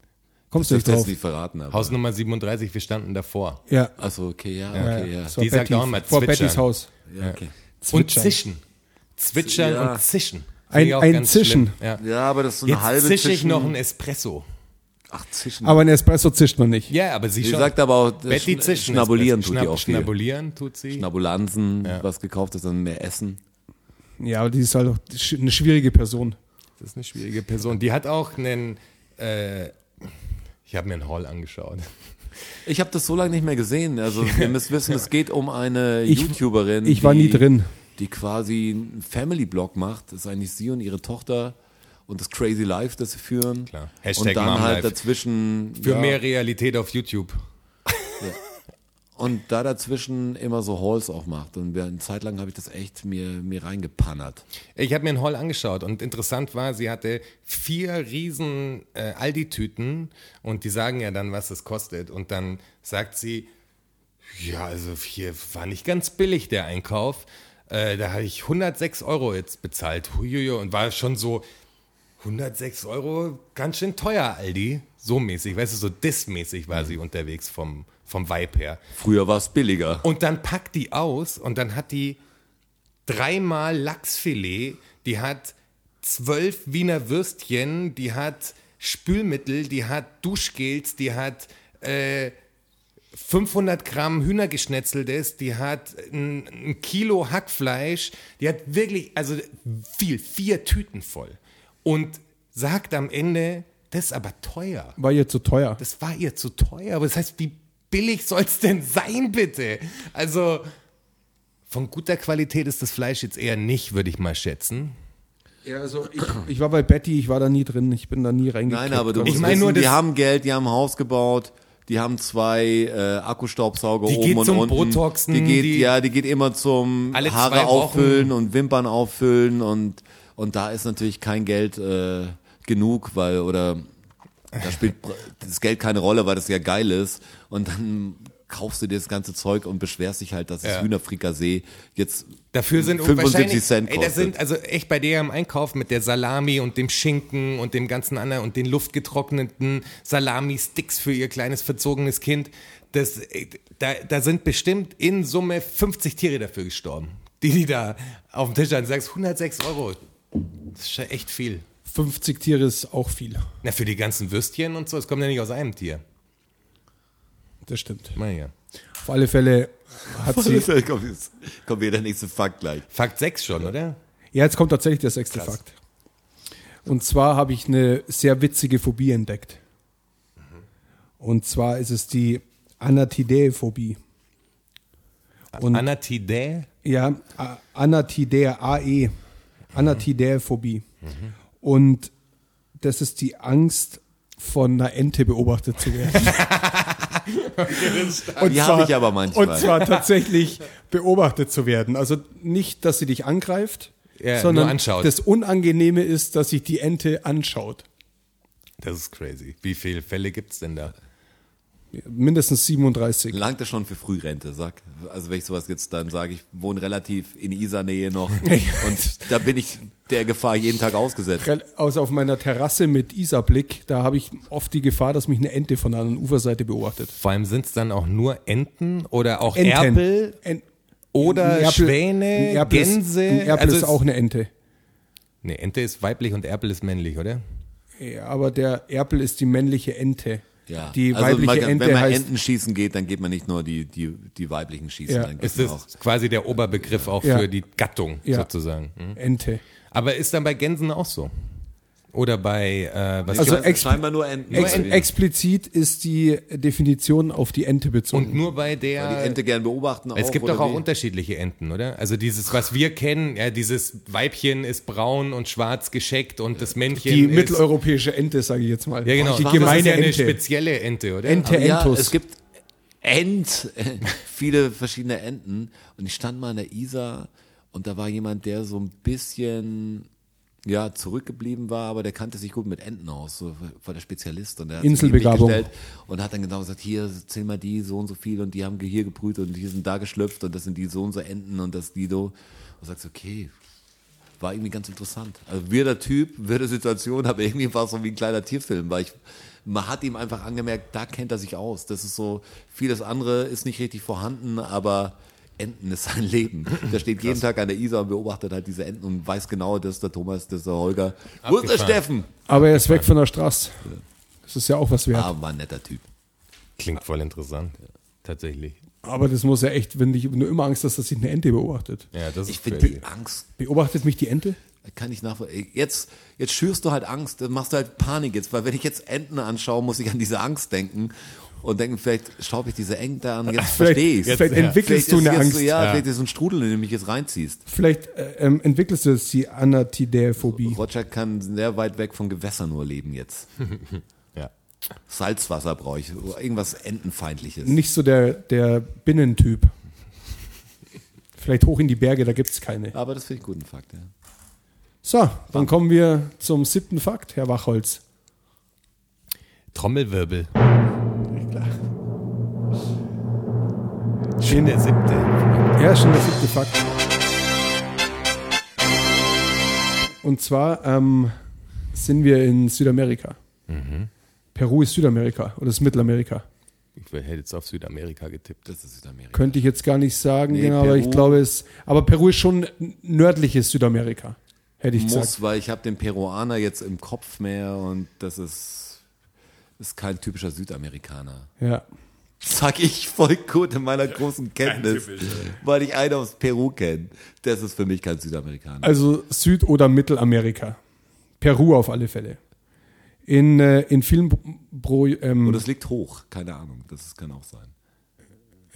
Kommst du Ich nicht drauf? nicht verraten. Aber. Haus Nummer 37, wir standen davor. Ja. Achso, okay, ja, okay, ja. Das war Die sagt Betty, auch immer vor zwitschern. Bettys Haus. ja okay. Und zischen. Zwitschern Ja. und zischen. Ein- ein Zischen. Ja. Ja, aber das ist so eine Jetzt halbe zische ich noch ein Espresso. Ach, Zischen. Aber ein Espresso zischt man nicht. Ja, aber sie Sie schon. sagt aber auch, Betty schn- zischen. schnabulieren Espresso. tut die Schna- auch viel. Schnabulieren tut sie. Schnabulansen, was gekauft ist, dann mehr Essen. Ja, aber die ist halt auch eine schwierige Person. Das ist eine schwierige Person. Die hat auch einen. Äh, ich habe mir einen Haul angeschaut. Ich habe das so lange nicht mehr gesehen. Also <laughs> ihr müsst wissen, es geht um eine Ich- YouTuberin. ich war die, nie drin. Die quasi einen Family-Blog macht. Das ist eigentlich sie und ihre Tochter und das Crazy Life, das sie führen. Klar. Hashtag und dann Mom halt Life. dazwischen. Für ja, mehr Realität auf YouTube. Und da dazwischen immer so Hauls auch macht. Und eine Zeit lang habe ich das echt mir, mir reingepannert. Ich habe mir einen Haul angeschaut und interessant war, sie hatte vier riesen äh, Aldi-Tüten und die sagen ja dann, was das kostet. Und dann sagt sie, ja, also hier war nicht ganz billig der Einkauf. Äh, da habe ich 106 Euro jetzt bezahlt. Huiuiui. Und war schon so, 106 Euro, ganz schön teuer, Aldi. So mäßig, weißt du, so dismäßig war sie unterwegs vom, vom Vibe her. Früher war es billiger. Und dann packt die aus und dann hat die dreimal Lachsfilet, die hat zwölf Wiener Würstchen, die hat Spülmittel, die hat Duschgels, die hat äh, 500 Gramm Hühnergeschnetzeltes, die hat ein, ein Kilo Hackfleisch, die hat wirklich, also viel, vier Tüten voll. Und sagt am Ende, das ist aber teuer. War ihr zu teuer. Das war ihr zu teuer. Aber das heißt, wie billig soll es denn sein, bitte? Also, von guter Qualität ist das Fleisch jetzt eher nicht, würde ich mal schätzen. Ja, also ich, <clears throat> ich war bei Betty, ich war da nie drin, ich bin da nie reingekommen. Nein, aber du Ich musst meine wissen, nur, die haben Geld, die haben ein Haus gebaut, die haben zwei äh, Akkustaubsauger Die oben geht und zum unten. Botoxen, die geht, die- ja, die geht immer zum Alle Haare auffüllen und Wimpern auffüllen und und da ist natürlich kein Geld äh, genug, weil oder da spielt <laughs> das Geld keine Rolle, weil das ja geil ist und dann kaufst du dir das ganze Zeug und beschwerst dich halt, dass das Ja. Hühnerfrikassee jetzt Dafür sind 75 wahrscheinlich- Cent Ey, kostet. das sind also echt bei der im Einkauf mit der Salami und dem Schinken und dem ganzen anderen und den luftgetrockneten Salami-Sticks für ihr kleines verzogenes Kind. Das, ey, da, da sind bestimmt in Summe 50 Tiere dafür gestorben. Die, die da auf dem Tisch haben, sagst 106 Euro. Das ist schon echt viel. 50 Tiere ist auch viel. Na, für die ganzen Würstchen und so, es kommt ja nicht aus einem Tier. Das stimmt. Ja. Auf alle Fälle hat sie. kommt, jetzt, kommt wieder der nächste Fakt gleich. Fakt 6 schon, oder? Ja, jetzt kommt tatsächlich der sechste Krass. Fakt. Und zwar habe ich eine sehr witzige Phobie entdeckt. Und zwar ist es die Anatidae-Phobie. Anatidae? Ja, Anatidae, AE. Anatidae-Phobie. Und das ist die Angst, von einer Ente beobachtet zu werden. <laughs> und Die habe ich aber manchmal. Und zwar tatsächlich beobachtet zu werden. Also nicht, dass sie dich angreift, Ja, sondern das Unangenehme ist, dass sich die Ente anschaut. Das ist crazy. Wie viele Fälle gibt's denn da? Mindestens 37. Langt das schon für Frührente, sag. Also wenn ich sowas jetzt dann sage, ich wohne relativ in Isar-Nähe noch <laughs> und da bin ich der Gefahr jeden Tag ausgesetzt. Rel- Außer auf meiner Terrasse mit Isarblick, da habe ich oft die Gefahr, dass mich eine Ente von der anderen Uferseite beobachtet. Vor allem sind es dann auch nur Enten oder auch Enten. Erpel En oder Erpel- Schwäne, Erpel ist- Gänse. Ein Erpel Also ist auch eine Ente. Nee, Ente ist weiblich und Erpel ist männlich, oder? Ja, aber der Erpel ist die männliche Ente. Ja. Die also weibliche man, Ente wenn man heißt Enten schießen geht, dann geht man nicht nur die, die, die weiblichen schießen, Ja. dann geht Ist auch. quasi der Oberbegriff auch Ja. für die Gattung Ja. sozusagen. Hm. Ente. Aber ist dann bei Gänsen auch so? Oder bei, äh, was Also Also ex- scheinbar nur Enten. Ex explizit ist die Definition auf die Ente bezogen. und nur bei weil die der. Ente gern beobachten. es auch, gibt doch auch wie? unterschiedliche Enten, oder? Also dieses, was wir kennen, ja, dieses Weibchen ist braun und schwarz gescheckt und das Männchen die ist, mitteleuropäische Ente, sage ich jetzt mal. Ja, genau. Die das gemeine ist ja eine Ente. spezielle Ente, oder? Ente Aber ja, Entus. es gibt Ent, <laughs> viele verschiedene Enten. Und ich stand mal in der Isar und da war jemand, der so ein bisschen ja, zurückgeblieben war, aber der kannte sich gut mit Enten aus, so war der Spezialist und der hat Inselbegabung. gestellt und hat dann genau gesagt, hier zähl mal die so und so viel und die haben hier gebrütet und die sind da geschlüpft und das sind die so und so Enten und das die so. Und sagst okay, war irgendwie ganz interessant. Also wir der Typ, wir der Situation, aber irgendwie war es so wie ein kleiner Tierfilm, weil ich, man hat ihm einfach angemerkt, da kennt er sich aus. Das ist so, vieles andere ist nicht richtig vorhanden, aber Enten ist sein Leben. Der steht jeden Tag an der Isar und beobachtet halt diese Enten und weiß genau, das ist der Thomas, das ist der Holger. Wo ist der. Steffen? Aber er ist weg von der Straße. Das ist ja auch was wert. Ah, war ein netter Typ. Klingt voll interessant. Tatsächlich. Aber das muss ja echt, wenn, ich, du immer Angst hast, dass sich eine Ente beobachtet. Ja, das Ich ist finde crazy. die Angst Beobachtet mich die Ente? kann ich nachvollziehen. Jetzt, jetzt schürst du halt Angst, dann machst du halt Panik jetzt, weil wenn ich jetzt Enten anschaue, muss ich an diese Angst denken und denken, vielleicht schaue ich diese Ente an, jetzt verstehe ich vielleicht entwickelst du eine Angst. So, ja, Ja. vielleicht ist so ein Strudel, in den du mich jetzt reinziehst. Vielleicht äh, ähm, entwickelst du die Anatidae-Phobie. Roger kann sehr weit weg von Gewässern nur leben jetzt. <laughs> Ja. Salzwasser brauche ich, irgendwas Entenfeindliches. Nicht so der, der Binnentyp. Vielleicht hoch in die Berge, da gibt es keine. Aber das finde ich einen guten Fakt, ja. So, dann kommen wir zum siebten Fakt, Herr Wachholz. Trommelwirbel. Schön der siebte. Ja, schon der siebte Fakt. Und zwar ähm, sind wir in Südamerika. Peru ist Südamerika oder ist Mittelamerika. Ich hätte jetzt auf Südamerika getippt. Das ist Südamerika. Könnte ich jetzt gar nicht sagen, Nee, genau, aber ich Peru- glaube es. Aber Peru ist schon nördliches Südamerika, hätte ich gesagt. Muss, weil ich habe den Peruaner jetzt im Kopf mehr und das ist, ist kein typischer Südamerikaner. Ja. Sag ich voll gut in meiner großen Kenntnis, weil ich einen aus Peru kenne. Das ist für mich kein Südamerikaner. Also Süd- oder Mittelamerika. Peru auf alle Fälle. In, äh, in vielen Pro, ähm, Und es liegt hoch, keine Ahnung, das kann auch sein.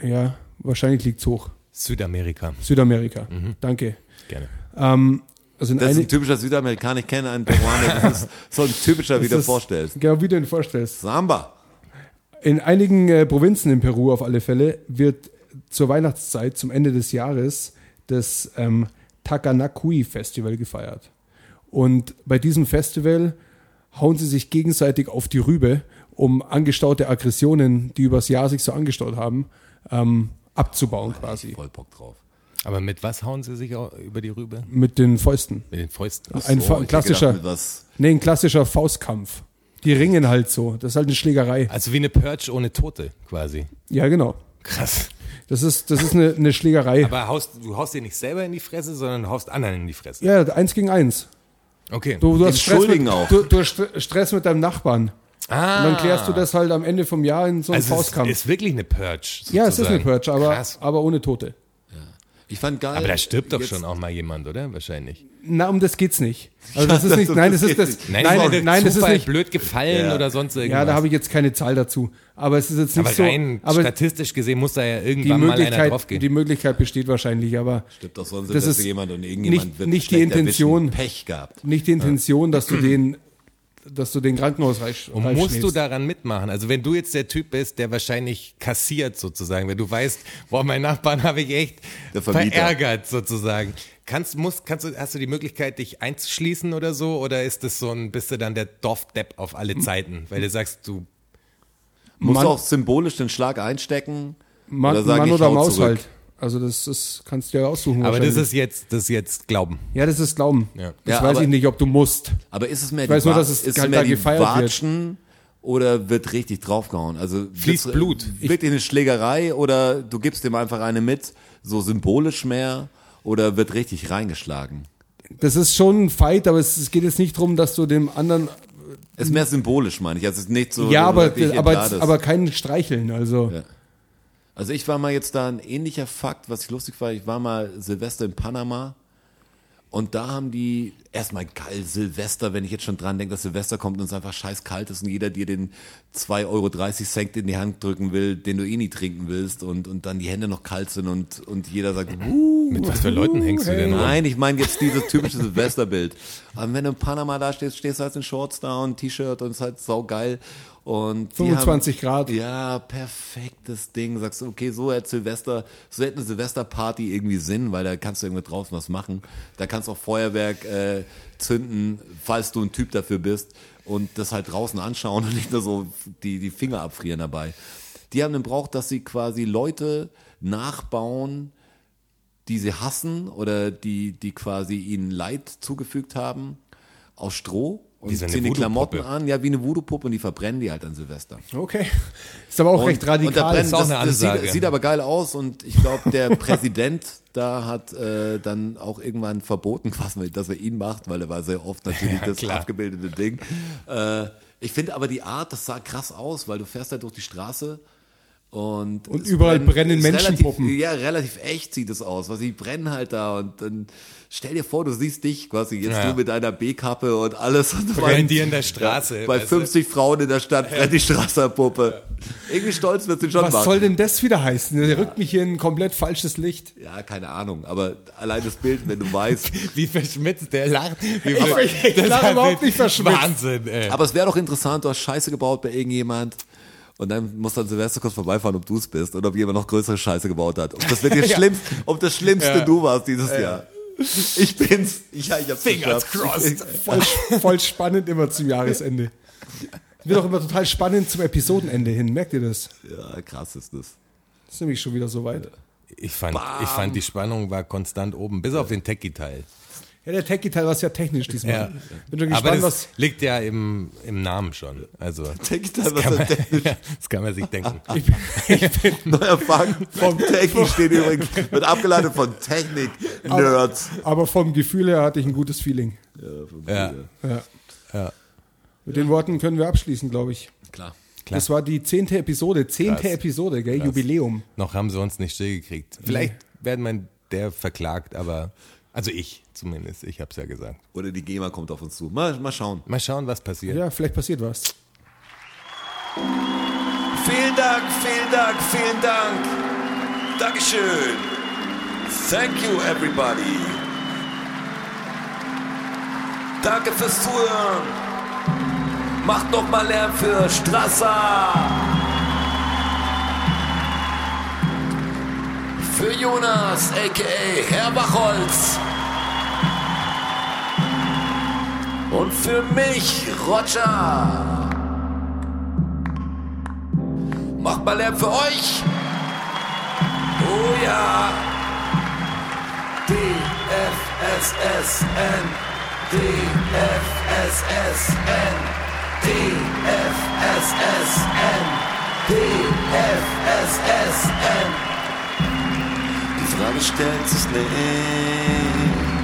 ja, wahrscheinlich liegt es hoch. Südamerika. Südamerika. Danke. Gerne. Ähm, also Das ist ein typischer Südamerikaner, ich kenne einen Peruaner, das ist so ein typischer, wie du <laughs> dir vorstellst. Genau, wie du ihn vorstellst. Samba. In einigen äh, Provinzen in Peru auf alle Fälle wird zur Weihnachtszeit, zum Ende des Jahres, das ähm, Takanakui Festival gefeiert. Und bei diesem Festival hauen sie sich gegenseitig auf die Rübe, um angestaute Aggressionen, die übers Jahr sich so angestaut haben, ähm, abzubauen quasi. Voll Bock drauf. Aber mit was hauen sie sich auch über die Rübe? Mit den Fäusten. Mit den Fäusten. Ein, So, hätte klassischer, gedacht, nee, ein klassischer Faustkampf. Die ringen halt so. Das ist halt eine Schlägerei. Also wie eine Purge ohne Tote quasi. Ja, genau. Krass. Das ist, das ist eine, eine Schlägerei. Aber haust, du haust dir nicht selber in die Fresse, sondern du haust anderen in die Fresse. Ja, eins gegen eins. Okay. Du, du, hast Stress mit, auch. du, du hast St- Stress mit deinem Nachbarn. ah, Und dann klärst du das halt am Ende vom Jahr in so einem also es Faustkampf. ist wirklich eine Purge. Sozusagen. ja, es ist eine Purge, aber, Krass. aber ohne Tote. Ich fand geil. Aber da stirbt doch schon auch mal jemand, oder? Wahrscheinlich. Na, um das geht's nicht. <laughs> Also das ist nicht, nein, das ist das, Nein, nein, ist nein, der das ist nicht, blöd gefallen Ja. oder sonst irgendwas. ja, da habe ich jetzt keine Zahl dazu. Aber es ist jetzt nicht aber so, rein aber statistisch gesehen muss da ja irgendwann mal einer draufgehen. die Möglichkeit besteht wahrscheinlich, aber Stimmt doch so ein Das ist jemand und irgendjemand nicht- wird nicht die. Intention. Pech gehabt. nicht die Intention, dass du den, dass du den Krankenhaus reich, Und musst du daran mitmachen? Also wenn du jetzt der Typ bist, der wahrscheinlich kassiert sozusagen, wenn du weißt, boah, meinen Nachbarn habe ich echt verärgert sozusagen. Kannst, musst, kannst du, hast du die Möglichkeit, dich einzuschließen oder so? Oder ist das so ein, bist du dann der Dorfdepp auf alle Zeiten? Weil du sagst, du, Musst Mann- auch symbolisch den Schlag einstecken? Mann oder Mann ich oder Maus zurück? halt. Also das, das kannst du ja aussuchen. aber das ist jetzt, das ist jetzt Glauben. ja, das ist Glauben. Ja. Das Ja, weiß aber- ich nicht, ob du musst. Aber ist es mehr weiß die, nur, Wa- dass es ist halt mehr da die wird. Watschen oder wird richtig draufgehauen? Also Fließt Blut. Wirklich eine Schlägerei oder du gibst dem einfach eine mit, so symbolisch mehr oder wird richtig reingeschlagen? Das ist schon ein Fight, aber es, es geht jetzt nicht darum, dass du dem anderen. Ist mehr symbolisch, meine ich. Also es ist nicht so. ja, aber, aber, aber kein Streicheln. Also Ja. Also ich war mal jetzt da ein ähnlicher Fakt, was ich lustig war. Ich war mal Silvester in Panama und da haben die erstmal geil Silvester, wenn ich jetzt schon dran denke, dass Silvester kommt und es einfach scheiß kalt ist und jeder dir den 2,30 Euro Cent in die Hand drücken will, den du eh nie trinken willst und, und dann die Hände noch kalt sind und, und jeder sagt, uh, Mit was für Leuten hängst du denn rum? Nein, ich meine jetzt dieses typische Silvesterbild. Aber wenn du in Panama da stehst, stehst du halt in Shorts da und T-Shirt und es ist halt saugeil. Und die 25 haben, Grad. Ja, perfektes Ding. Sagst du, okay, so hätte Silvester, so hätte eine Silvesterparty irgendwie Sinn, weil da kannst du irgendwie draußen was machen. Da kannst du auch Feuerwerk äh, zünden, falls du ein Typ dafür bist und das halt draußen anschauen und nicht nur so die, die Finger abfrieren dabei. Die haben den Brauch, dass sie quasi Leute nachbauen, die sie hassen oder die, die quasi ihnen Leid zugefügt haben, aus Stroh und ziehen die Klamotten an, ja, wie eine Voodoo-Puppe und die verbrennen die halt an Silvester. okay. <laughs> Ist aber auch Und, recht und da radikal. brennt, ist auch das, eine das sieht, Ansage. sieht aber geil aus und ich glaube, der <laughs> Präsident da hat äh, dann auch irgendwann verboten, quasi, dass er ihn macht, weil er war sehr oft natürlich Ja, das klar. abgebildete Ding. Äh, ich finde aber die Art, das sah krass aus, weil du fährst halt durch die Straße und, Und überall brennen ist Menschenpuppen. Relativ, ja, relativ echt sieht es aus. Was die brennen halt da und dann stell dir vor, du siehst dich quasi jetzt Ja. du mit deiner B-Kappe und alles. Und Brennen die in der Straße, bei weißt du? 50 Frauen in der Stadt brennt die Straßenpuppe. Irgendwie stolz wird sie schon Was machen. soll denn das wieder heißen? Der rückt mich hier in ein komplett falsches Licht. Ja, keine Ahnung, aber allein das Bild, wenn du weißt. <laughs> Wie verschmitzt der lacht. Wie Ich- ich das lache überhaupt nicht verschmitzt. Wahnsinn, ey. Aber es wäre doch interessant, du hast Scheiße gebaut bei irgendjemand und dann muss dann Silvester kurz vorbeifahren, ob du es bist oder ob jemand noch größere Scheiße gebaut hat. Ob das <laughs> wirklich Ja. schlimmst, ob das Schlimmste Ja. du warst dieses Jahr. Ich bin's. Ja, ich hab's Fingers geschafft. crossed. Voll, voll spannend immer zum Jahresende. Wird auch immer total spannend zum Episodenende hin. Merkt ihr das? Ja, krass ist das. Das ist nämlich schon wieder so weit. Ich fand, ich fand, die Spannung war konstant oben, bis auf den Techie-Teil. Ja, der Techie-Teil war es ja technisch diesmal. Ja. Bin schon Aber gespannt, das was. liegt ja im, im Namen schon. Also, <laughs> kann, man, ist denn <laughs> das kann man sich denken. <laughs> Neuer Fang vom Technik steht übrigens, wird abgeleitet von Technik, Nerds. Aber vom Gefühl her hatte ich ein gutes Feeling. Ja, Ja. ja. Mit den Worten können wir abschließen, glaube ich. Klar. Klar. Das war die zehnte Episode. Zehnte Krass. Episode, gell? Jubiläum. Noch haben sie uns nicht stillgekriegt. Vielleicht werden wir der verklagt, aber, also ich Zumindest, ich habe es ja gesagt. Oder die GEMA kommt auf uns zu. Mal, mal schauen. Mal schauen, was passiert. Ja, vielleicht passiert was. Vielen Dank, vielen Dank, vielen Dank. Dankeschön. Thank you, everybody. Danke fürs Zuhören. Macht noch mal Lärm für Strasser. Für Jonas, a.k.a. Herr Bachholz. Und für mich, Roger. Macht mal Lärm für euch. Oh ja. DFSSN. DFSSN. DFSSN. DFSSN. Die Frage stellt sich nicht.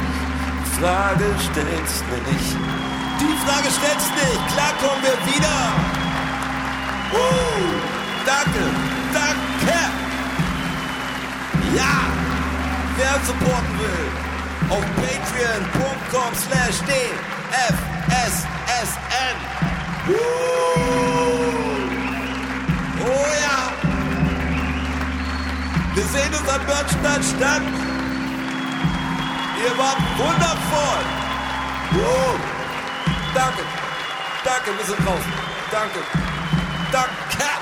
Frage stellt sich nicht. Die Frage stellt sich nicht. Klar kommen wir wieder. Uh, danke, danke. Ja, wer supporten will, auf patreon.com slash dfssn. Uh, oh ja. Wir sehen uns am Börnstein statt. Ihr wart wundervoll. Uh, danke, danke, wir sind draußen. Danke, danke.